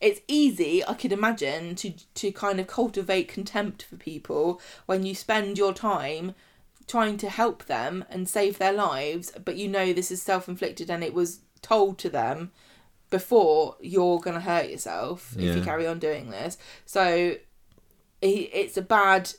it's easy i could imagine to to kind of cultivate contempt for people when you spend your time trying to help them and save their lives but you know this is self-inflicted and it was told to them before you're going to hurt yourself if you carry on doing this. So it's a bad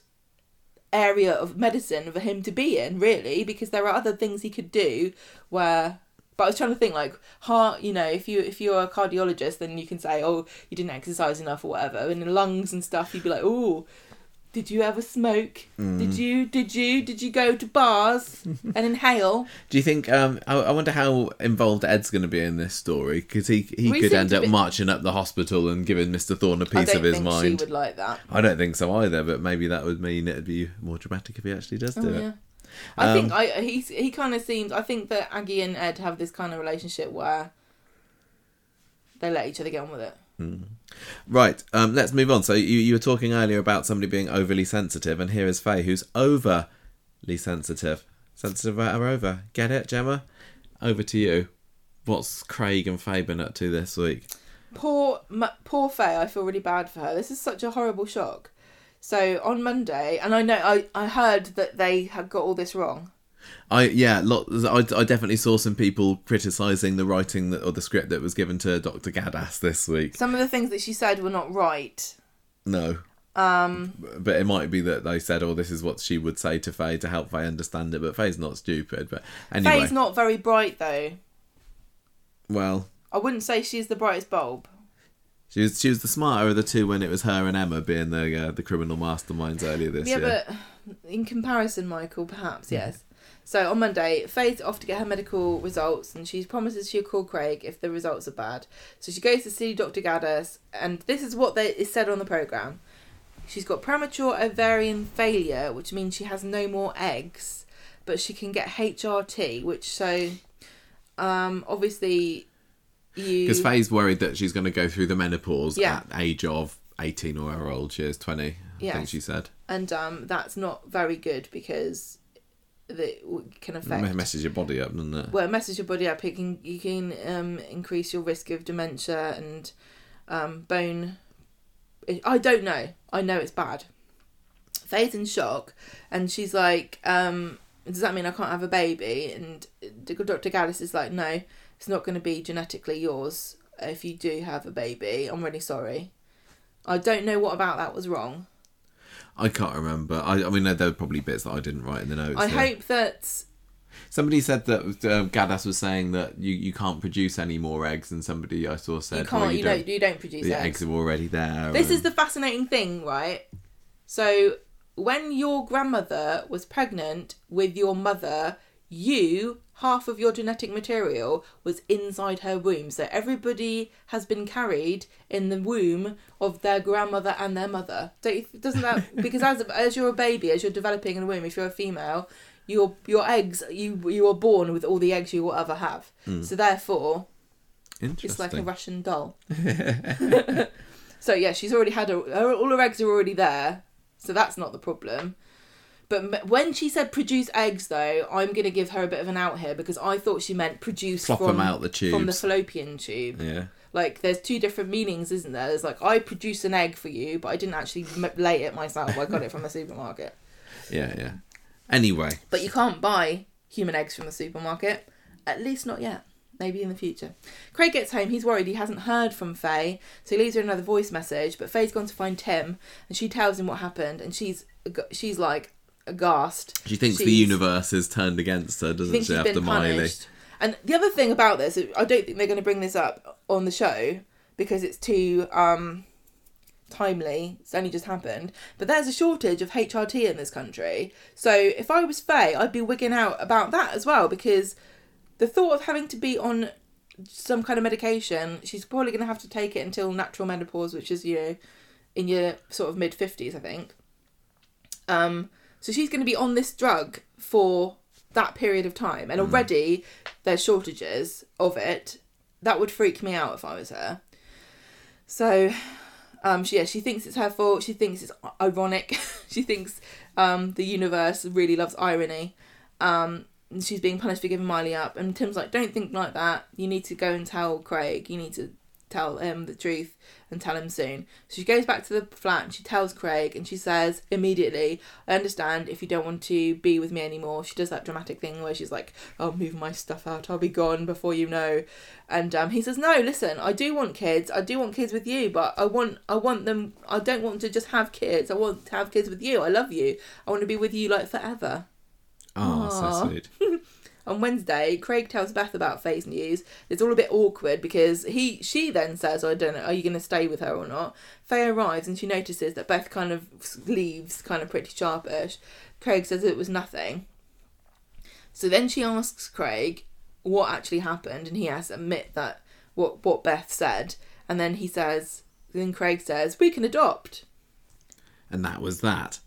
area of medicine for him to be in really because there are other things he could do where but I was trying to think like heart you know if you if you're a cardiologist then you can say oh you didn't exercise enough or whatever. And in lungs and stuff you'd be like oh did you ever smoke did you did you did you go to bars and inhale Do you think? Um, I, I wonder how involved Ed's going to be in this story because he he We could end up marching up the hospital and giving Mister Thorne a piece of his think mind. she would like that I don't think so either, but maybe that would mean it'd be more dramatic if he actually does do Oh, it. yeah. I Um, think I he's he kind of seems. I think that Aggie and Ed have this kind of relationship where they let each other get on with it. Right, um, let's move on. So you, you were talking earlier about somebody being overly sensitive, and here is Faye, who's overly sensitive. Sensitive her over. Get it, Gemma? Over to you. What's Craig and Faye been up to this week? Poor M- poor Faye. I feel really bad for her. This is such a horrible shock. So on Monday, and I know I I heard that they had got all this wrong. I yeah, lots. I, I definitely saw some people criticising the writing that, or the script that was given to Dr. Gaddas this week. Some of the things that she said were not right. No, Um, but it might be that they said, "Oh, this is what she would say to Faye to help Faye understand it." But Faye's not stupid. But anyway, Faye's not very bright though. well, I wouldn't say she's the brightest bulb. She was she was the smarter of the two when it was her and Emma being the uh, the criminal masterminds earlier this yeah, year. but in comparison, Michael, perhaps yes. So on Monday, Faye's off to get her medical results, and she promises she'll call Craig if the results are bad. So she goes to see Dr. Gaddas, and this is what they, is said on the program. She's got premature ovarian failure, which means she has no more eggs, but she can get HRT, which so um, obviously you Because Faye's worried that she's going to go through the menopause Yeah. at age of eighteen or however old she is, twenty. I Yes. think she said. and um, that's not very good because it can affect Me- Messes your body up, doesn't it? well, it messes your body up. It can you can um, increase your risk of dementia and um, bone. I don't know. I know it's bad. Faye's in shock, and she's like, um, "Does that mean I can't have a baby?" And Dr. Gaddas is like, "No, it's not going to be genetically yours if you do have a baby. I'm really sorry. I don't know what about that was wrong. I can't remember. I, I mean, there were probably bits that I didn't write in the notes. I there. hope that Somebody said that uh, Gaddas was saying that you, you can't produce any more eggs, and somebody I saw said, you can't. well, you, don't, You don't produce the eggs. eggs are already there. This and- is the fascinating thing, right? So, when your grandmother was pregnant with your mother, you half of your genetic material was inside her womb. So everybody has been carried in the womb of their grandmother and their mother. Don't you, doesn't that because as as you're a baby, as you're developing in the womb, if you're a female, your your eggs you you are born with all the eggs you will ever have. Hmm. So therefore, Interesting. it's like a Russian doll. so yeah, she's already had her, her all her eggs are already there, so that's not the problem. But when she said produce eggs, though, I'm going to give her a bit of an out here because I thought she meant produce Plop from out the from the fallopian tube. yeah. Like, there's two different meanings, isn't there? There's like I produce an egg for you, but I didn't actually lay it myself. I got it from the supermarket. Yeah, yeah. Anyway, But you can't buy human eggs from the supermarket. At least not yet. Maybe in the future. Craig gets home. He's worried he hasn't heard from Faye, so he leaves her another voice message. But Faye's gone to find Tim, and she tells him what happened, and she's uh, she's like aghast. she thinks the universe is turned against her, doesn't she, she's after Miley? And the other thing about this, I don't think they're going to bring this up on the show because it's too um, timely. It's only just happened. But there's a shortage of HRT in this country. So if I was Faye, I'd be wigging out about that as well because the thought of having to be on some kind of medication, she's probably going to have to take it until natural menopause, which is, you know, in your sort of mid 50s, I think. Um, so she's going to be on this drug for that period of time, and already there's shortages of it. That would freak me out if I was her. So, um, she, yeah, she thinks it's her fault. She thinks it's ironic. she thinks um, the universe really loves irony. Um, and she's being punished for giving Miley up. And Tim's like, don't think like that. You need to go and tell Craig. You need to tell him the truth and tell him soon. So she goes back to the flat and she tells Craig and she says immediately, I understand if you don't want to be with me anymore. She does that dramatic thing where she's like, I'll move my stuff out, I'll be gone before you know. And um, he says, No, listen, I do want kids. I do want kids with you, but I want I want them I don't want to just have kids. I want to have kids with you. I love you. I want to be with you like forever. Oh, so sweet. On Wednesday, Craig tells Beth about Faye's news. It's all a bit awkward because he she then says, I don't know, are you going to stay with her or not? Faye arrives and she notices that Beth kind of leaves, kind of pretty sharpish. Craig says it was nothing. So then she asks Craig what actually happened, and he has to admit that what what Beth said. And then he says, then Craig says, we can adopt. And that was that.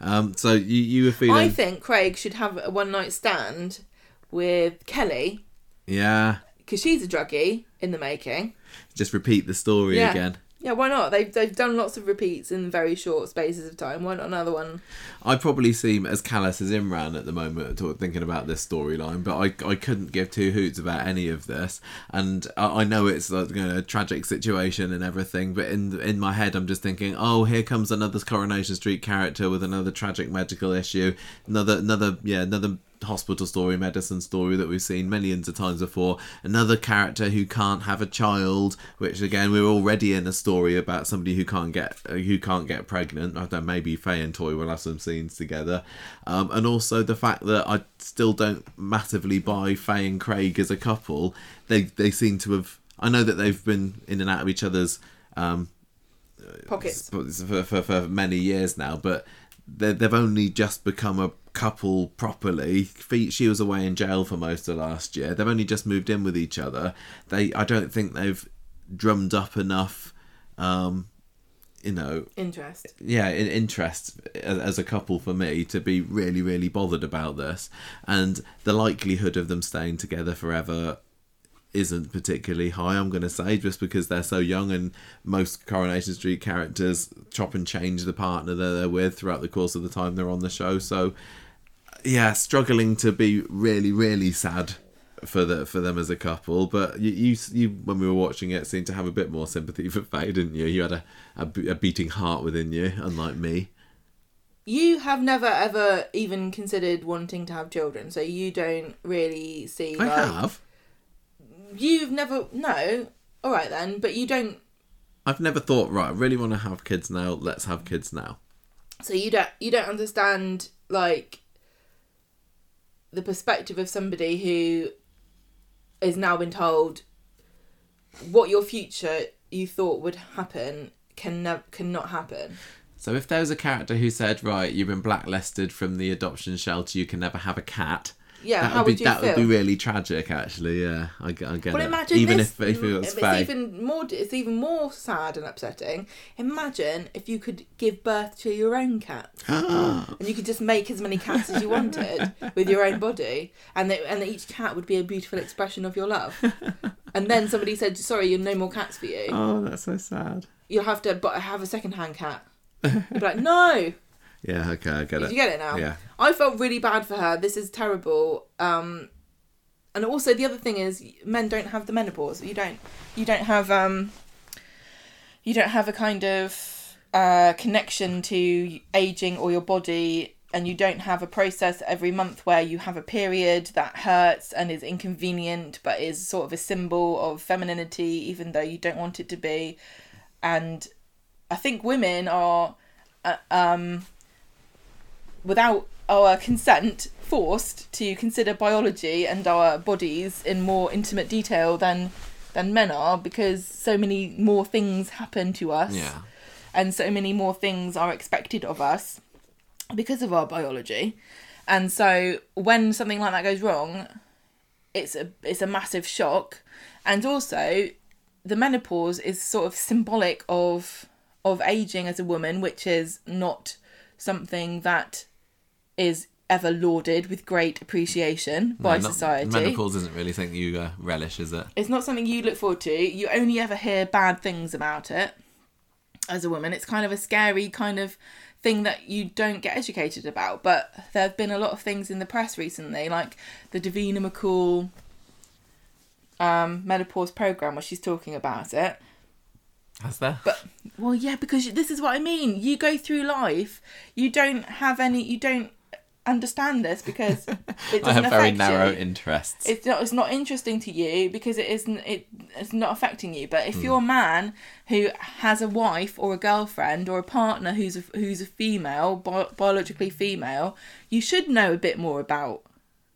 Um, so you, you were feeling. I think Craig should have a one night stand with Kelly yeah. because she's a druggie in the making. Just repeat the story Yeah. again. Yeah, why not? They've they've done lots of repeats in very short spaces of time. Why not another one? I probably seem as callous as Imran at the moment thinking about this storyline, but I, I couldn't give two hoots about any of this. And I, I know it's like, you know, a tragic situation and everything, but in in my head I'm just thinking, oh, here comes another Coronation Street character with another tragic medical issue, another another yeah another hospital story, medicine story that we've seen millions of times before. Another character who can't have a child, which again we're already in a story about somebody who can't get who can't get pregnant. I don't know, maybe Faye and Toyah will have some scenes together, um, and also the fact that I still don't massively buy Faye and Craig as a couple. They they seem to have. I know that they've been in and out of each other's um, Pockets. for, for, for many years now, but they've only just become a couple properly. She was away in jail for most of last year. They've only just moved in with each other. They, I don't think they've drummed up enough, um, you know, Interest. yeah, in interest as, as a couple for me to be really, really bothered about this, and the likelihood of them staying together forever isn't particularly high. I'm going to say just because they're so young, and most Coronation Street characters chop and change the partner that they're with throughout the course of the time they're on the show. So, yeah, struggling to be really, really sad for the for them as a couple. But you, you, you when we were watching it, seemed to have a bit more sympathy for Faye, didn't you? You had a, a, a beating heart within you, unlike me. You have never ever even considered wanting to have children, so you don't really see. I have. You've never. No. All right then, but you don't. I've never thought, right, I really want to have kids now. Let's have kids now. So you don't. You don't understand like the perspective of somebody who has now been told what your future you thought would happen can nev- cannot happen. So if there was a character who said, right, you've been blacklisted from the adoption shelter, you can never have a cat, yeah, that how would be would that feel? would be really tragic. Actually, yeah, I, get- I get Well, it. imagine even this. if if it was it's even more. It's even more sad and upsetting. Imagine if you could give birth to your own cat, and you could just make as many cats as you wanted with your own body, and that and each cat would be a beautiful expression of your love. And then somebody said, "Sorry, you're no more cats for you. Oh, that's so sad. You'll have to, but have a second-hand cat." You'd be like, "No." Yeah, okay, I get Did it. you get it now? Yeah. I felt really bad for her. This is terrible. Um, and also the other thing is, men don't have the menopause. You don't. You don't have. Um, you don't have a kind of uh, connection to aging or your body, and you don't have a process every month where you have a period that hurts and is inconvenient, but is sort of a symbol of femininity, even though you don't want it to be. And I think women are. Uh, um, without our consent, forced to consider biology and our bodies in more intimate detail than than men are because so many more things happen to us Yeah. and so many more things are expected of us because of our biology. And so when something like that goes wrong, it's a it's a massive shock. And also the menopause is sort of symbolic of of aging as a woman, which is not something that is ever lauded with great appreciation by not- society. Menopause isn't really something you uh, relish, is it? It's not something you look forward to. You only ever hear bad things about it as a woman. It's kind of a scary kind of thing that you don't get educated about. But there have been a lot of things in the press recently, like the Davina McCall um, menopause program where she's talking about it. Has there? But well, yeah, because this is what I mean. You go through life, you don't have any, you don't understand this because it doesn't I have very affect narrow you. interests. it's not it's not interesting to you because it isn't it it's not affecting you. But if hmm. you're a man who has a wife or a girlfriend or a partner who's a, who's a female bi- biologically female you should know a bit more about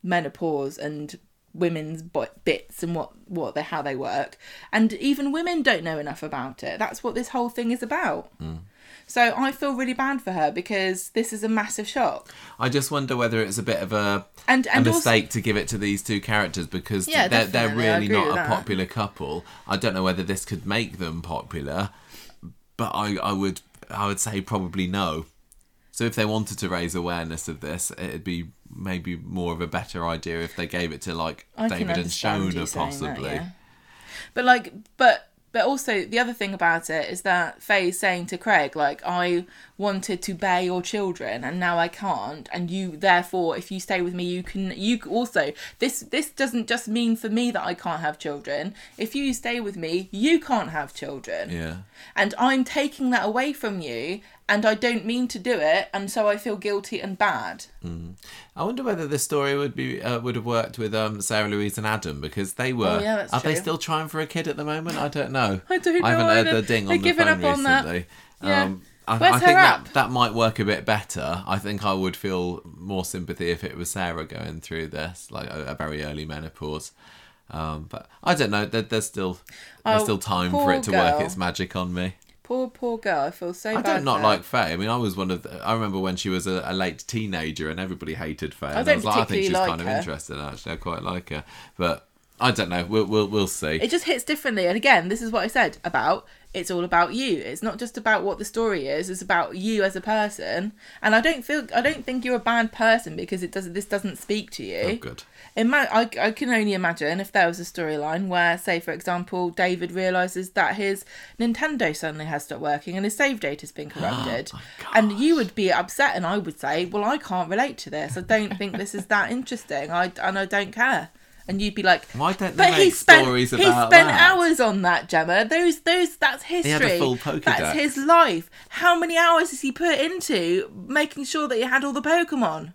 menopause and women's bits and what what they how they work. And even women don't know enough about it. That's what this whole thing is about hmm. So i feel really bad for her because this is a massive shock I just wonder whether it's a bit of a and a and also mistake to give it to these two characters because Yeah, they're they're really not a that. popular couple. I don't know whether this could make them popular, but I I would I would say probably no. So if they wanted to raise awareness of this, it'd be maybe more of a better idea if they gave it to like I David and Shona saying that, possibly. yeah. But like, but but also the other thing about it is that Faye's saying to Craig, like, I wanted to bear your children and now I can't, and you therefore, if you stay with me, you can. You also this this doesn't just mean for me that I can't have children. If you stay with me, you can't have children Yeah. and I'm taking that away from you, and I don't mean to do it, and so I feel guilty and bad. I wonder whether this story would be uh, would have worked with um, Sarah Louise and Adam because they were. Oh, yeah, are they still trying for a kid at the moment? I don't know. I don't I haven't know heard the ding on the phone up on that. recently. Yeah. Um, I, Where's I her think app? that that might work a bit better. I think I would feel more sympathy if it was Sarah going through this, like a, a very early menopause. Um, but I don't know. There, there's still there's Oh, still time for it to work its magic on me. Poor, poor girl. I feel so I bad. I don't not like Faye. I mean, I was one of. The, I remember when she was a, a late teenager and everybody hated Faye. I don't was like, I think she's particularly kind of like her. interesting. Actually, I quite like her, but I don't know. We'll we'll, we'll see. It just hits differently. And again, this is what I said about it's all about you. It's not just about what the story is. It's about you as a person. And I don't feel I don't think you're a bad person because it does this doesn't speak to you. oh, good. Ima- I, I can only imagine if there was a storyline where, say, for example, David realizes that his Nintendo suddenly has stopped working and his save data has been oh corrupted. and you would be upset, and I would say, Well, I can't relate to this. I don't think this is that interesting. I, and I don't care. And you'd be like, Why don't they but he spent he spent that? hours on that, Gemma. Those those that's history. had a full Pokédex. That's his life. How many hours has he put into making sure that he had all the Pokemon?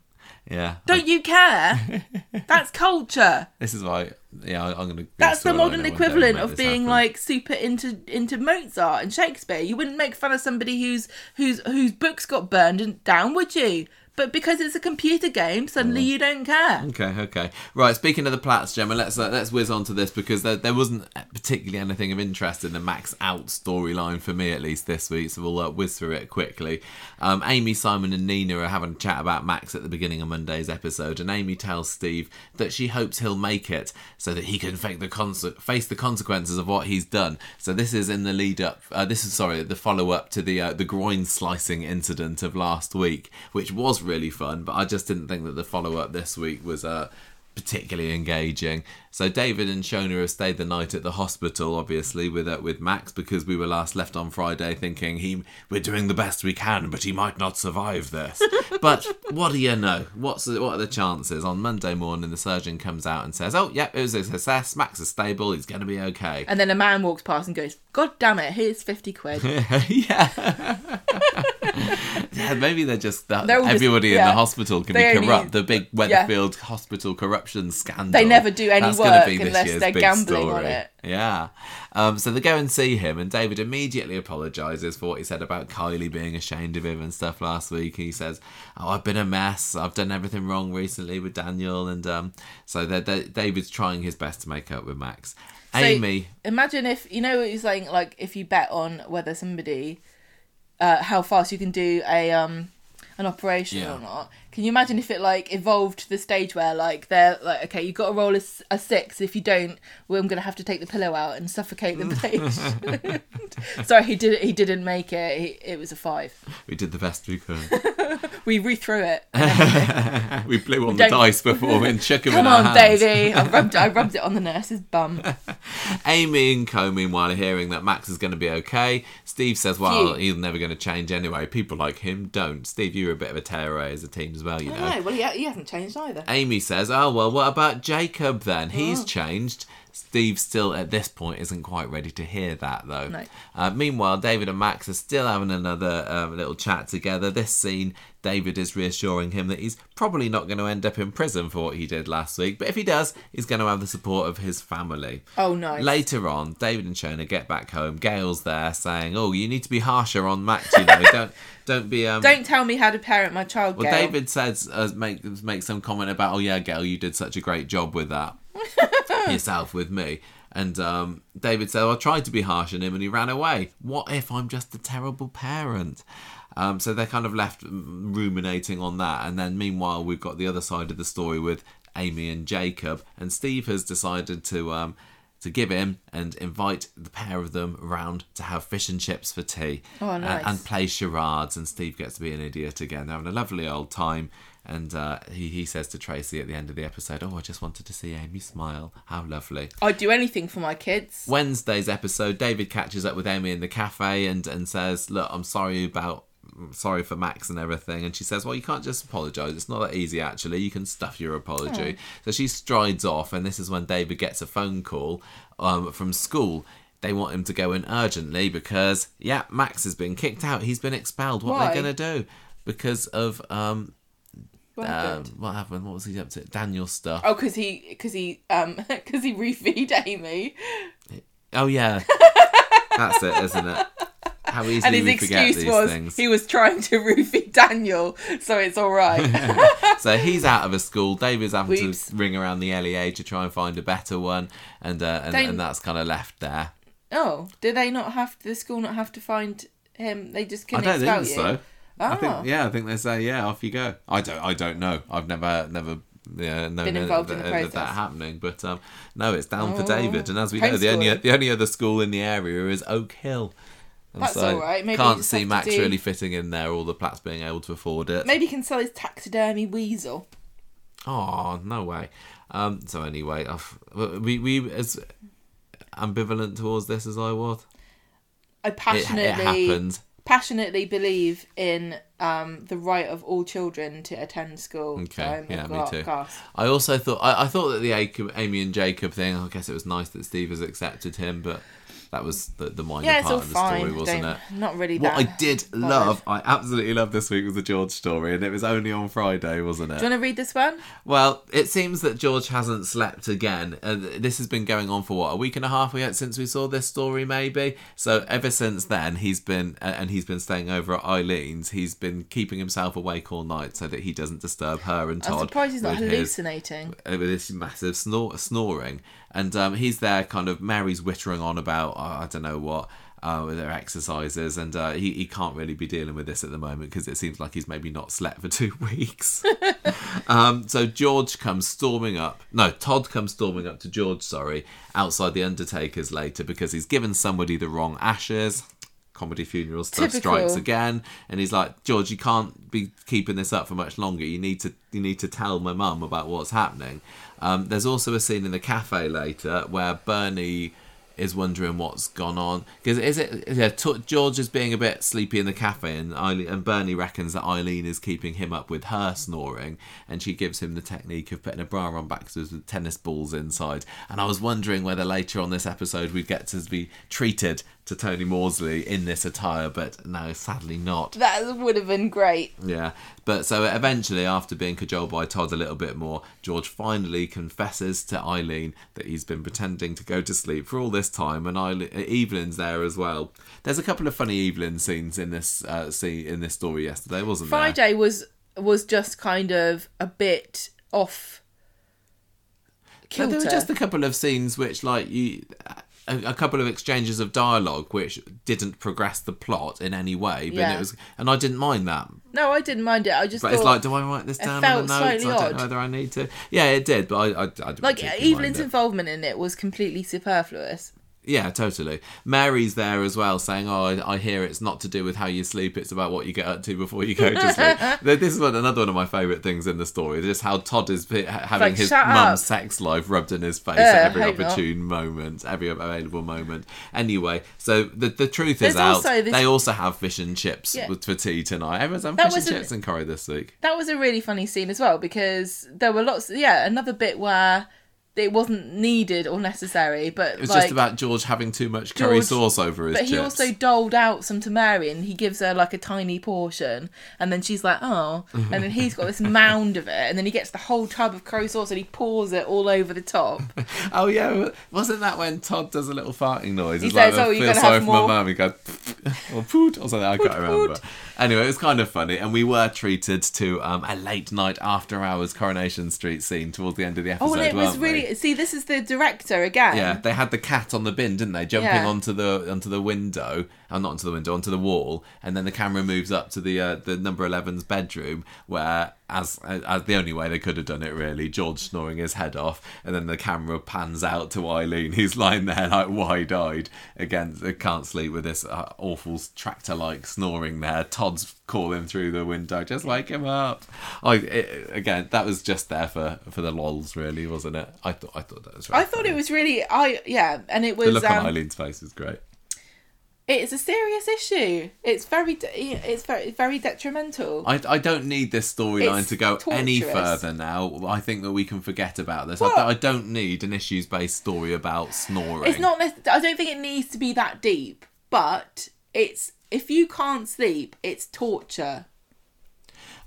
Yeah. Don't you care? that's culture. This is why. Yeah, I'm gonna. That's the modern one day and equivalent of being happen. like super into into Mozart and Shakespeare. You wouldn't make fun of somebody whose whose whose books got burned and down, would you? But because it's a computer game, suddenly you don't care. Okay, okay. Right, speaking of the Platts, Gemma, let's uh, let's whiz on to this because there, there wasn't particularly anything of interest in the Max Out storyline for me, at least this week, so we'll uh, whiz through it quickly. Um, Amy, Simon, and Nina are having a chat about Max at the beginning of Monday's episode, and Amy tells Steve that she hopes he'll make it so that he can face the, conse- face the consequences of what he's done. So this is in the lead up, uh, this is, sorry, the follow up to the, uh, the groin slicing incident of last week, which was really fun, but I just didn't think that the follow up this week was uh, particularly engaging. So David and Shona have stayed the night at the hospital, obviously with uh, with Max because we were last left on Friday thinking he we're doing the best we can, but he might not survive this. but what do you know? What's the, what are the chances? On Monday morning, the surgeon comes out and says, "Oh, yep, it was a success. Max is stable. He's going to be okay." And then a man walks past and goes, God damn it, here's 50 quid. yeah. yeah, maybe they're just that They're all just- everybody in yeah. the hospital can They be only- corrupt. The big Weatherfield hospital corruption scandal. They never do any That's work be unless they're gambling on it. Yeah. Um, so they go and see him, and David immediately apologises for what he said about Kylie being ashamed of him and stuff last week. He says, "Oh, I've been a mess. I've done everything wrong recently with Daniel," and um, so they're, they David's trying his best to make up with Max. So, Amy, Imagine if, you know, what he's saying, like, if you bet on whether somebody, uh, how fast you can do a, um, an operation Yeah. or not. Can you imagine if it like evolved to the stage where like they're like, okay, you've got to roll a six. If you don't, well, I'm gonna have to take the pillow out and suffocate the patient. Sorry, he did. He didn't make it. He, it was a five. we did the best we could. We rethrew it. we blew on the dice before and shook him Come in our on, hands. baby. I rubbed. I rubbed it on the nurse's bum. Amy and Co, meanwhile, are hearing that Max is going to be okay. Steve says, well, Phew. he's never going to change anyway. People like him don't. Steve, you were a bit of a tearaway as a team as well, you know. No, well, he, he hasn't changed either. Amy says, oh, well, what about Jacob then? He's Oh. changed. Steve still, at this point, isn't quite ready to hear that, though. No. Uh, meanwhile, David and Max are still having another um, little chat together. This scene, David is reassuring him that he's probably not going to end up in prison for what he did last week, but if he does, he's going to have the support of his family. Oh, nice. Later on, David and Shona get back home. Gail's there saying, "Oh, you need to be harsher on Max. You know, don't don't be um." Don't tell me how to parent my child, well, Gail. David says uh, make make some comment about, "Oh yeah, Gail, you did such a great job with that yourself with me." And um, David said, "I tried to be harsh on him, and he ran away. What if I'm just a terrible parent?" Um, so they're kind of left ruminating on that, and then meanwhile we've got the other side of the story with Amy and Jacob, and Steve has decided to um, to give in and invite the pair of them round to have fish and chips for tea Oh, and- and play charades. And Steve gets to be an idiot again. They're having a lovely old time. And uh, he, he says to Tracy at the end of the episode, Oh, I just wanted to see Amy smile. How lovely. I'd do anything for my kids. Wednesday's episode, David catches up with Amy in the cafe and, and says, Look, I'm sorry about. Sorry for Max and everything, and she says, "Well, you can't just apologise. It's not that easy, actually. You can stuff your apology." So she strides off, and this is when David gets a phone call um, from school. They want him to go in urgently because, yeah, Max has been kicked out. He's been expelled. What are they going to do? Because of um, um, what happened? What was he up to? Daniel stuff. Oh, because he, because he, um, because he refeed Amy, Oh yeah, that's it, isn't it? How easily and his we forget excuse these was things. he was trying to roofie Daniel, so it's all right. So he's out of a school. David's having Whoops. to ring around the LEA to try and find a better one, and uh, and, and that's kind of left there. oh, do they not have the school not have to find him? They just I can don't think you. so. I think yeah, I think they say yeah, off you go. I don't I don't know. I've never never. Yeah, known Been involved in the of- of that happening, but um, no, it's down for Oh. David. And as we know, the only the only other school in the area is Oak Hill. And That's all right. Maybe can't see Max do- really fitting in there. All the Platts being able to afford it. Maybe he can sell his taxidermy weasel. Oh no way. Um, so anyway, I've, we we as ambivalent towards this as I was. I It, passionately, it happened. Passionately believe in um, the right of all children to attend school. Okay, I'm yeah, me too. I also thought I, I thought that the Amy and Jacob thing. I guess it was nice that Steve has accepted him, but That was the, the minor Yeah, part of the fine. story, wasn't Don't- it? Not really What that. I did bothered. love, I absolutely loved this week was the George story, and it was only on Friday, wasn't it? Do you want to read this one? Well, it seems that George hasn't slept again. Uh, this has been going on for what a week and a half we- since we saw this story, maybe. So ever since then, he's been uh, and he's been staying over at Eileen's. He's been keeping himself awake all night so that he doesn't disturb her and Todd. I'm surprised he's not his- hallucinating. uh, with this massive snor- snoring, and um, he's there, kind of. Mary's wittering on about uh, I don't know what. Uh, with their exercises, and uh, he, he can't really be dealing with this at the moment because it seems like he's maybe not slept for two weeks. um, so George comes storming up. No, Todd comes storming up to George. Sorry, outside the Undertaker's later because he's given somebody the wrong ashes. Comedy funeral stuff Typical. strikes again, and he's like, George, you can't be keeping this up for much longer. You need to you need to tell my mum about what's happening. Um, there's also a scene in the cafe later where Bernie is wondering what's gone on. Because is it yeah t- George is being a bit sleepy in the cafe and Eileen, and Bernie reckons that Eileen is keeping him up with her snoring and she gives him the technique of putting a bra on backwards with tennis balls inside. And I was wondering whether later on this episode we'd get to be treated to Tony Maudsley in this attire but no sadly not That would have been great. yeah, but so eventually, after being cajoled by Todd a little bit more, George finally confesses to Eileen that he's been pretending to go to sleep for all this time, and Eileen, Evelyn's there as well. There's a couple of funny Evelyn scenes in this uh, scene in this story yesterday, wasn't there? Friday was was just kind of a bit off kilter. there were just a couple of scenes which, like you, a, a couple of exchanges of dialogue which didn't progress the plot in any way. But Yeah. it was, and I didn't mind that. no, I didn't mind it. I just But it's like, do I write this down? it felt notes? I don't know whether I need to. Yeah, it did, but I, I, I like Evelyn's involvement in it was completely superfluous. Yeah, totally. Mary's there as well, saying, "Oh, I, I hear it's not to do with how you sleep; it's about what you get up to before you go to sleep." This is one, another one of my favourite things in the story. Just how Todd is having Like, his mum's sex life rubbed in his face Uh, at every opportune moment, every available moment. Anyway, so the the truth There's is out. this- They also have fish and chips Yeah. for tea tonight. Everyone's having That fish and an- chips and curry this week. That was a really funny scene as well because there were lots. Yeah, another bit where it wasn't needed or necessary, but It was like, just about George having too much curry George- sauce over his But he chips. also doled out some to Mary, and he gives her like a tiny portion, and then she's like, "Oh," and then he's got this mound of it, and then he gets the whole tub of curry sauce and he pours it all over the top. Oh yeah, wasn't that when Todd does a little farting noise? He It's like, says, I "Oh, you're gonna sorry have for more." my mum." He goes, or poot, or something. I can't remember. Anyway, it was kind of funny, and we were treated to um, a late night after hours Coronation Street scene towards the end of the episode. Oh, it was weren't see. This is the director again. Yeah, they had the cat on the bin, didn't they? Jumping Yeah. onto the onto the window, uh, not onto the window, onto the wall, and then the camera moves up to the uh, the number 11's bedroom, where as as the only way they could have done it really, George snoring his head off, and then the camera pans out to Eileen, who's lying there like wide eyed against, uh, can't sleep with this uh, awful tractor like snoring there. Todd's calling through the window, just wake him up. I it, again, that was just there for for the lols, really, wasn't it? I thought I thought that was. Really I thought funny. it was really. I yeah, and it was. The look on um, Eileen's face is great. It's a serious issue. It's very. de- It's very very detrimental. I, I don't need this storyline It's to go any torturous. further now. I think that we can forget about this. I, I don't need an issues based story about snoring. It's not. nec- I don't think it needs to be that deep, but it's if you can't sleep, it's torture.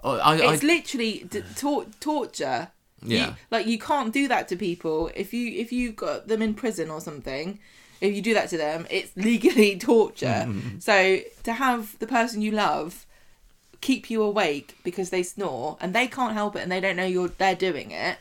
Oh, I, I, It's literally d- tor- torture. You- Yeah. like you can't do that to people. If you if you've got them in prison or something, if you do that to them, it's legally torture. Mm-hmm. So to have the person you love keep you awake because they snore and they can't help it and they don't know you're they're doing it,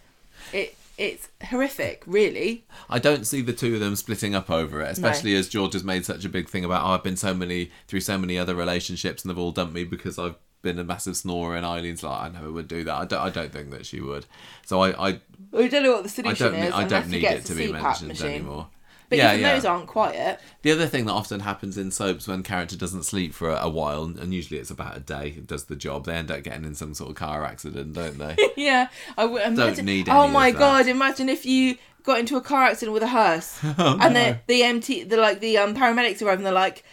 it it's horrific, really. I don't see the two of them splitting up over it, especially as George has made such a big thing about. Oh, I've been so many through so many other relationships, and they've all dumped me because I've been a massive snorer. And Eileen's like, I never would do that. I don't. I don't think that she would. So I. I, We don't know what the I solution don't. is. I don't need it to be mentioned machine. anymore. But yeah, even yeah. those aren't quiet. The other thing that often happens in soaps when character doesn't sleep for a, a while, and usually it's about a day, does the job. They end up getting in some sort of car accident, don't they? Yeah, I would imagine. need oh my god! Imagine if you got into a car accident with a hearse, Oh, and the the MT, the like the um paramedics arrive, and they're like,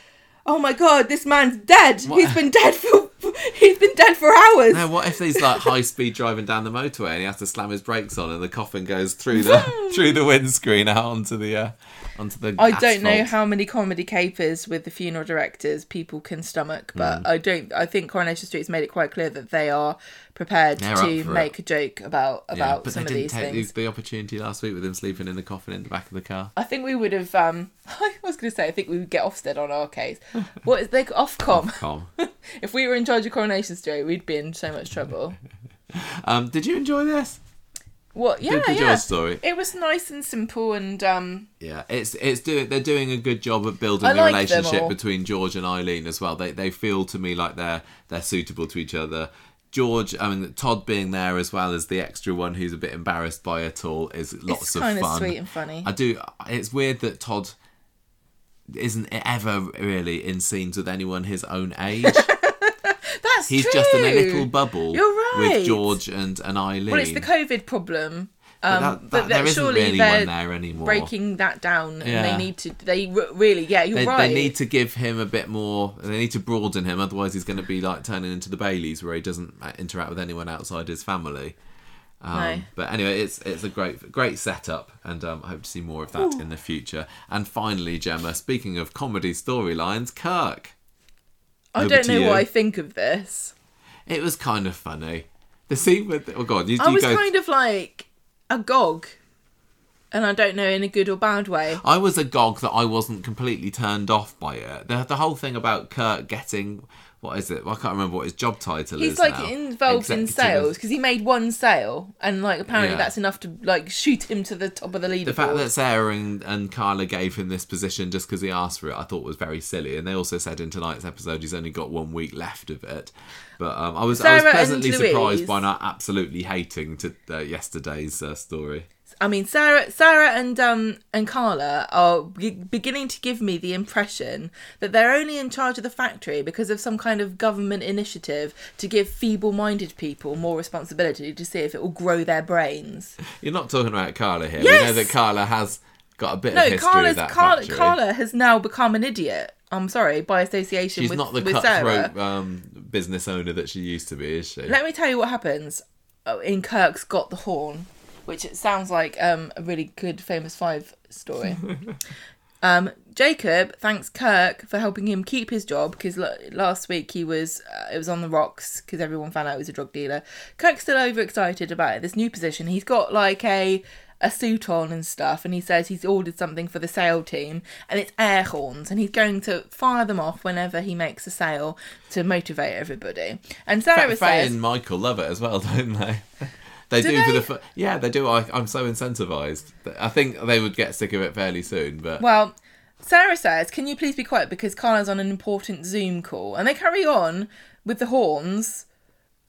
"Oh my god, this man's dead. What? He's been dead for he's been dead for hours." Now, what if he's like high speed driving down the motorway and he has to slam his brakes on, and the coffin goes through the through the windscreen out onto the uh, onto the. I don't know how many comedy capers with the funeral directors people can stomach, but Hmm. I don't. I think Coronation Street's made it quite clear that they are prepared They're to make a joke about Yeah, about but some they of didn't these take things. the, the opportunity last week with him sleeping in the coffin in the back of the car. I think we would have. Um, I was going to say, I think we would get Ofsted on our case. What is they Ofcom? Calm. if we were in charge of Coronation Street, we'd be in so much trouble. Um, did you enjoy this? What? Yeah, Did, did yeah. story? It was nice and simple, and um, Yeah, it's it's doing they're doing a good job of building I the like relationship between George and Eileen as well. They they feel to me like they're they're suitable to each other. George, I mean Todd being there as well as the extra one who's a bit embarrassed by it all is lots of. it's of kind of fun. sweet and funny. I do. It's weird that Todd isn't ever really in scenes with anyone his own age. That's He's true. just in a little bubble You're right. with George and, and Eileen. Well, it's the COVID problem. But Um, but that, that there isn't surely really they're one there anymore. breaking that down, and Yeah. they need to. They re- really, yeah, you're they, right. they need to give him a bit more. They need to broaden him, otherwise he's going to be like turning into the Baileys, where he doesn't uh, interact with anyone outside his family. Um, No. But anyway, it's it's a great great setup, and um, I hope to see more of that in the future. And finally, Gemma, speaking of comedy storylines, Kirk. I don't know what I think of this. It was kind of funny. The scene with oh god, you, I you was kind of like agog, and I don't know in a good or bad way. I was agog that I wasn't completely turned off by it. The the whole thing about Kurt getting what is it? Well, I can't remember what his job title is. He's like now. involved in sales because he made one sale, and like apparently Yeah. that's enough to like shoot him to the top of the leaderboard. The fact that Sarah and, and Carla gave him this position just because he asked for it, I thought was very silly. And they also said in tonight's episode he's only got one week left of it. But um, I was I was pleasantly surprised by not absolutely hating to uh, yesterday's uh, story. I mean, Sarah, Sarah, and um and Carla are be- beginning to give me the impression that they're only in charge of the factory because of some kind of government initiative to give feeble-minded people more responsibility to see if it will grow their brains. You're not talking about Carla here. Yes! We know that Carla has got a bit of No, history Carla's of that Carla, factory. Carla has now become an idiot. I'm sorry, by association She's with, not the with cutthroat um, business owner that she used to be, is she? Let me tell you what happens uh, in Kirk's Got the Horn, which it sounds like um, a really good Famous Five story. um, Jacob thanks Kirk for helping him keep his job because l- last week he was uh, it was on the rocks because everyone found out he was a drug dealer. Kirk's still overexcited about this new position. He's got like a a suit on and stuff, and he says he's ordered something for the sale team, and it's air horns, and he's going to fire them off whenever he makes a sale to motivate everybody. And Sarah Faye says, and Michael love it as well, don't they? They do, Do for the fir- yeah, they do. I, I'm so incentivized. I think they would get sick of it fairly soon, but Well, Sarah says, "Can you please be quiet because Carla's on an important Zoom call?" And they carry on with the horns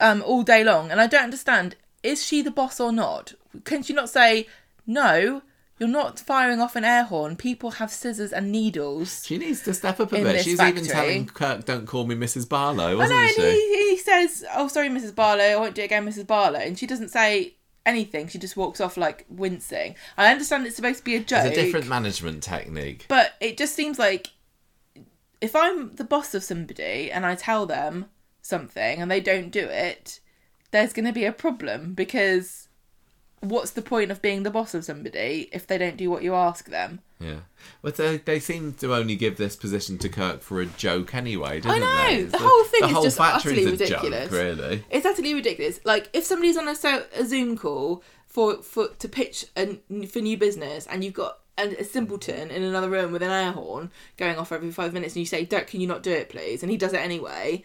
um, all day long, and I don't understand. Is she the boss or not? Can she not say no? You're not firing off an air horn. People have scissors and needles. she needs to step up a In bit. this She's even factory. telling Kirk, "Don't call me Mrs. Barlow," wasn't she? he, he says, "Oh, sorry, Mrs. Barlow. I won't do it again, Mrs. Barlow." And she doesn't say anything. She just walks off like wincing. I understand it's supposed to be a joke. It's a different management technique. But it just seems like if I'm the boss of somebody and I tell them something and they don't do it, there's going to be a problem because what's the point of being the boss of somebody if they don't do what you ask them? Yeah, but they, they seem to only give this position to Kirk for a joke anyway, I didn't know, they? the whole thing the is whole just utterly ridiculous. joke, really. It's utterly ridiculous. Like if somebody's on a, so- a Zoom call for for to pitch a, for new business and you've got a, a simpleton in another room with an air horn going off every five minutes and you say, "Kirk, can you not do it, please?" and he does it anyway.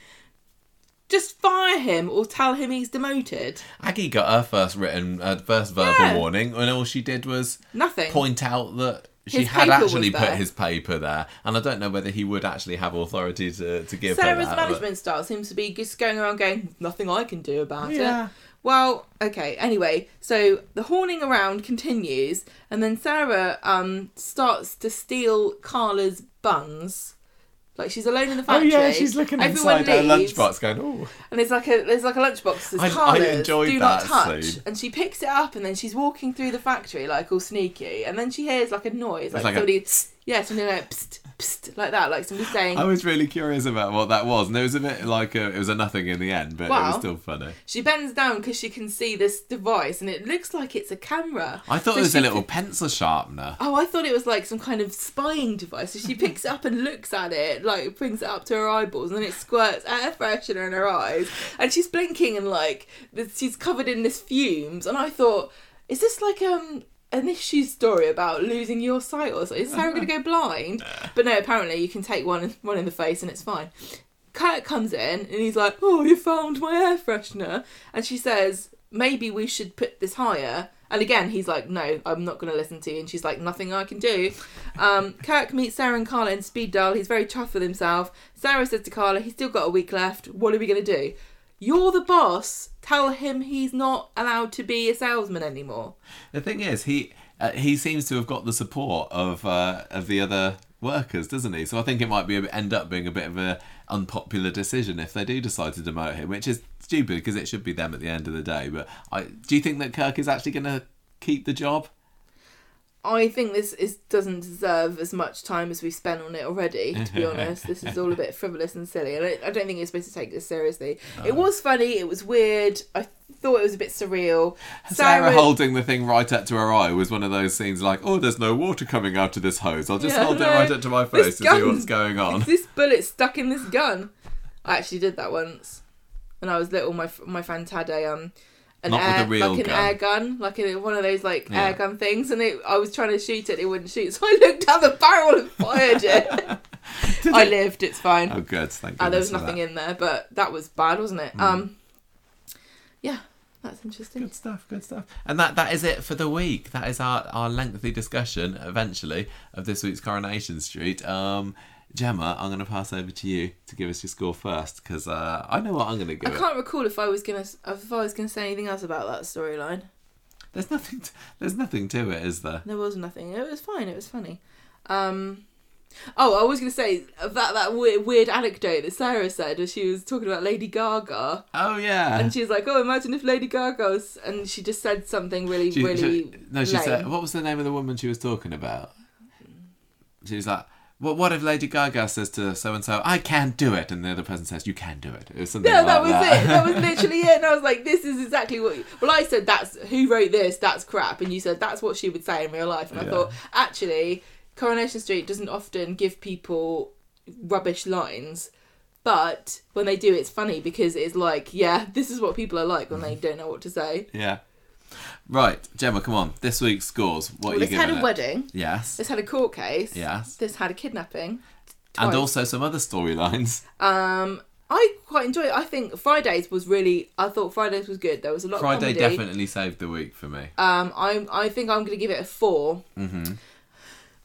Just fire him or tell him he's demoted. Aggie got her first written, uh, first verbal Yeah. warning, and all she did was Nothing. point out that she His had actually put his paper there, and I don't know whether he would actually have authority to, to give her Sarah's that. but- management style seems to be just going around going, nothing I can do about Yeah. it. Well, okay. Anyway, so the horning around continues, and then Sarah um starts to steal Carla's buns. Like she's alone in the Oh factory. yeah, she's looking Everyone inside her leaves, lunchbox, going, "Oh, and there's like a there's like a lunchbox that I- I enjoyed do not that touch, scene. and she picks it up, and then she's walking through the factory like all sneaky, and then she hears like a noise, like, like a somebody, yeah, somebody like, Psst. Psst, like that, like somebody saying, I was really curious about what that was, and it was a bit like a, it was a nothing in the end, but it was still funny. she bends down because she can see this device and it looks like it's a camera. I thought So it was a little pi- pencil sharpener. Oh, I thought it was like some kind of spying device. So she picks it up and looks at it, like brings it up to her eyeballs, and then it squirts air freshener in her eyes, and she's blinking and like she's covered in this fumes. And I thought, is this like um an issue story about losing your sight or something? Is Sarah going to go blind? But no, apparently you can take one one in the face and it's fine. Kirk comes in and he's like, "Oh, you found my air freshener," and she says, "Maybe we should put this higher." And again, he's like, "No, I'm not going to listen to you." And she's like, "Nothing I can do." Um, Kirk meets Sarah and Carla in Speed Daal. He's very chuffed with himself. Sarah says to Carla, "He's still got a week left. What are we going to do?" You're the boss. Tell him he's not allowed to be a salesman anymore. The thing is, he uh, he seems to have got the support of uh, of the other workers, doesn't he? So I think it might be a, end up being a bit of a unpopular decision if they do decide to demote him, which is stupid because it should be them at the end of the day. But I do you think that Kirk is actually going to keep the job? I think this is doesn't deserve as much time as we've spent on it already. To be honest, this is all a bit frivolous and silly, and I, I don't think you're supposed to take this seriously. It was funny. It was weird. I thought it was a bit surreal. Sarah, holding the thing right up to her eye was one of those scenes like, oh, there's no water coming out of this hose. I'll just Yeah, hold it right up to my face to see what's going on. Is this bullet stuck in this gun? I actually did that once, when I was little. My my friend had a um. An Not with air, a real like an gun. air gun, like a, one of those like Yeah. air gun things, and it, I was trying to shoot it, it wouldn't shoot, so I looked down the barrel and fired it. I lived, it's fine. Oh, good. Thank Uh, there was nothing. Hmm. in there, but that was bad, wasn't it? Um, yeah, that's interesting. Good stuff, good stuff. And that that is it for the week. That is our, our lengthy discussion, eventually, of this week's Coronation Street. Um, Gemma, I'm going to pass over to you to give us your score first, because uh, I know what I'm going to give I can't recall if I was gonna if I was gonna say anything else about that storyline. There's nothing. To, there's nothing to it, is there? There was nothing. It was fine. It was funny. Um, oh, I was gonna say that that weird, weird anecdote that Sarah said as she was talking about Lady Gaga, Oh yeah. and she was like, "Oh, imagine if Lady Gaga," was, and she just said something really, She- really. she- no, she lame. said. What was the name of the woman she was talking about? She was like. Well, what if Lady Gaga says to so and so, "I can't do it," and the other person says, "You can do it"? It was something No, like that was that. it. That was literally it. And I was like, this is exactly what. Well, I said that's who wrote this. That's crap. And you said that's what she would say in real life. And I thought actually, Coronation Street doesn't often give people rubbish lines, but when they do, it's funny because it's like, yeah, this is what people are like when they don't know what to say. Yeah. Right, Gemma, come on. This week's scores. What Well, are you this had a it? wedding. Yes. This had a court case. Yes. This had a kidnapping. And also some other storylines. Um, I quite enjoy it. I think Fridays was really. I thought Fridays was good. There was a lot Friday of comedy. definitely saved the week for me. Um, I I think I'm going to give it a four. hmm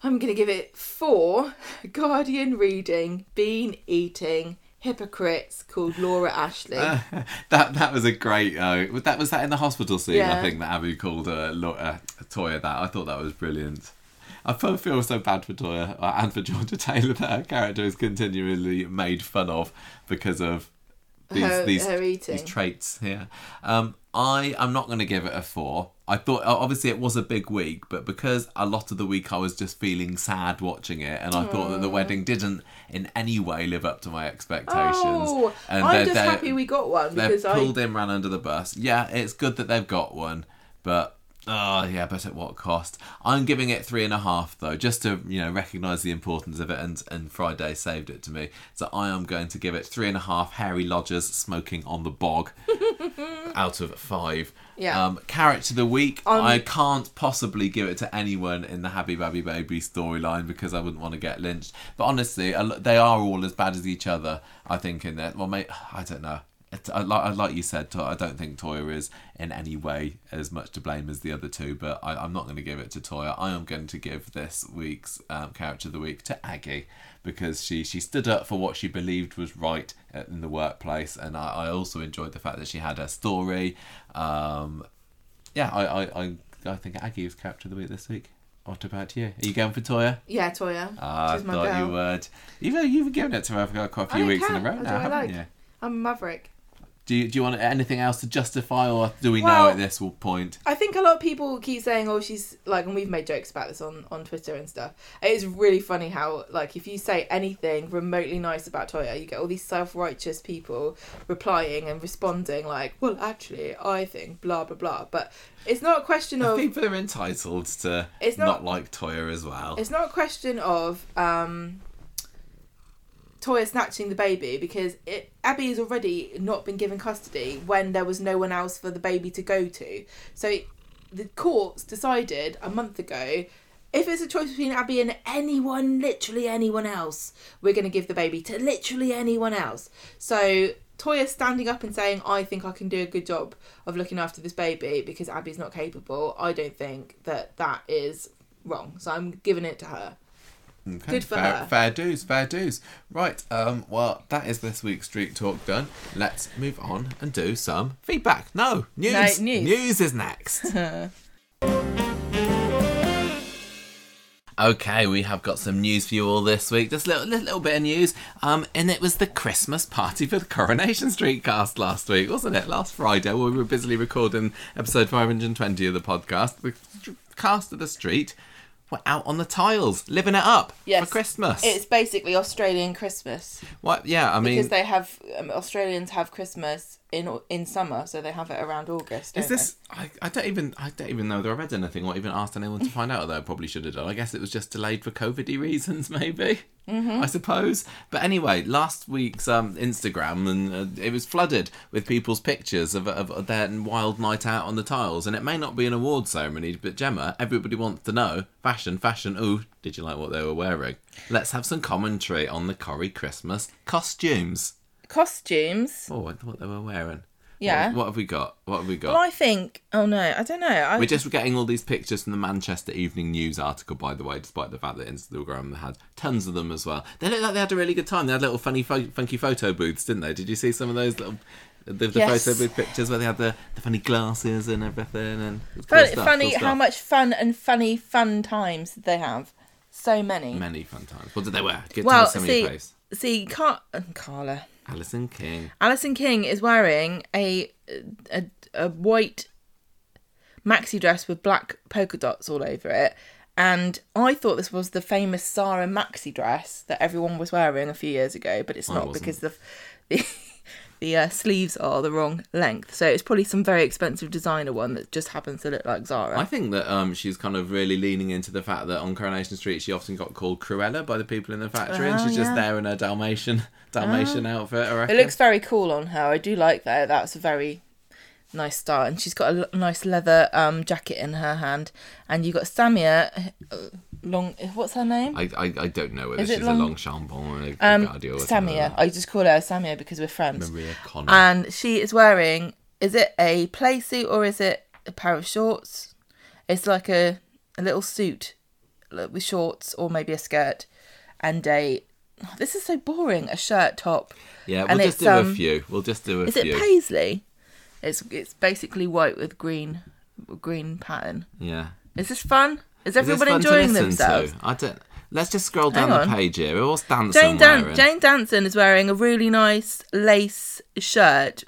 I'm going to give it four. Guardian reading, bean eating, hypocrites called Laura Ashley. that that was a great. Uh, that was that in the hospital scene. I think that Abi called uh, uh, Toyah that. I thought that was brilliant. I feel feel so bad for Toyah uh, and for Georgia Taylor that her character is continually made fun of because of these her, these her eating. these traits here. Um, I am not going to give it a four. I thought obviously it was a big week, but because a lot of the week I was just feeling sad watching it, and I thought that the mm. wedding didn't in any way live up to my expectations. Oh, and I'm just happy we got one because I. pulled in, ran under the bus. Yeah, it's good that they've got one, but oh yeah, but at what cost? I'm giving it three and a half though, just to you know recognise the importance of it, and and Friday saved it to me. So I am going to give it three and a half. Harry Lodgers smoking on the bog out of five. Yeah. Um, character of the week. Um, I can't possibly give it to anyone in the Happy Babby Baby storyline because I wouldn't want to get lynched. But honestly, they are all as bad as each other. I think in that. Well, mate, I don't know. I, like, like you said, To- I don't think Toyah is in any way as much to blame as the other two. But I, I'm not going to give it to Toyah. I am going to give this week's um, character of the week to Aggie because she she stood up for what she believed was right uh, in the workplace, and I, I also enjoyed the fact that she had her story. Um, yeah, I, I, I, I think Aggie was character of the week this week. What about you? Are you going for Toyah? Yeah, Toyah. Ah, I thought you would. You've, you've given it to her for quite a few weeks in a row now, haven't like. you? I'm maverick. Do you, do you want anything else to justify, or do we know at this point? I think a lot of people keep saying, "Oh, she's like," and we've made jokes about this on on Twitter and stuff. It is really funny how, like, if you say anything remotely nice about Toyah, you get all these self righteous people replying and responding, like, "Well, actually, I think blah blah blah." But it's not a question of People are entitled to It's not, not- like Toyah as well. it's not a question of um Toyah snatching the baby because it, Abi has already not been given custody when there was no one else for the baby to go to. So the courts decided a month ago if it's a choice between Abi and anyone, literally anyone else, we're going to give the baby to literally anyone else. So Toyah standing up and saying, I think I can do a good job of looking after this baby because Abi's not capable, I don't think that that is wrong. So I'm giving it to her. Okay, Good for fair, her. Fair dues, fair dues. Right, um, well, that is this week's Street Talk done. Let's move on and do some feedback. No, news. No, news. News is next. Okay, we have got some news for you all this week. Just a little, little, little bit of news. Um, and it was the Christmas party for the Coronation Street cast last week, wasn't it? Last Friday, we were busily recording episode 520 of the podcast. The cast of the street were out on the tiles, living it up Yes. for Christmas. It's basically Australian Christmas What? Yeah, I mean, because they have um, Australians have Christmas in in summer, so they have it around August. is this? I, I don't even I don't even know that I read anything or even asked anyone to find out. Although I probably should have done. I guess it was just delayed for COVIDy reasons, maybe. Mm-hmm. I suppose. But anyway, last week's um, Instagram and uh, it was flooded with people's pictures of, of their wild night out on the tiles. And it may not be an award ceremony, but Gemma, everybody wants to know fashion, fashion. Ooh, did you like what they were wearing? Let's have some commentary on the Corrie Christmas costumes. Costumes. Oh, I what they were wearing. Yeah. What, what have we got? What have we got? Well, I think. Oh no, I don't know. I, We're just getting all these pictures from the Manchester Evening News article, by the way, despite the fact that Instagram had tons of them as well. They looked like they had a really good time. They had little funny, fo- funky photo booths, didn't they? Did you see some of those little the, the Yes. photo booth pictures where they had the, the funny glasses and everything? And it cool Fun- stuff, funny cool how much fun and funny fun times they have. So many. Many fun times. What did they wear? Get well, tell us some see, see, Car- Carla. Alison King. Alison King is wearing a a, a white maxi dress with black polka dots all over it. And I thought this was the famous Zara maxi dress that everyone was wearing a few years ago, but it's not wasn't. because the the, the uh, sleeves are the wrong length. So it's probably some very expensive designer one that just happens to look like Zara. I think that um, she's kind of really leaning into the fact that on Coronation Street she often got called Cruella by the people in the factory, and Oh, she's just there in her Dalmatian Dalmatian outfit. I It looks very cool on her. I do like that. That's a very nice style. And she's got a nice leather um, jacket in her hand. And you've got Samia, uh, long. What's her name? I, I, I don't know whether Is it she's long- a Longchambon or a Um, Guardia or Samia. like I just call her Samia because we're friends. Maria Connor. And she is wearing. Is it a play suit or is it a pair of shorts? It's like a a little suit with shorts or maybe a skirt and a. oh, this is so boring. A shirt top. yeah, we'll just it's, do a um, few. We'll just do a Is it paisley? It's it's basically white with green green pattern. yeah. Is this fun? Is Is everyone to enjoying themselves? To? I don't. Let's just scroll down the page here. What's Danson Jane Dan- wearing? Jane Danson is wearing a really nice lace shirt,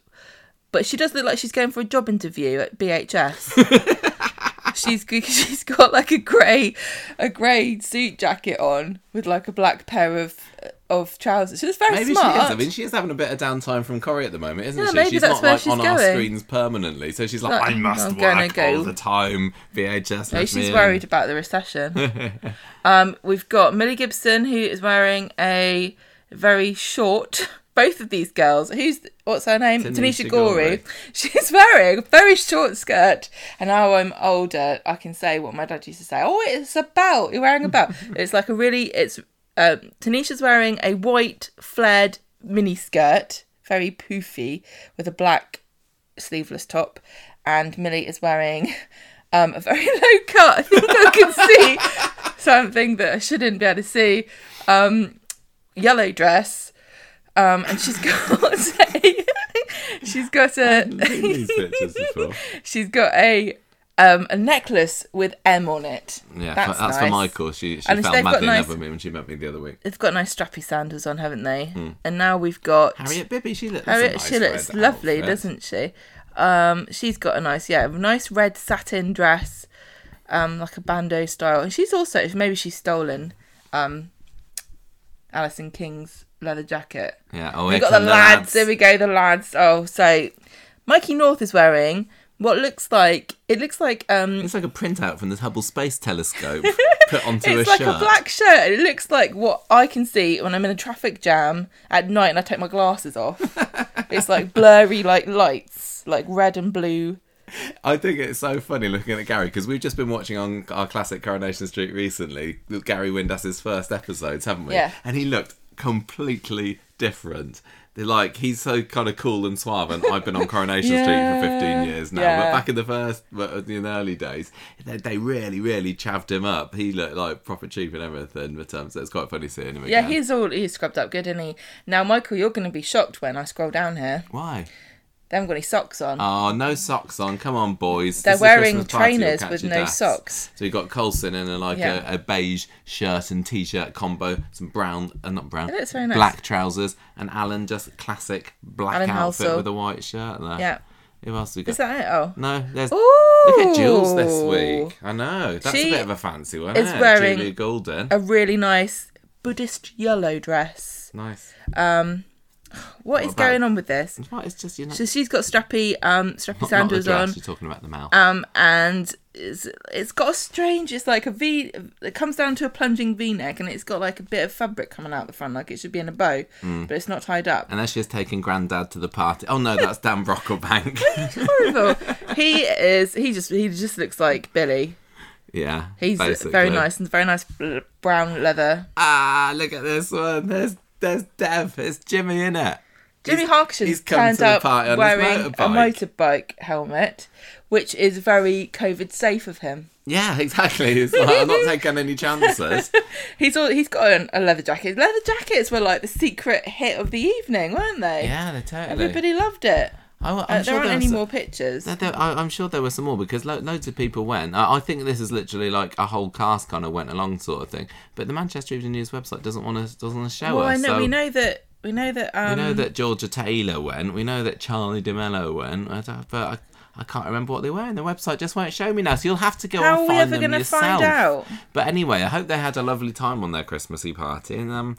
but she does look like she's going for a job interview at BHS. she's she's got like a grey a grey suit jacket on with like a black pair of uh, of trousers. She's very Maybe smart. she is. I mean, she is having a bit of downtime from Corrie at the moment, isn't Yeah, she? maybe she's that's not where like she's on our screens permanently, so she's like, Like, I must I'm work go. all the time. VHS. No, she's me in." worried about the recession. um, we've got Millie Gibson, who is wearing a very short. Both of these girls, who's what's her name? Tanisha Tanisha, Gorey. Gorey. She's wearing a very short skirt, and now I'm older. I can say what my dad used to say. Oh, it's a belt. You're wearing a belt. it's like a really. It's um, Tanisha's wearing a white flared mini skirt, very poofy, with a black sleeveless top, and Millie is wearing um, a very low cut. I think I can see something that I shouldn't be able to see. Um, yellow dress, um, and she's got a she's got a these pictures before. she's got a um, a necklace with M on it. Yeah, That's that's, for nice. Michael. She she And got madly in nice- love with me when she met me the other week. They've got nice strappy sandals on, haven't they? And now we've got Harriet Bibby, she looks. Harriet. nice she looks lovely, outfit. doesn't she? Um, she's got a nice, yeah, nice red satin dress, um, like a bandeau style, and she's also maybe she's stolen, um, Alison King's leather jacket. Yeah. Oh, We've got the come lads. There we go, the lads. Oh, so Mikey North is wearing what looks like it looks like um It's like a printout from the Hubble Space Telescope put onto it's a like shirt. a black shirt. It looks like what I can see when I'm in a traffic jam at night and I take my glasses off. it's like blurry like lights, like red and blue. I think it's so funny looking at Gary because we've just been watching on our classic Coronation Street recently, Gary Windass's first episodes, haven't we? Yeah. And he looked completely different. They're like he's so kind of cool and suave, and I've been on Coronation Street for 15 years now. yeah. But back in the first, but in the early days, they, they really, really chavved him up. He looked like proper cheap and everything. But um, so it's quite funny seeing him again. Yeah, again. he's all he's scrubbed up good, isn't he? Now, Michael, you're going to be shocked when I scroll down here. Why? They haven't got any socks on. Oh, no socks on. Come on, boys. They're wearing trainers with no dads. socks. So you've got Colson in a, like Yeah. a, a beige shirt and t-shirt combo, some brown, uh, not brown, It looks very nice. black trousers, and Alan just classic black Alan outfit Halsall. with a white shirt there. Yeah. Who else we got? Is that it? Oh. no, there's. Ooh. Look at Jules this week. I know that's She a bit of a fancy one. is isn't it? wearing Julia Goulding. A really nice Buddhist yellow dress. nice. What is about- going on with this? What? It's just you know. So she's got strappy, um, strappy not, not sandals dress, on, You're talking about the mouth. um, and it's, it's got a strange. It's like a V. It comes down to a plunging V neck, and it's got like a bit of fabric coming out the front, like it should be in a bow, Hmm. but it's not tied up. and then she's taking Grandad to the party. Oh no, that's Dan Brocklebank. Horrible. he is. He just. He just looks like Billy. yeah. He's basically. very nice and very nice brown leather. Ah, look at this one. There's there's Dev. It's Jimmy in it. Jimmy he's Harkishin's come turned to the up party on his wearing a motorbike. motorbike helmet, which is very COVID safe of him. Yeah, exactly. Like, I'm not taking any chances. He's all, he's got an, a leather jacket. Leather jackets were like the secret hit of the evening, weren't they? Yeah, they totally. Everybody loved it. I, am Uh, there sure aren't there any was- more pictures. There, there, I, I'm sure there were some more because lo- loads of people went. I, I think this is literally like a whole cast kind of went along sort of thing. But the Manchester Evening News website doesn't want to doesn't want to show well, I us. know so we know that we know that um, we know that Georgia Taylor went. We know that Charlie de Melo went. I but I, I can't remember what they were. And the website just won't show me now. So you'll have to go how are and we find ever them going to yourself. find out? But anyway, I hope they had a lovely time on their Christmassy party, and um,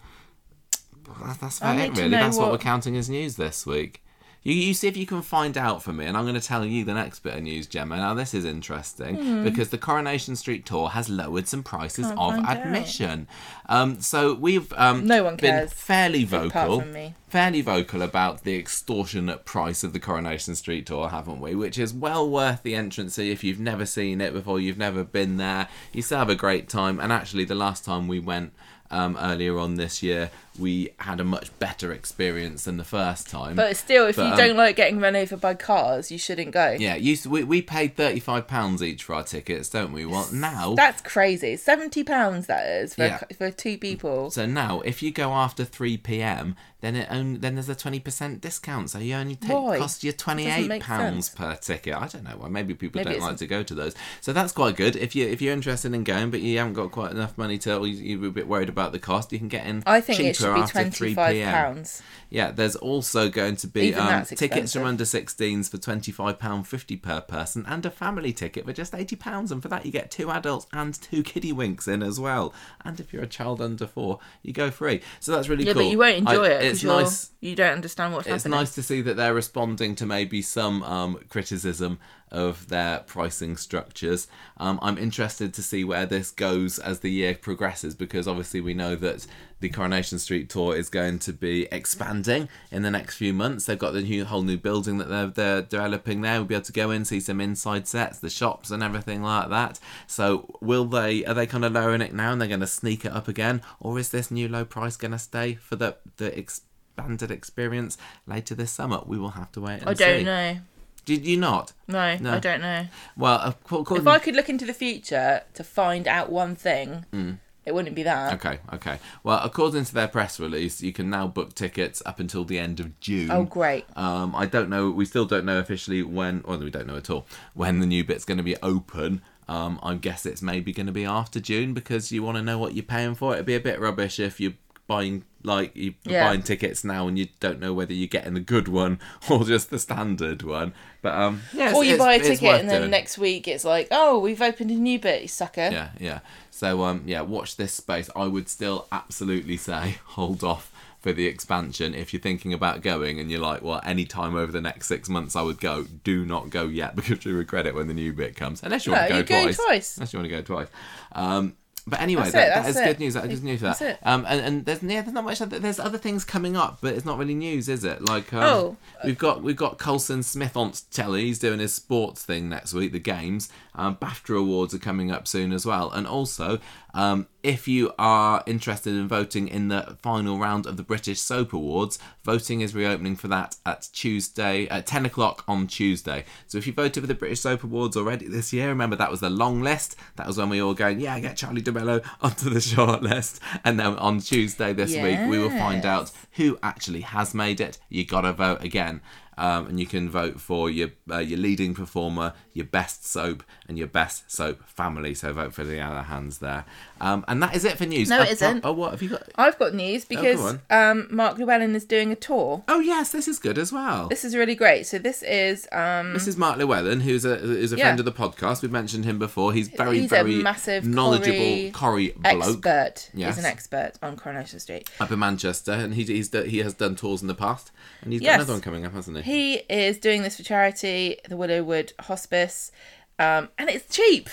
that- that's about it really. That's what... what- we're counting as news this week. You, you see if you can find out for me, and I'm going to tell you the next bit of news, Gemma. Now this is interesting because the Coronation Street tour has lowered some prices. Can't of admission. Um, so we've um, No one been cares, fairly apart vocal, fairly vocal about the extortionate price of the Coronation Street tour, haven't we? Which is well worth the entrance fee if you've never seen it before, you've never been there. You still have a great time. And actually, the last time we went um, earlier on this year, we had a much better experience than the first time. But still, if But, you um, don't like getting run over by cars, you shouldn't go. yeah, you, we, we paid £35 each for our tickets, don't we? Well, now. That's crazy. Seventy pounds that is for Yeah. for two people. So now, if you go after three p.m., then it only then there's a twenty percent discount. So you only take Why? cost you twenty eight pounds per ticket. I don't know why. Maybe people Maybe don't like to go to those. So that's quite good. If you if you're interested in going, but you haven't got quite enough money to, or you- you're a bit worried about the cost, you can get in. I think cheaper it should be twenty 3 five pounds. Yeah, there's also going to be um, tickets from under 16s for £25.50 per person and a family ticket for just £80. And for that, you get two adults and two kiddie winks in as well. And if you're a child under four, you go free. So that's really Yeah, cool. but you won't enjoy I- it It's because nice. you don't understand what's It's happening. nice to see that they're responding to maybe some um, criticism of their pricing structures. Um, I'm interested to see where this goes as the year progresses because obviously we know that the Coronation Street tour is going to be expanding in the next few months. They've got the new whole new building that they're, they're developing there. We'll be able to go in see some inside sets, the shops and everything like that. So will they? Are they kind of lowering it now and they're going to sneak it up again, or is this new low price going to stay for the the expanded experience later this summer? We will have to wait and I don't see. know. Did you not? No, No. I don't know. Well, If I could look into the future to find out one thing, Hmm. It wouldn't be that. Okay, okay. Well, according to their press release, you can now book tickets up until the end of June. Oh, great. Um, I don't know. We still don't know officially when, or we don't know at all when the new bit's going to be open. Um, I guess it's maybe going to be after June because you want to know what you're paying for. It'd be a bit rubbish if you're buying like you're Yeah. buying tickets now and you don't know whether you're getting the good one or just the standard one. But um, yeah, Or you buy a it's- it's ticket and then doing. next week it's like, oh, we've opened a new bit, you sucker. Yeah, yeah. So um, yeah, watch this space. I would still absolutely say hold off for the expansion if you're thinking about going and you're like, well, any time over the next six months I would go. Do not go yet because you regret it when the new bit comes. Unless you want to go you go twice. twice. Unless you want to go twice. Um, but anyway, That's that, it, that is it. good news. That is good news for that. That's. Um, and, and there's yeah, there's not much. Other, there's other things coming up, but it's not really news, is it? Like um, Oh. we've got we've got Colson Smith on telly. He's doing his sports thing next week. The games. Um, BAFTA awards are coming up soon as well. And also, um, if you are interested in voting in the final round of the British Soap Awards, voting is reopening for that at Tuesday at 10 o'clock on Tuesday. So if you voted for the British Soap Awards already this year, remember that was the long list. That was when we were all going, yeah, get Charlie de Melo onto the short list. And then on Tuesday this week, we will find out who actually has made it. You got to vote again. Um, and you can vote for your uh, your leading performer, your best soap, and your best soap family. So vote for the other hands there. Um, and that is it for news. No, it isn't. Oh, what have you got? I've got news because on. um, Mark Llewellyn is doing a tour. Oh yes, this is good as well. This is really great. So this is um, This is Mark Llewellyn, who's a who's a Yeah. friend of the podcast. We've mentioned him before. He's very He's very massive knowledgeable Corrie bloke expert. Yes. He's an expert on Coronation Street. up in Manchester, and he he's he has done tours in the past, and he's got Yes. another one coming up, hasn't he? He is doing this for charity, the Willowwood Hospice, um, and it's cheap.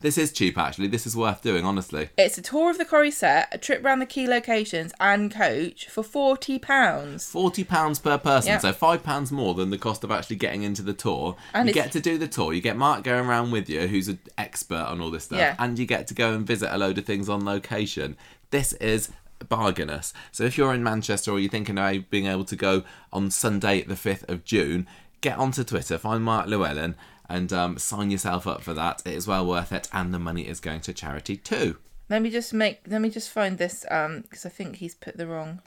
This is cheap, actually. This is worth doing, honestly. It's a tour of the Corrie set, a trip around the key locations, and coach for forty pounds. Forty pounds per person, Yeah. so five pounds more than the cost of actually getting into the tour. And you it's- get to do the tour. You get Mark going around with you, who's an expert on all this stuff, Yeah. and you get to go and visit a load of things on location. This is bargainous. So if you're in Manchester or you're thinking of being able to go on Sunday, the fifth of June, get onto Twitter, find Mark Llewellyn, and um, sign yourself up for that. It is well worth it, and the money is going to charity too. Let me just make. Let me just find this um because I think he's put the wrong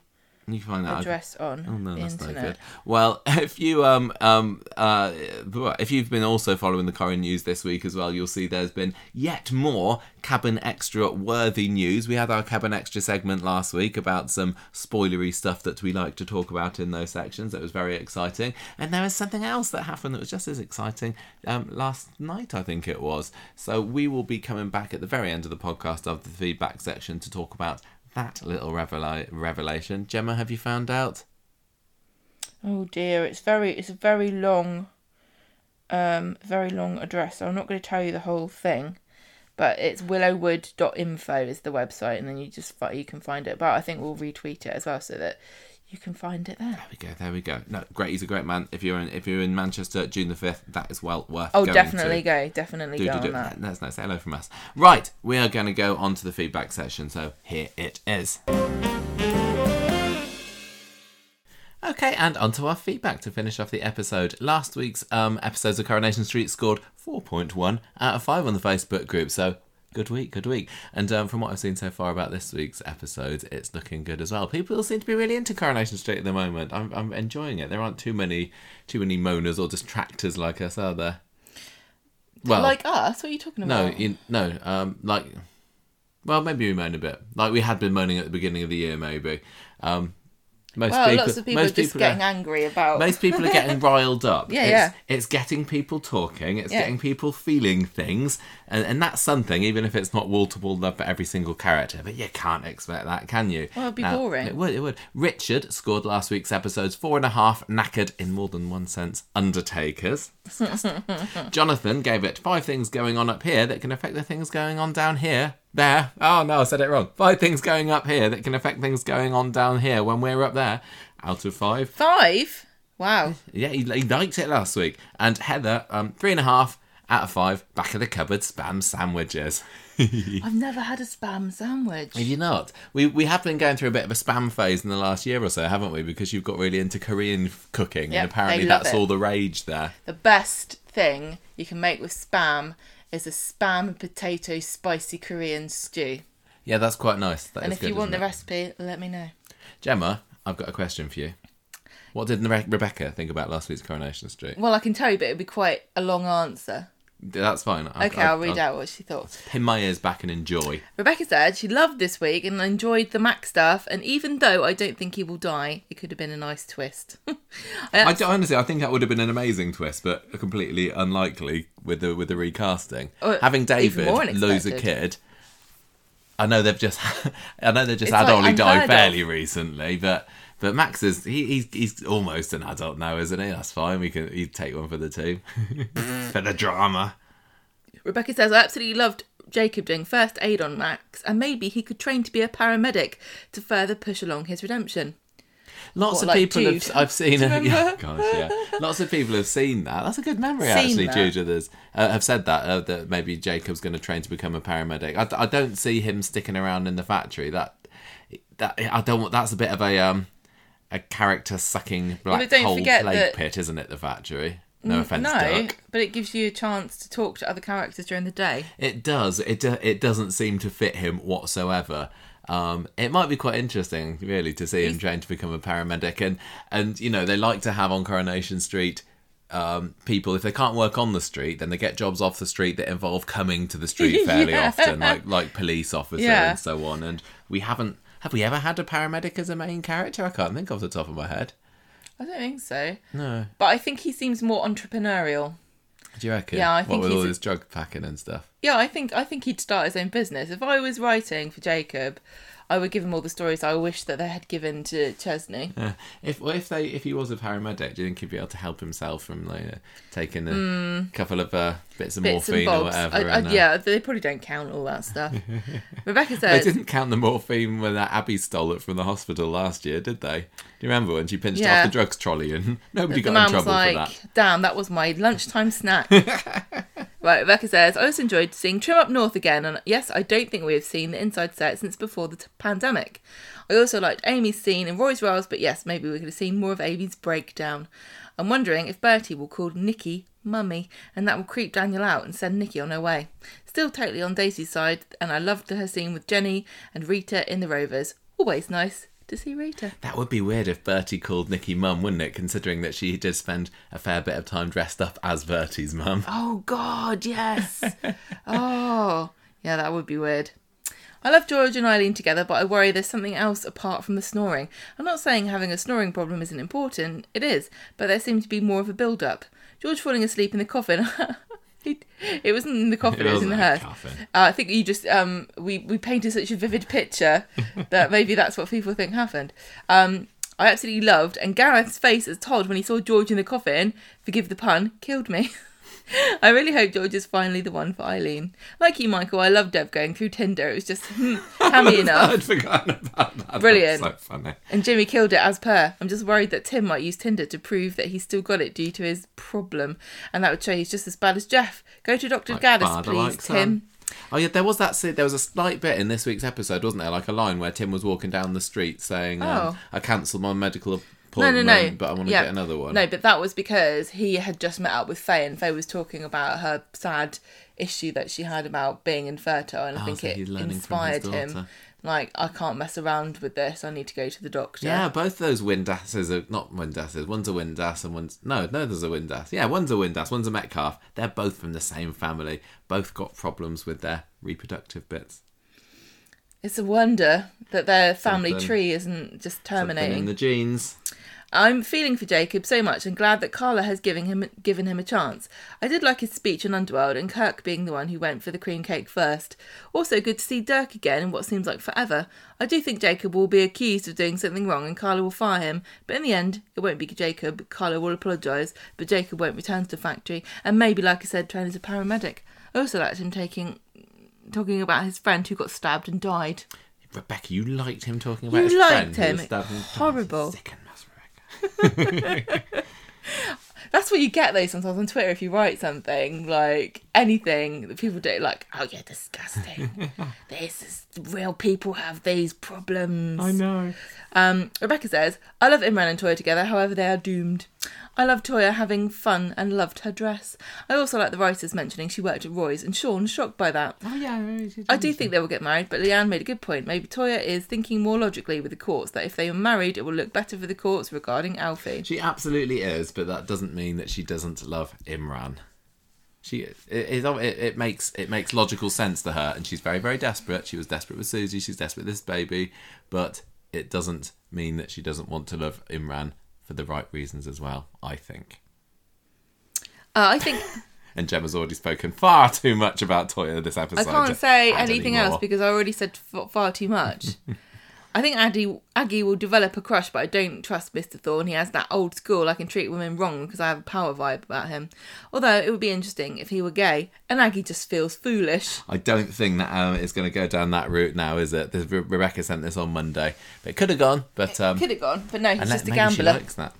You can find that. address on Oh no, the internet. Well, if you um um uh if you've been also following the current news this week as well, you'll see there's been yet more cabin extra worthy news. We had our cabin extra segment last week about some spoilery stuff that we like to talk about in those sections. It was very exciting, and there was something else that happened that was just as exciting um, last night, I think it was. So we will be coming back at the very end of the podcast of the feedback section to talk about that little revela- revelation. Gemma, have you found out? Oh dear, it's very it's a very long um very long address. I'm not going to tell you the whole thing, but it's willowwood.info is the website and then you just you can find it. But I think we'll retweet it as well so that you can find it there. There we go. There we go. No, great. He's a great man. If you're in, if you're in Manchester, June the fifth, that is well worth. Oh, definitely to. go. Definitely Do, go do, on do. that. That's nice. Say hello from us. Right, we are going to go on to the feedback session. So here it is. Okay, and onto our feedback to finish off the episode. Last week's um, episodes of Coronation Street scored 4.1 out of 5 on the Facebook group, so good week, good week. And um, from what I've seen so far about this week's episode, it's looking good as well. People seem to be really into Coronation Street at the moment. I'm, I'm enjoying it. There aren't too many too many moaners or detractors like us, are there? Well, like us? What are you talking no, about? you, no, um, like, well, maybe we moan a bit, like we had been moaning at the beginning of the year, maybe. Um, most well, people, lots of people are just people getting are, angry about. most people are getting riled up. Yeah, it's, yeah. It's getting people talking. It's Yeah. getting people feeling things, and and that's something. Even if it's not wall to wall love for every single character, but you can't expect that, can you? Well, it'd be Now, boring. It would. It would. Richard scored last week's episodes four and a half knackered in more than one sense. Undertakers. Jonathan gave it five things going on up here that can affect the things going on down here. There. Oh no, I said it wrong. Five things going up here that can affect things going on down here when we're up there. Out of five. Five? Wow. Yeah, he, he liked it last week. And Heather, um, three and a half out of five. Back of the cupboard spam sandwiches. I've never had a spam sandwich. Have you not? We we have been going through a bit of a spam phase in the last year or so, haven't we? Because you've got really into Korean cooking, Yep, and apparently that's it. all the rage there. The best thing you can make with spam is a spam and potato spicy Korean stew. Yeah, that's quite nice. That and if you want the it? recipe, let me know. Gemma, I've got a question for you. What did Re- Rebecca think about last week's Coronation Street? Well, I can tell you, but it'd be quite a long answer. That's fine. I- Okay, I- I'll read out what she thought. Pin my ears back and enjoy. Rebecca said she loved this week and enjoyed the Mac stuff, and even though I don't think he will die, it could have been a nice twist. I I, honestly, I think that would have been an amazing twist, but completely unlikely with the with the recasting. Oh, Having David lose a kid. I know they've just, I know they've just It's had like Ollie die fairly recently, but but Max is he, he's he's almost an adult now, isn't he? That's fine. We can he'd take one for the team. for the drama. Rebecca says I absolutely loved Jacob doing first aid on Max, and maybe he could train to be a paramedic to further push along his redemption. Lots What, of like people Jude? have I've seen. Do yeah, gosh, yeah. Lots of people have seen that. That's a good memory, Seen actually. that. Jude others uh, have said that uh, that maybe Jacob's going to train to become a paramedic. I, I don't see him sticking around in the factory. That that I don't. want That's a bit of a um a character sucking black don't hole plague that- pit, isn't it? The factory. No offense, no, Duck. but it gives you a chance to talk to other characters during the day. It does. It do, it doesn't seem to fit him whatsoever. Um, it might be quite interesting, really, to see him train to become a paramedic, and and you know they like to have on Coronation Street um, people if they can't work on the street, then they get jobs off the street that involve coming to the street fairly Yeah. often, like like police officer Yeah. and so on. And we haven't have we ever had a paramedic as a main character? I can't think off the top of my head. I don't think so, No, but I think he seems more entrepreneurial. do you reckon? Yeah, I what think with all his drug packing and stuff. Yeah, I think I think he'd start his own business. If I was writing for Jacob, I would give him all the stories I wish that they had given to Chesney. Yeah. If well, if they if he was a paramedic, do you think he'd be able to help himself from like uh, taking a couple of uh, bits of. Bits and morphine or whatever? I, I, yeah, they probably don't count all that stuff. Rebecca says They didn't count the morphine when that Abi stole it from the hospital last year, did they? Do you remember when she pinched Yeah. off the drugs trolley and nobody the got in trouble like, for that? "Damn, that was my lunchtime snack." right, Rebecca says, "I also enjoyed seeing Trim Up North again, and yes, I don't think we have seen the inside set since before the t- pandemic. I also liked Amy's scene in Roy's Rolls, but yes, maybe we could have seen more of Amy's breakdown. I'm wondering if Bertie will call Nikki Mummy, and that will creep Daniel out and send Nikki on her way. Still totally on Daisy's side, and I loved her scene with Jenny and Rita in the Rovers. Always nice to see Rita." That would be weird if Bertie called Nikki mum, wouldn't it? Considering that she did spend a fair bit of time dressed up as Bertie's mum. Oh God, yes. oh, yeah, that would be weird. I love George and Eileen together, but I worry there's something else apart from the snoring. I'm not saying having a snoring problem isn't important. It is, but there seems to be more of a build-up. George falling asleep in the coffin. it, it wasn't in the coffin; it, was in the hearse. Uh, I think you just um we we painted such a vivid picture that maybe that's what people think happened. Um, I absolutely loved, and Gareth's face as Todd when he saw George in the coffin, forgive the pun, killed me. I really hope George is finally the one for Eileen. Like you, Michael, I love Dev going through Tinder. It was just hmm, hammy enough. I'd forgotten about that. Brilliant. That's so funny. And Jimmi killed it as per. I'm just worried that Tim might use Tinder to prove that he's still got it due to his problem. And that would show he's just as bad as Geoff. Go to Dr. Like Gaddas, please, like. Tim. Oh yeah, there was that. There was a slight bit in this week's episode, wasn't there? Like a line where Tim was walking down the street saying, um, Oh. "I cancelled my medical No, no, no. but I want to Yeah. get another one." No, but that was because he had just met up with Faye, and Faye was talking about her sad issue that she had about being infertile, and I Oh, think so it he's learning from his inspired him. Like, I can't mess around with this. I need to go to the doctor. Yeah, both those Windasses are not Windasses. One's a Windass and one's no, no. There's a Windass. Yeah, one's a Windass. One's a Metcalfe. They're both from the same family. Both got problems with their reproductive bits. It's a wonder that their family Something- tree isn't just Something terminating. in the genes. I'm feeling for Jacob so much and glad that Carla has given him given him a chance. I did like his speech on Underworld and Kirk being the one who went for the cream cake first. Also good to see Dirk again in what seems like forever. I do think Jacob will be accused of doing something wrong and Carla will fire him, but in the end it won't be Jacob. Carla will apologise, but Jacob won't return to the factory and maybe like I said train as a paramedic. I also liked him taking talking about his friend who got stabbed and died. Rebecca, you liked him talking about You his liked friend who him. was stabbed and- Horrible. Sick and mass, Rebecca. That's what you get though sometimes on Twitter if you write something like anything that people do like, oh yeah, disgusting. this is real people have these problems. I know. Um, Rebecca says, I love Imran and Toyah together, however they are doomed. I loved Toyah having fun and loved her dress. I also like the writers mentioning she worked at Roy's, and Sean shocked by that. Oh yeah, I do think they will get married, but Leanne made a good point. Maybe Toyah is thinking more logically with the courts that if they are married, it will look better for the courts regarding Alfie. She absolutely is, but that doesn't mean that she doesn't love Imran. She it, it, it, it makes it makes logical sense to her, and she's very very desperate. She was desperate with Susie. She's desperate with this baby, but it doesn't mean that she doesn't want to love Imran for the right reasons as well. I think. Uh, I think And Gemma's already spoken far too much about Toyah this episode. I can't say anything any more. else because I already said f- far too much. I think Aggie, Aggie will develop a crush, but I don't trust Mr. Thorne. He has that old school, I can treat women wrong because I have a power vibe about him. Although it would be interesting if he were gay, and Aggie just feels foolish. I don't think that um, it's going to go down that route now, is it? Re- Rebecca sent this on Monday, but it could have gone. But um, Could have gone, but no, he's just a maybe she gambler. likes that.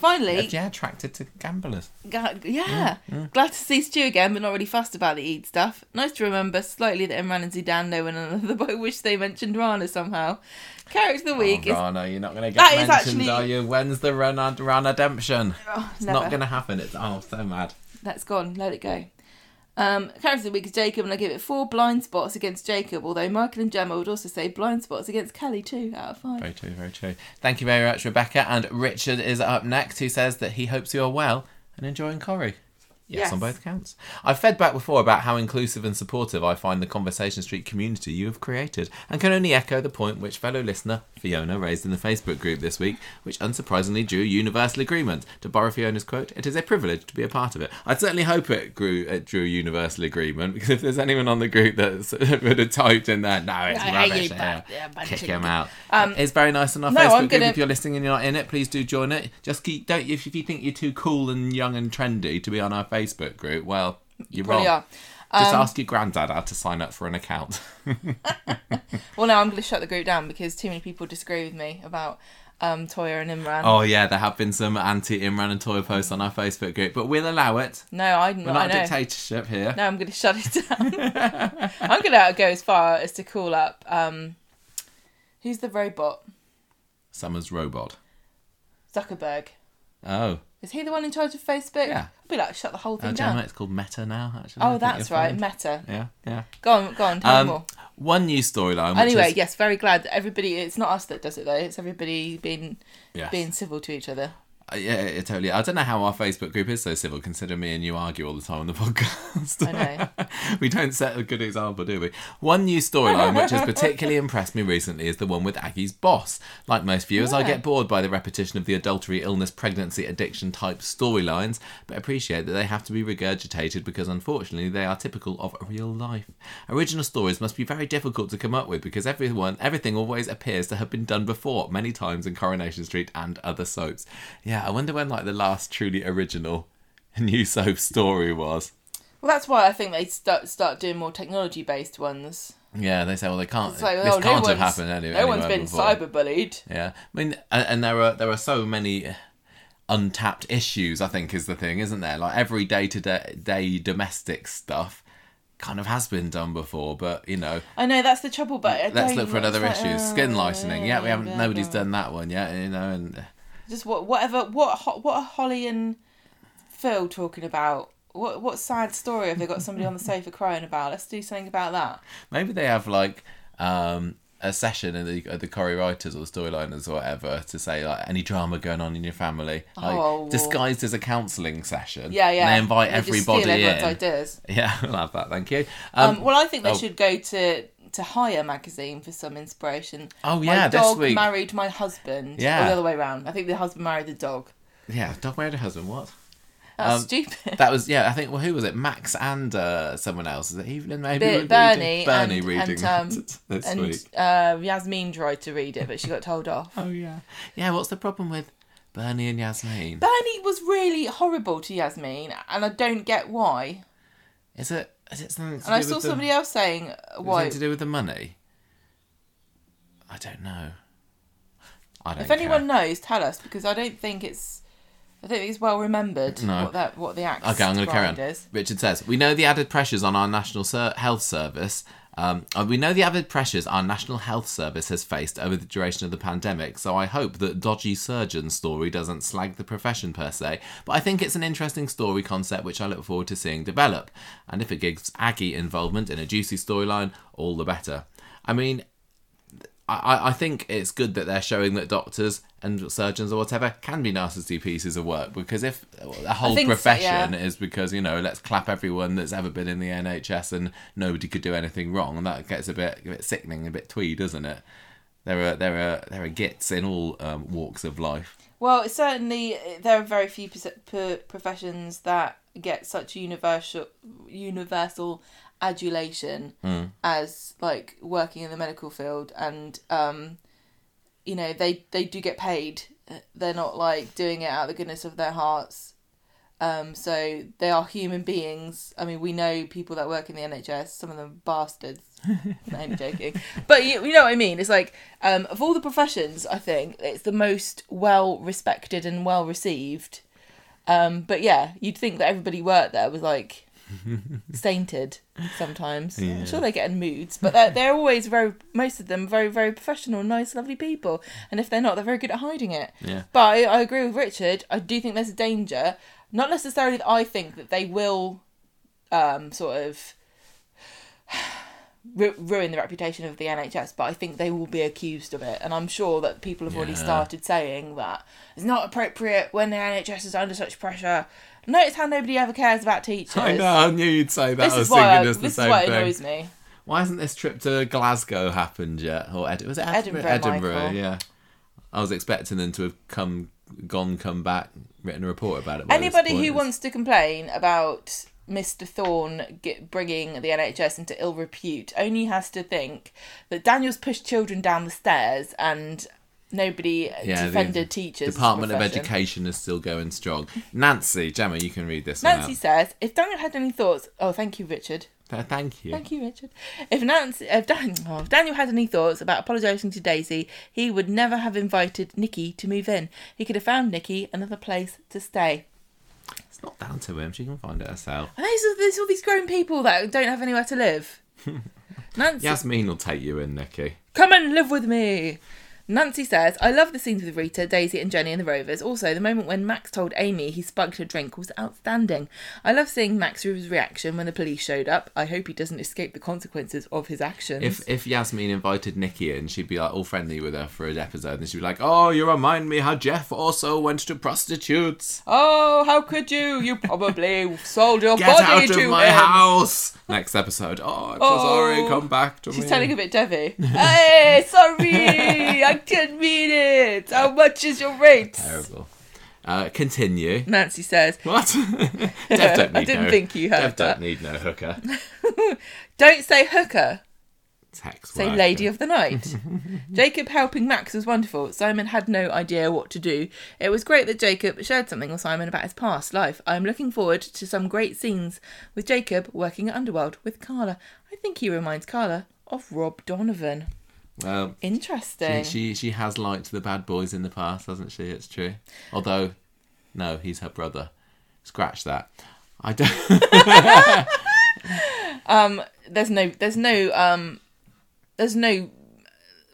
Finally, Yeah, attracted to gamblers. Ga- yeah. Mm, Glad to see Stu again, but not really fussed about the Eid stuff. Nice to remember slightly that Imran and Zeedan know one another, but I wish they mentioned Rana somehow. Character of the week oh, is. Rana, you're not going to get mentioned, actually- are you? When's the Rana, Rana redemption? Oh, It's never. not going to happen. It's oh, so mad. That's gone. Let it go. Um, character of the week is Jacob, and I give it four blind spots against Jacob. Although Michael and Gemma would also say blind spots against Kelly too, out of five. Very true, very true. Thank you very much, Rebecca. And Richard is up next, who says that he hopes you are well and enjoying Corrie. Yes, Yes. on both counts. I've fed back before about how inclusive and supportive I find the Conversation Street community you have created, and can only echo the point which fellow listener Fiona raised in the Facebook group this week, which unsurprisingly drew universal agreement. To borrow Fiona's quote, "It is a privilege to be a part of it." I'd certainly hope it grew it drew universal agreement because if there's anyone on the group that would have typed in there, no, it's hate rubbish. yeah, but- kick him out. Um, it's very nice on our no, Facebook I'm group. gonna- If you're listening and you're not in it, please do join it. Just keep don't if, if you think you're too cool and young and trendy to be on our Facebook group, well, you're Probably wrong. are. Just Um, ask your granddad how to sign up for an account. Well, no, I'm going to shut the group down because too many people disagree with me about um, Toyah and Imran. oh yeah, there have been some anti Imran and Toy posts on our Facebook group, but we'll allow it. no, I, We're I not a know. dictatorship here. No, I'm going to shut it down. I'm going to go as far as to call up. Um, who's the robot? Summer's robot. Zuckerberg. Oh Is he the one in charge of Facebook? Yeah. I'd be like, shut the whole uh, thing Gemma, down. it's called Meta now. Actually, Oh, that's right. Meta. Yeah, yeah. Go on, go on, tell Um, me more. One new storyline. Anyway, is- yes, very glad that everybody. It's not us that does it though. It's everybody being Yes. being civil to each other. Uh, yeah, yeah, totally. I don't know how our Facebook group is so civil, considering me and you argue all the time on the podcast. I know. we don't set a good example, do we? One new storyline which has particularly impressed me recently is the one with Aggie's boss. Like most viewers, I get bored by the repetition of the adultery, illness, pregnancy, addiction type storylines, but appreciate that they have to be regurgitated because unfortunately they are typical of real life. Original stories must be very difficult to come up with because everyone, everything always appears to have been done before, many times in Coronation Street and other soaps. Yeah, I wonder when like the last truly original new soap story was. Well, that's why I think they start start doing more technology based ones. Yeah, they say, well, they can't. It's like, this oh, no can't have happened any, no one's been before. cyberbullied. Yeah, I mean, and, and there are there are so many untapped issues. I think is the thing, isn't there? Like every day to day domestic stuff kind of has been done before, but you know, I know that's the trouble, but let's look for another like, issue. oh, Skin lightening. Yeah, we haven't. blah, Nobody's done that one yet. You know, and Just what whatever what what are Holly and Phil talking about? What what sad story have they got somebody on the sofa crying about? Let's do something about that. maybe they have like um a session in the the Corrie writers or the storyliners or whatever to say like any drama going on in your family, like Oh. disguised as a counselling session. Yeah, yeah. And they invite They just steal everybody in. ideas. Yeah, I'll have that. Thank you. Um, Um, well, I think they oh. should go to to Hire magazine for some inspiration. Oh, my yeah, this dog week. married my husband. Yeah. or the other way around. I think the husband married the dog. yeah, dog married a husband. What? That's Um, stupid. That was yeah. I think well, who was it? Max and uh, someone else. Is it Evelyn? Maybe Bi- would Bernie reading? Bernie and- reading and, um, that this and week. uh, Yasmeen tried to read it, but she got told off. Oh yeah. Yeah. What's the problem with Bernie and Yasmeen? Bernie was really horrible to Yasmeen, and I don't get why. Is it? Is it something And I saw the, somebody else saying uh, why. to do with the money? I don't know. I don't. If anyone care. knows, tell us because I don't think it's. I think it's well remembered No. what that what the act. Okay, I'm going to carry on. Is. Richard says, We know the added pressures on our National Ser- Health Service Um, uh, we know the avid pressures our National Health Service has faced over the duration of the pandemic, so I hope that Dodgy Surgeon story doesn't slag the profession per se, but I think it's an interesting story concept which I look forward to seeing develop. And if it gives Aggie involvement in a juicy storyline, all the better. I mean, I, I think it's good that they're showing that doctors and surgeons or whatever can be nasty pieces of work because if the whole think so, profession yeah. is because you know let's clap everyone that's ever been in the NHS and nobody could do anything wrong and that gets a bit a bit sickening a bit twee doesn't it there are there are there are gits in all um, walks of life Well, certainly there are very few professions that get such universal universal adulation as like working in the medical field, and um, you know they they do get paid. They're not like doing it out of the goodness of their hearts. Um, so they are human beings. I mean, we know people that work in the NHS. Some of them bastards. no, I'm joking. But you, you know what I mean. It's like um, of all the professions, I think it's the most well respected and well received. Um, but yeah, you'd think that everybody worked there was like sainted sometimes. I'm sure they get in moods, but they're, they're always very, most of them, very, very professional, nice, lovely people. And if they're not, they're very good at hiding it. Yeah. But I, I agree with Richard. I do think there's a danger. Not necessarily that I think that they will um, sort of ru- ruin the reputation of the NHS, but I think they will be accused of it. And I'm sure that people have already started saying that it's not appropriate when the NHS is under such pressure. Notice how nobody ever cares about teachers. I know I knew you'd say that This I was is why, I, thinking the this is why it thing annoys me. why hasn't this trip to Glasgow happened yet or Ed- was it Edinburgh Edinburgh, Edinburgh yeah I was expecting them to have come gone come back written a report about it Anybody who wants to complain about Mr. Thorne bringing the NHS into ill repute only has to think that Daniel's pushed children down the stairs and nobody Yeah, defended teachers. Department of. Education is still going strong. Nancy, Gemma, you can read this one Nancy says, if Daniel had any thoughts, oh, thank you, Richard. Th- Thank you. Thank you, Richard. If Nancy, if, Dan, oh, if Daniel had any thoughts about apologising to Daisy, he would never have invited Nikki to move in. He could have found Nikki another place to stay. It's not down to him. She can find it herself. And there's, there's all these grown people that don't have anywhere to live. Nancy, Yasmeen will take you in, Nikki. come and live with me. Nancy says, I love the scenes with Rita, Daisy, and Jenny and the Rovers. Also, the moment when Max told Amy he spugged her drink was outstanding. I love seeing Max's reaction when the police showed up. I hope he doesn't escape the consequences of his actions. If if Yasmeen invited Nikki in, she'd be like all friendly with her for an episode, and she'd be like, "Oh, you remind me how Geoff also went to prostitutes. Oh, how could you? You probably sold your Get body out to of my him. house." Next episode. Oh, I'm so Oh. sorry. Come back to She's me. turning a bit Debbie. hey, sorry, I didn't mean it. How much is your rate? Terrible. Uh, continue. Nancy says, What? Dev don't I didn't no, think you heard Dev that. don't need no hooker. "Don't say hooker, Text say worker. lady of the night." Jacob helping Max was wonderful. Simon had no idea what to do. It was great that Jacob shared something with Simon about his past life. I am looking forward to some great scenes with Jacob working at Underworld with Carla. I think he reminds Carla of Rob Donovan. Well, Interesting. she, she she has liked the bad boys in the past, hasn't she? It's true. Although, no, he's her brother. Scratch that. I don't. um there's no there's no um there's no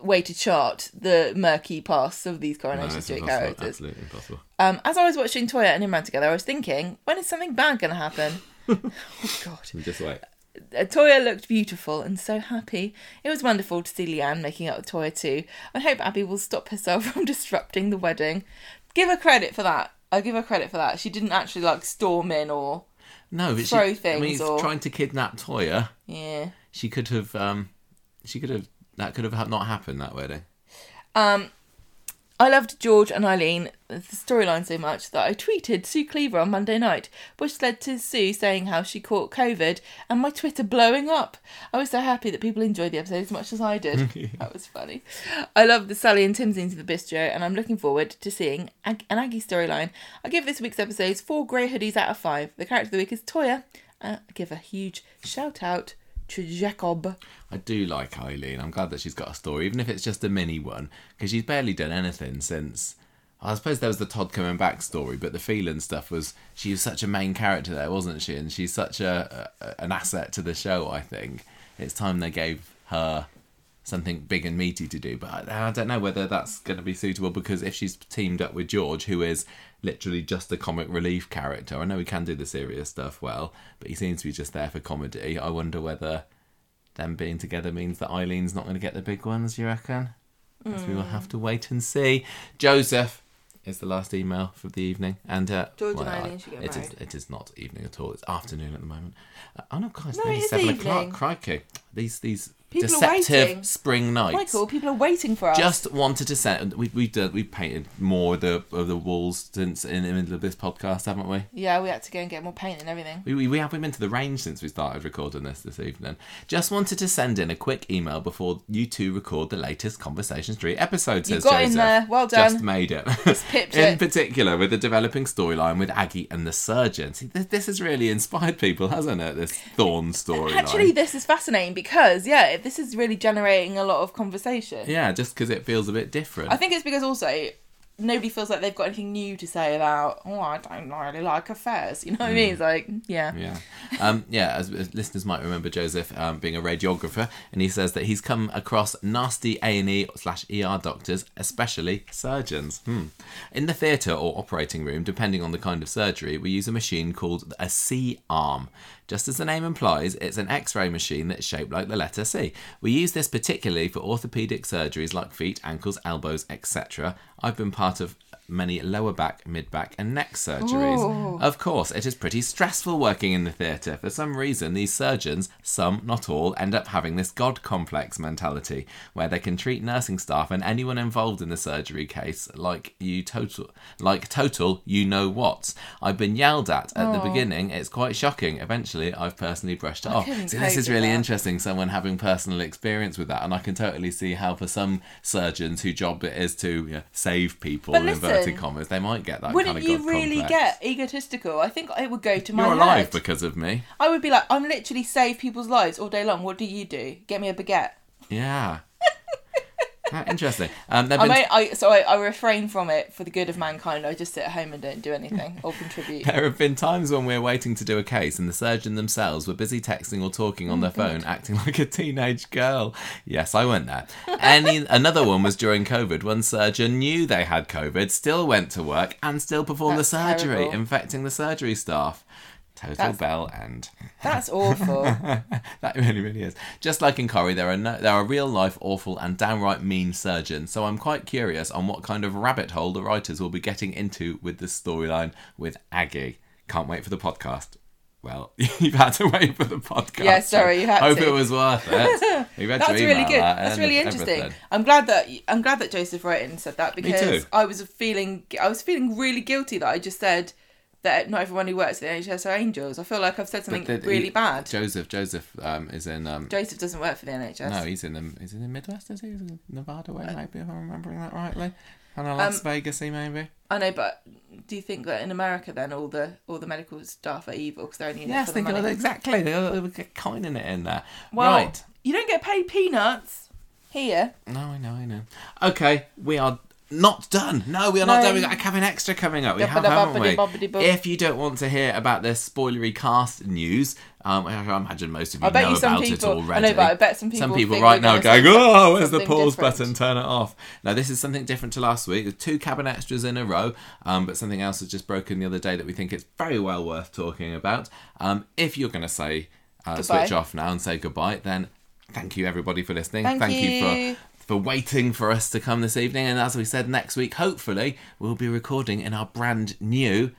way to chart the murky pasts of these coronation it's street impossible, characters Absolutely impossible. um as i was watching toyah and imran together i was thinking when is something bad gonna happen oh god just wait. Toyah looked beautiful and so happy. It was wonderful to see Leanne making up with Toyah too. I hope Abi will stop herself from disrupting the wedding. Give her credit for that. I give her credit for that. She didn't actually like storm in or No, but Throw she, I mean, things or- trying to kidnap Toyah, yeah. she could have. um She could have. That could have not happened. That wedding. Um, I loved George and Eileen, the storyline so much that I tweeted Sue Cleaver on Monday night, which led to Sue saying how she caught COVID and my Twitter blowing up. I was so happy that people enjoyed the episode as much as I did. that was funny. I love the Sally and Tim scenes of the bistro, and I'm looking forward to seeing an Aggie storyline. I give this week's episodes four grey hoodies out of five. The character of the week is Toyah. Uh, I give a huge shout out Jacob. I do like Eileen. I'm glad that she's got a story, even if it's just a mini one, because she's barely done anything since. I suppose there was the Todd coming back story, but the feeling stuff was she was such a main character there, wasn't she? And she's such a, a an asset to the show, I think. it's time they gave her something big and meaty to do. But I, I don't know whether that's going to be suitable because if she's teamed up with George, who is literally just a comic relief character, I know he can do the serious stuff well, but he seems to be just there for comedy. I wonder whether them being together means that Eileen's not going to get the big ones. You reckon? Guess we will have to wait and see. Joseph is the last email for the evening, and uh, George and Eileen should get it is, it is not evening at all. It's afternoon at the moment. Uh, oh no, guys, No, it is seven evening. o'clock. Crikey! These these People are waiting. deceptive spring nights. Michael, people are waiting for us. Just wanted to send. We we've done, we've painted more of the of the walls since in the middle of this podcast, haven't we? yeah, we had to go and get more paint and everything. We, we, we have been to the range since we started recording this this evening. Just wanted to send in a quick email before you two record the latest Conversation Street episode. You Says got in Joseph. there. Well done. Just made it. pipped in it. particular, with the developing storyline with Aggie and the surgeon. See, this, this has really inspired people, hasn't it? This Thorne storyline. Actually, this is fascinating because yeah, this is really generating a lot of conversation. yeah, just because it feels a bit different. I think it's because also nobody feels like they've got anything new to say about. Oh, I don't really like affairs. You know what I mean? It's like yeah. Yeah, um, yeah. As, as listeners might remember, Joseph um, being a radiographer, and he says that he's come across nasty A and E slash ER doctors, especially surgeons. Hmm. In the theatre or operating room, depending on the kind of surgery, we use a machine called a C arm. Just as the name implies, it's an X-ray machine that's shaped like the letter C. We use this particularly for orthopedic surgeries like feet, ankles, elbows, etc. I've been part of many lower back, mid back, and neck surgeries. Oh. Of course, it is pretty stressful working in the theatre. For some reason, these surgeons, some, not all, end up having this God complex mentality where they can treat nursing staff and anyone involved in the surgery case like you total, like total, you know what. I've been yelled at at the oh. beginning. It's quite shocking. Eventually, I've personally brushed it off. couldn't See, this is really that. interesting. Someone having personal experience with that, and I can totally see how for some surgeons whose job it is to you know, save people But in inverted commas, they might get that Wouldn't kind of you really complex. get egotistical? I think it would go to my You're alive head. because of me. I would be like, I'm literally save people's lives all day long. What do you do? Get me a baguette. Yeah. Ah, interesting. Um, I, may, I so I, I refrain from it for the good of mankind. I just sit at home and don't do anything or contribute. There have been times when we're waiting to do a case and the surgeon themselves were busy texting or talking Oh on their phone, acting like a teenage girl. Yes, I went there. Any another one was during COVID. One surgeon knew they had COVID, still went to work, and still performed That's the surgery, terrible. infecting the surgery staff. Total That's- bell end. That's awful. that really, really is. Just like in Corrie, there are no, there are real life, awful, and downright mean surgeons. So I'm quite curious on what kind of rabbit hole the writers will be getting into with this storyline with Aggie. Can't wait for the podcast. Well, you've had to wait for the podcast. Yeah, sorry, you had Hope to. Hope it was worth it. That's really good. that That's really interesting. everything. I'm glad that I'm glad that Joseph wrote it and said that because I was feeling I was feeling really guilty that I just said that not everyone who works at the NHS are angels. I feel like I've said something the- really he- bad. Joseph, Joseph um, is in. Um, Joseph doesn't work for the NHS. no, he's in the. He's in the Midwest. Is he? He's in Nevada way, maybe if I'm remembering that rightly. Kind of Las Um, Vegas, maybe. I know, but do you think that in America then all the all the medical staff are evil because they're only in Yes, it for they the money? exactly. They got coining it in there. Well, right. you don't get paid peanuts here. No, I know, I know. Okay, we are not done. No, we are not No. done. We got a cabin extra coming up. We have, haven't we? If you don't want to hear about this spoilery cast news, um, I I imagine most of you I bet know you some about people. it I already. know, but I bet some people. Some people right now going, oh, where's the pause different." button? Turn it off. Now, this is something different to last week. There's two cabin extras in a row, um, but something else has just broken the other day that we think it's very well worth talking about. Um, if you're going to say uh, switch off now and say goodbye, then thank you everybody for listening. Thank you you. for for waiting for us to come this evening. And as we said, next week, hopefully, we'll be recording in our brand new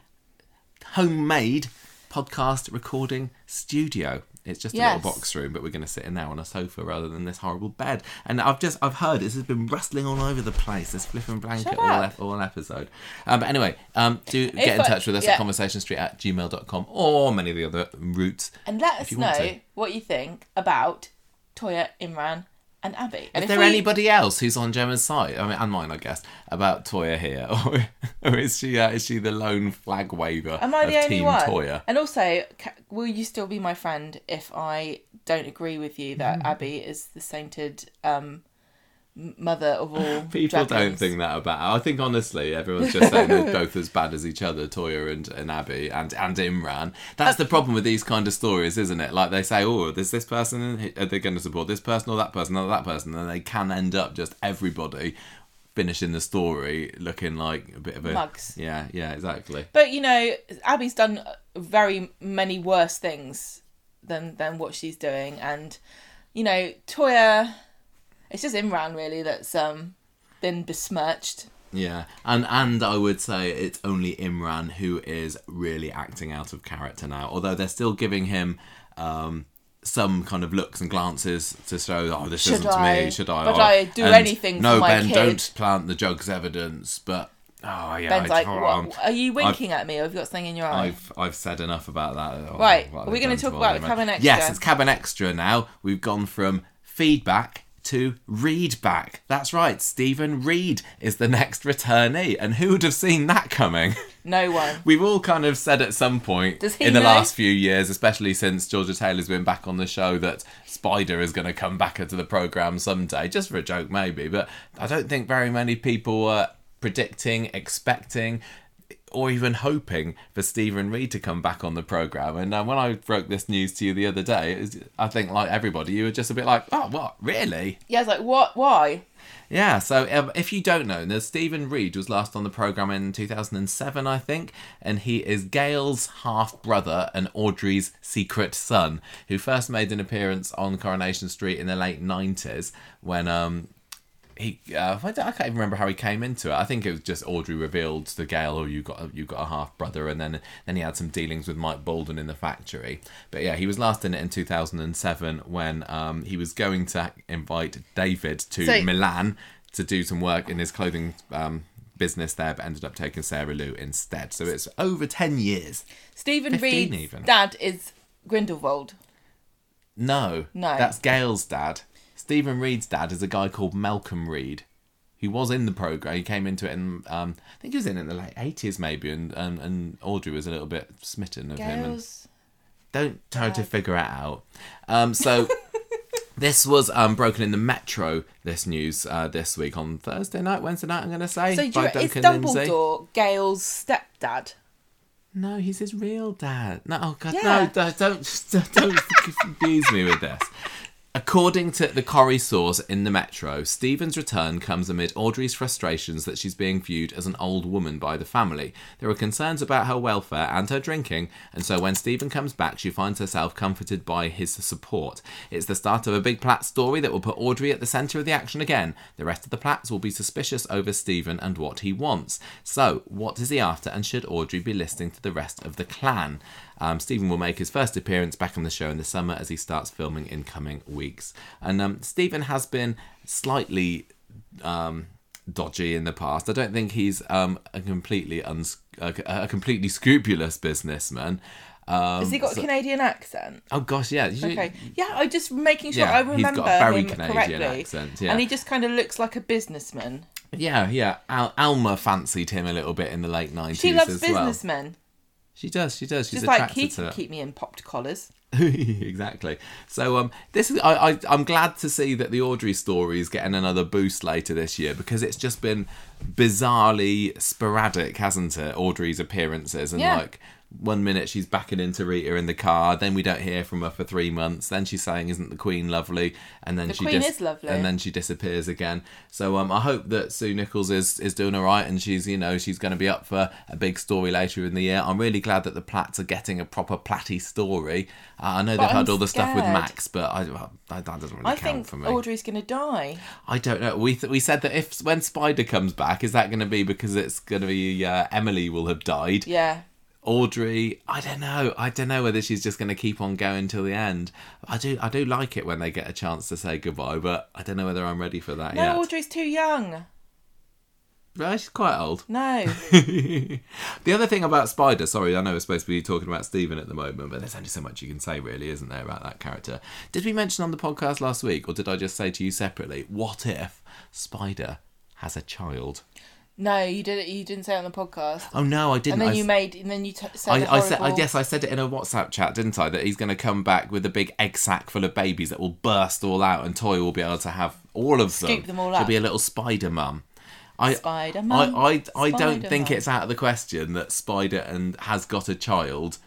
homemade podcast recording studio. It's just a little box room, but we're going to sit in there on a sofa rather than this horrible bed. And I've just I've heard this has been rustling all over the place. This flipping blanket all, ep- all episode. Um, but anyway, um, do get in I- touch with us yeah. at conversationstreet at gmail.com or many of the other routes. And let us know what you think about Toyah, Imran, and Abi. And Is there we- anybody else who's on Gemma's side? I mean, and mine, I guess, about Toyah here, or, or is she uh, is she the lone flag waver Am I of the only Team one? Toyah? And also, ca- will you still be my friend if I don't agree with you Mm. that Abi is the sainted um, mother of all People don't think that about. I think honestly, everyone's just saying they're both as bad as each other, Toyah and, and Abi and and Imran. That's uh, the problem with these kind of stories, isn't it? Like they say, oh, there's this person, are they going to support this person or that person or that person? And they can end up just everybody finishing the story looking like a bit of a Mugs. Yeah, yeah, exactly. But you know, Abi's done very many worse things than than what she's doing, and you know, Toyah. It's just Imran really that's um been besmirched. Yeah, and and I would say it's only Imran who is really acting out of character now. Although they're still giving him um, some kind of looks and glances to show, oh, this Should isn't I? me. Should I? But Oh, I do and, anything for No, my Ben, kid." don't plant the jugs evidence. But oh yeah, Ben's I, like, "Are you winking at me, or have you got something in your eye?" I've I've said enough about that. Oh, Right, are we gonna talk about the. Cabin Extra? Yes, it's cabin extra now. We've gone from feedback to read back. That's right. Stephen Reid is the next returnee, and who would have seen that coming? No one. We've all kind of said at some point in the know? last few years, especially since Georgia Taylor's been back on the show, that Spider is going to come back into the program someday, just for a joke maybe. But I don't think very many people were predicting, expecting, or even hoping for Stephen Reid to come back on the program. And uh, when I broke this news to you the other day, was, I think like everybody, you were just a bit like, "Oh, what? Really?" Yeah, it's like what? Why? Yeah, so um, if you don't know, there's Stephen Reid was last on the program in 2007, I think, and he is Gail's half brother and Audrey's secret son, who first made an appearance on Coronation Street in the late 90s when um he uh, I, can't even remember how he came into it. I think it was just Audrey revealed to Gail, "Oh, you got a, you got a half brother," and then then he had some dealings with Mike Baldwin in the factory. But yeah, he was last in it in 2007 when um, he was going to invite David to So- Milan to do some work in his clothing um, business there, but ended up taking Sarah Lou instead. So it's over 10 years. Stephen 15 Reid's even. dad is Grindelwald. No, No. that's Gail's dad. Stephen Reid's dad is a guy called Malcolm Reid. He was in the program. He came into it, and um, I think he was in it in the late eighties, maybe, and, and and Audrey was a little bit smitten of him. And don't try to figure it out. Um, so this was um, broken in the Metro. This news uh, this week on Thursday night, Wednesday night. I'm going to say So you, is Duncan Lindsay. Dumbledore Gail's stepdad? No, he's his real dad. No, oh god, Yeah. no! Don't don't, don't confuse me with this. According to the Corrie source in the Metro, Stephen's return comes amid Audrey's frustrations that she's being viewed as an old woman by the family. There are concerns about her welfare and her drinking, and so when Stephen comes back, she finds herself comforted by his support. It's the start of a big Platt story that will put Audrey at the centre of the action again. The rest of the Platts will be suspicious over Stephen and what he wants. So, what is he after, and should Audrey be listening to the rest of the clan? Um, Stephen will make his first appearance back on the show in the summer as he starts filming in coming weeks. And um, Stephen has been slightly um, dodgy in the past. I don't think he's um, a completely uns- a, a completely scrupulous businessman. Um, Has he got so- a Canadian accent? Oh gosh, yeah. you- Okay. Yeah, I just making sure Yeah, I he's remember got a very him Canadian correctly. accent, yeah. And he just kind of looks like a businessman. Yeah, yeah. Al- Alma fancied him a little bit in the late nineties She loves as well. She does. She does. She's Just like he to can keep me in popped collars. exactly. So um, this is I, I I'm glad to see that the Audrey story is getting another boost later this year because it's just been bizarrely sporadic, hasn't it? Audrey's appearances and Yeah. like one minute she's backing into Rita in the car, then we don't hear from her for three months. Then she's saying, "Isn't the Queen lovely?" And then The she Queen dis- is lovely. and then she disappears again. So um, I hope that Sue Nicholls is is doing all right, and she's you know she's going to be up for a big story later in the year. I'm really glad that the Platts are getting a proper Platty story. Uh, I know But they've had all the stuff with. Max, but I, I that doesn't really I count think for me. Audrey's going to die. I don't know. We th- we said that if when Spider comes back, is that going to be because it's going to be uh, Emily will have died? Yeah. Audrey, I don't know. I don't know whether she's just going to keep on going till the end. I do, I do like it when they get a chance to say goodbye, but I don't know whether I'm ready for that No, yet. No, Audrey's too young. Right, she's quite old. No. the other thing about Spider, sorry, I know we're supposed to be talking about Stephen at the moment, but there's only so much you can say, really, isn't there, about that character? Did we mention on the podcast last week, or did I just say to you separately, what if Spider has a child? No, you didn't. You didn't say it on the podcast. Oh no, I didn't. And then I you made, and then you t- said I said, I, yes, I said it in a WhatsApp chat, didn't I? That he's going to come back with a big egg sack full of babies that will burst all out, and Toy will be able to have all of them. Scoop them all She'll be a little spider mum. I, Spider I, Mum. I, I don't think it's out of the question that Spider and has got a child,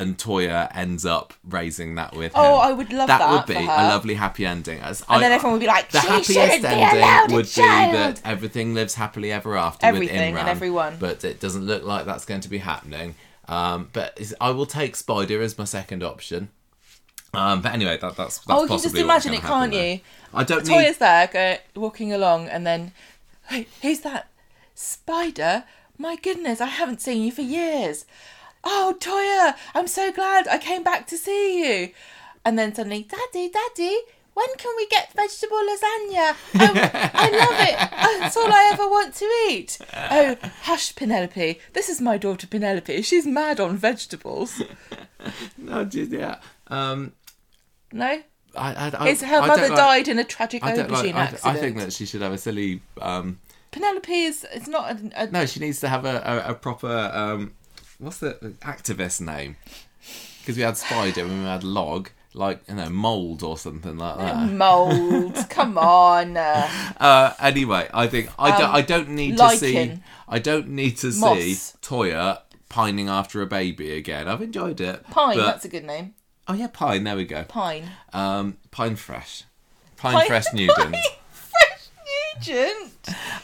and Toyah ends up raising that with him. Oh, I would love that That would be a lovely happy ending. As And I, then everyone would be like, the "She happiest be ending would be that everything lives happily ever after Everything with and everyone. but it doesn't look like that's going to be happening. Um, but I will take Spider as my second option. Um, but anyway, that, that's that's Oh, you can just imagine it, can't there. you? I don't need. Toyah's there, go, walking along, and then, hey, who's that? Spider? My goodness, I haven't seen you for years. Oh, Toyah, I'm so glad I came back to see you. And then suddenly, Daddy, Daddy, when can we get vegetable lasagna? I, I love it. That's all I ever want to eat. Oh, hush, Penelope. This is my daughter, Penelope. She's mad on vegetables. No, just, yeah. Um, No? I, I, I, His, her mother like- died in a tragic aubergine like. I, accident. I think that she should have a silly. Um, Penelope is. It's not a. a no, she needs to have a, a, a proper. Um, what's the activist name? Because we had spider and we had log, like you know, mold or something like that. mold. Come on. Uh, Uh, anyway, I think I don't. Um, I don't need to see. I don't need to see Toyah pining after a baby again. I've enjoyed it. Pine. but- That's a good name. oh yeah, pine. There we go. Pine. Um, pine fresh. Pine, Pine- fresh Nugent. Nugent.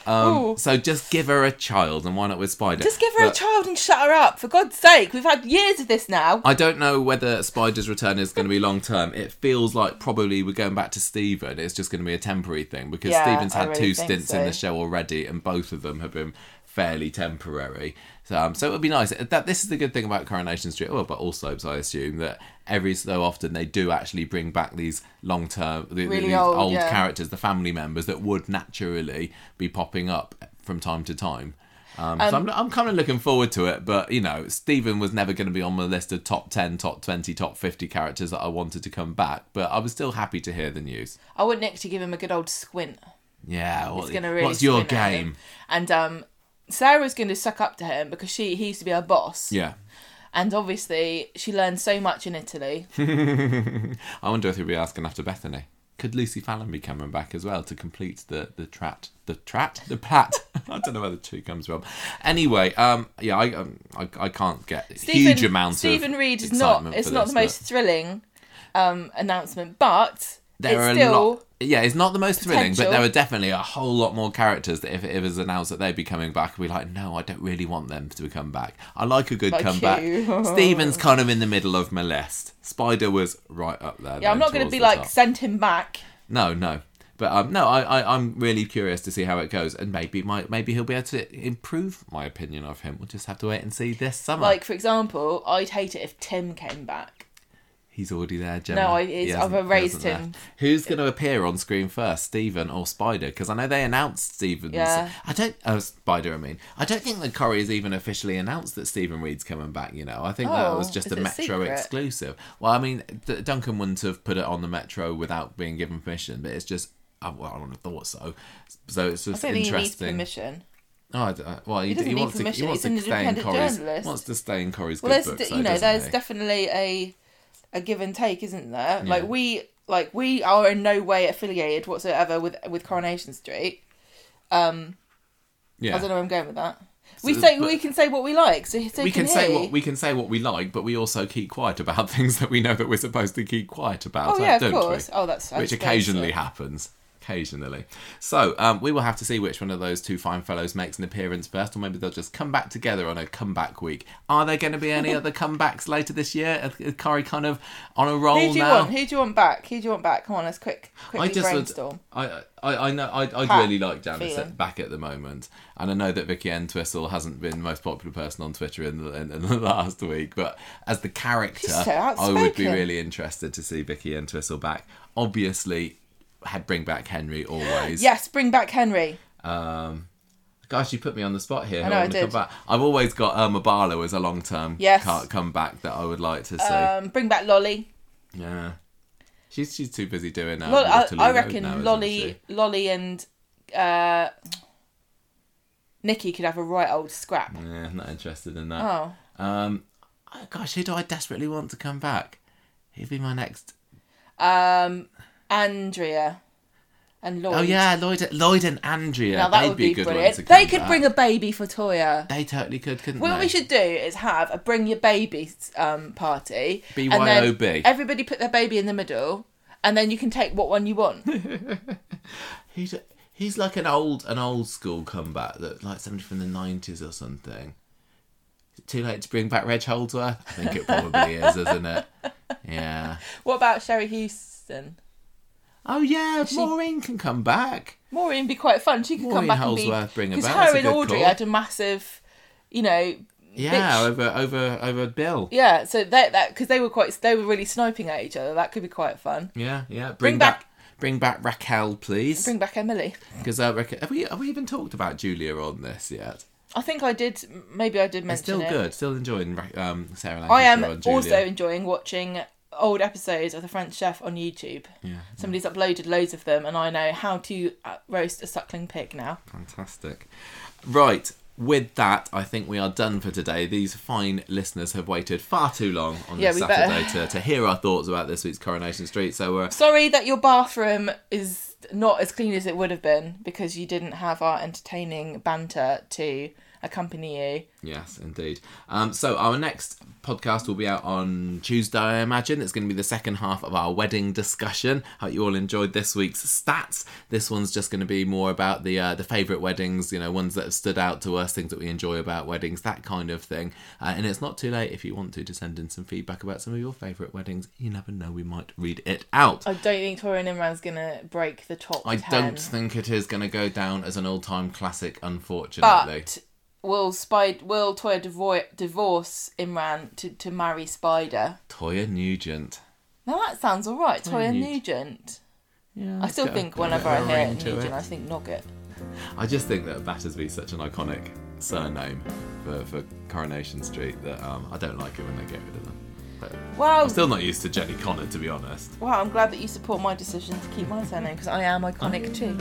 Um, so just give her a child, and why not with Spider? Just give her But a child and shut her up. For God's sake, we've had years of this now. I don't know whether Spider's return is going to be long term. It feels like probably we're going back to Stephen. It's just going to be a temporary thing because Yeah, Stephen's I had really two stints in the show already, and both of them have been fairly temporary. So, um, so it would be nice. That this is the good thing about Coronation Street, well, but also I assume that every so often they do actually bring back these long term, the, Really these old, old yeah. characters, the family members that would naturally be popping up from time to time. Um, so I'm, I'm kind of looking forward to it, but you know, Stephen was never going to be on my list of top 10, top 20, top 50 characters that I wanted to come back, but I was still happy to hear the news. I want Nick to give him a good old squint. Yeah, what, really what's your game? And um, Sarah's going to suck up to him because she he used to be her boss. Yeah. And obviously, she learned so much in Italy. I wonder if he'll be asking after Bethany. Could Lucy Fallon be coming back as well to complete the the trat the trat the plat? I don't know where the two comes from. Anyway, um, yeah, I um, I, I can't get huge amounts Stephen of Reid is not. It's not this, the most but thrilling um, announcement, but There are it's a still. lot. Yeah, it's not the most thrilling, but there are definitely a whole lot more characters that if it was announced that they'd be coming back, I'd be like, no, I don't really want them to come back. I like a good Like comeback. you. Stephen's kind of in the middle of my list. Spider was right up there. Yeah, I'm not going to be like top. send him back. No, no. But um, no, I, I, I'm really curious to see how it goes, and maybe my, maybe he'll be able to improve my opinion of him. We'll just have to wait and see this summer. Like for example, I'd hate it if Tim came back. He's already there, Gemma. No, it's, he I've he erased him. left. Who's going to appear on screen first, Stephen or Spider? Because I know they announced Stephen's. Yeah. I don't. Oh, Spider. I mean, I don't think the Corrie has even officially announced that Stephen Reid's coming back. You know, I think that Oh, was just a Metro exclusive. Well, I mean, D- Duncan wouldn't have put it on the Metro without being given permission, but it's just. uh, Well, I wouldn't have thought so. So it's I just don't he interesting. permission. Oh, I d- uh, well, he, he need wants to. He wants to stay in journalist. Wants to stay in Corrie's Well, good there's books. you know doesn't there's he? definitely a a give and take, isn't there? Yeah. Like we like we are in no way affiliated whatsoever with with Coronation Street. Um, yeah. I don't know where I'm going with that. We say we can say what we like, so, so we can he. say what we can say what we like, but we also keep quiet about things that we know that we're supposed to keep quiet about. Oh yeah, of course. we? Oh, that's Which occasionally happens. Occasionally. So um, we will have to see which one of those two fine fellows makes an appearance first, or maybe they'll just come back together on a comeback week. Are there going to be any other comebacks later this year? Is Corrie kind of on a roll Who do you now? want? Who do you want back? Who do you want back? Come on, let's quick quickly I just would, brainstorm. I, I I know I I Pat, really like Janice feeling. back at the moment, and I know that Vicky Entwistle hasn't been the most popular person on Twitter in the, in, in the last week, but as the character, so I would be really interested to see Vicky Entwistle back. Obviously, bring back Henry always. Yes, bring back Henry. Um, gosh, you put me on the spot here. I know, I come did. I've always got Irma Barlow as a long term Yes. come back that I would like to see. Um, bring back Lolly. yeah. She's, she's too busy doing that. Lol- I, I reckon Lolly, Lolly, and uh, Nikki could have a right old scrap. Yeah, I'm not interested in that. Oh, Um, oh, gosh, who do I desperately want to come back? Who'd be my next? um, Andrea. and Lloyd. Oh yeah, Lloyd, Lloyd and Andrea. Now that They'd would be, be, a good brilliant. They could back. bring a baby for Toyah. They totally could, couldn't What they? we should do is have a bring your baby um, party. BYOB. Everybody put their baby in the middle, and then you can take what one you want. He's he's like an old an old school comeback that like somebody from the nineties or something. Too late to bring back Reg Holdsworth? I think it probably is, isn't it? Yeah. what about Sherry Houston? Oh yeah, She- Maureen can come back. Maureen would be quite fun. She could Maureen come back and be because her and Audrey call. had a massive, you know, Yeah, bitch- over over over Bill. yeah. So that that because they were quite they were really sniping at each other. That could be quite fun. Yeah, yeah. Bring, Bring back, back- bring back Raquel, please. Bring back Emily. Because uh, Raquel, have we have we even talked about Julia on this yet? I think I did. Maybe I did It's mention still it. good. Still enjoying um, Sarah Lancashire I am on Julia. also enjoying watching old episodes of The French Chef on YouTube. yeah, Somebody's uploaded loads of them, and I know how to uh, roast a suckling pig now. fantastic. Right. With that, I think we are done for today. These fine listeners have waited far too long on Yeah, this Saturday to, to hear our thoughts about this week's Coronation Street. So uh, Sorry that your bathroom is not as clean as it would have been because you didn't have our entertaining banter to accompany you. Yes, indeed. Um, so our next podcast will be out on Tuesday, I imagine. It's going to be the second half of our wedding discussion. Hope you all enjoyed this week's stats. This one's just going to be more about the uh, the favourite weddings, you know, ones that have stood out to us, things that we enjoy about weddings, that kind of thing. Uh, and it's not too late if you want to to send in some feedback about some of your favourite weddings. You never know, we might read it out. I don't think Toyah and Imran's gonna break the top. I 10, don't think it is going to go down as an all-time classic, unfortunately. But will Spide will Toyah divo- divorce Imran to, to marry Spider? Toyah Nugent. Now that sounds all right. Toyah Nug- Nugent. Yeah, I still it's got a think whenever I hear Nugent, it. I think Nugget. I just think that Battersby's such an iconic surname for, for Coronation Street that um, I don't like it when they get rid of them. But Wow. I'm still not used to Jenny Connor, to be honest. Wow, I'm glad that you support my decision to keep my surname because I am iconic too.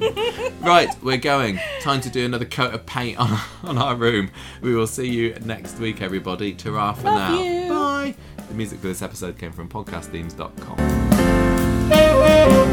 Right, we're going. Time to do another coat of paint on, on our room. We will see you next week, everybody. Ta-ra for Love now. you. Bye. The music for this episode came from podcastthemes.com.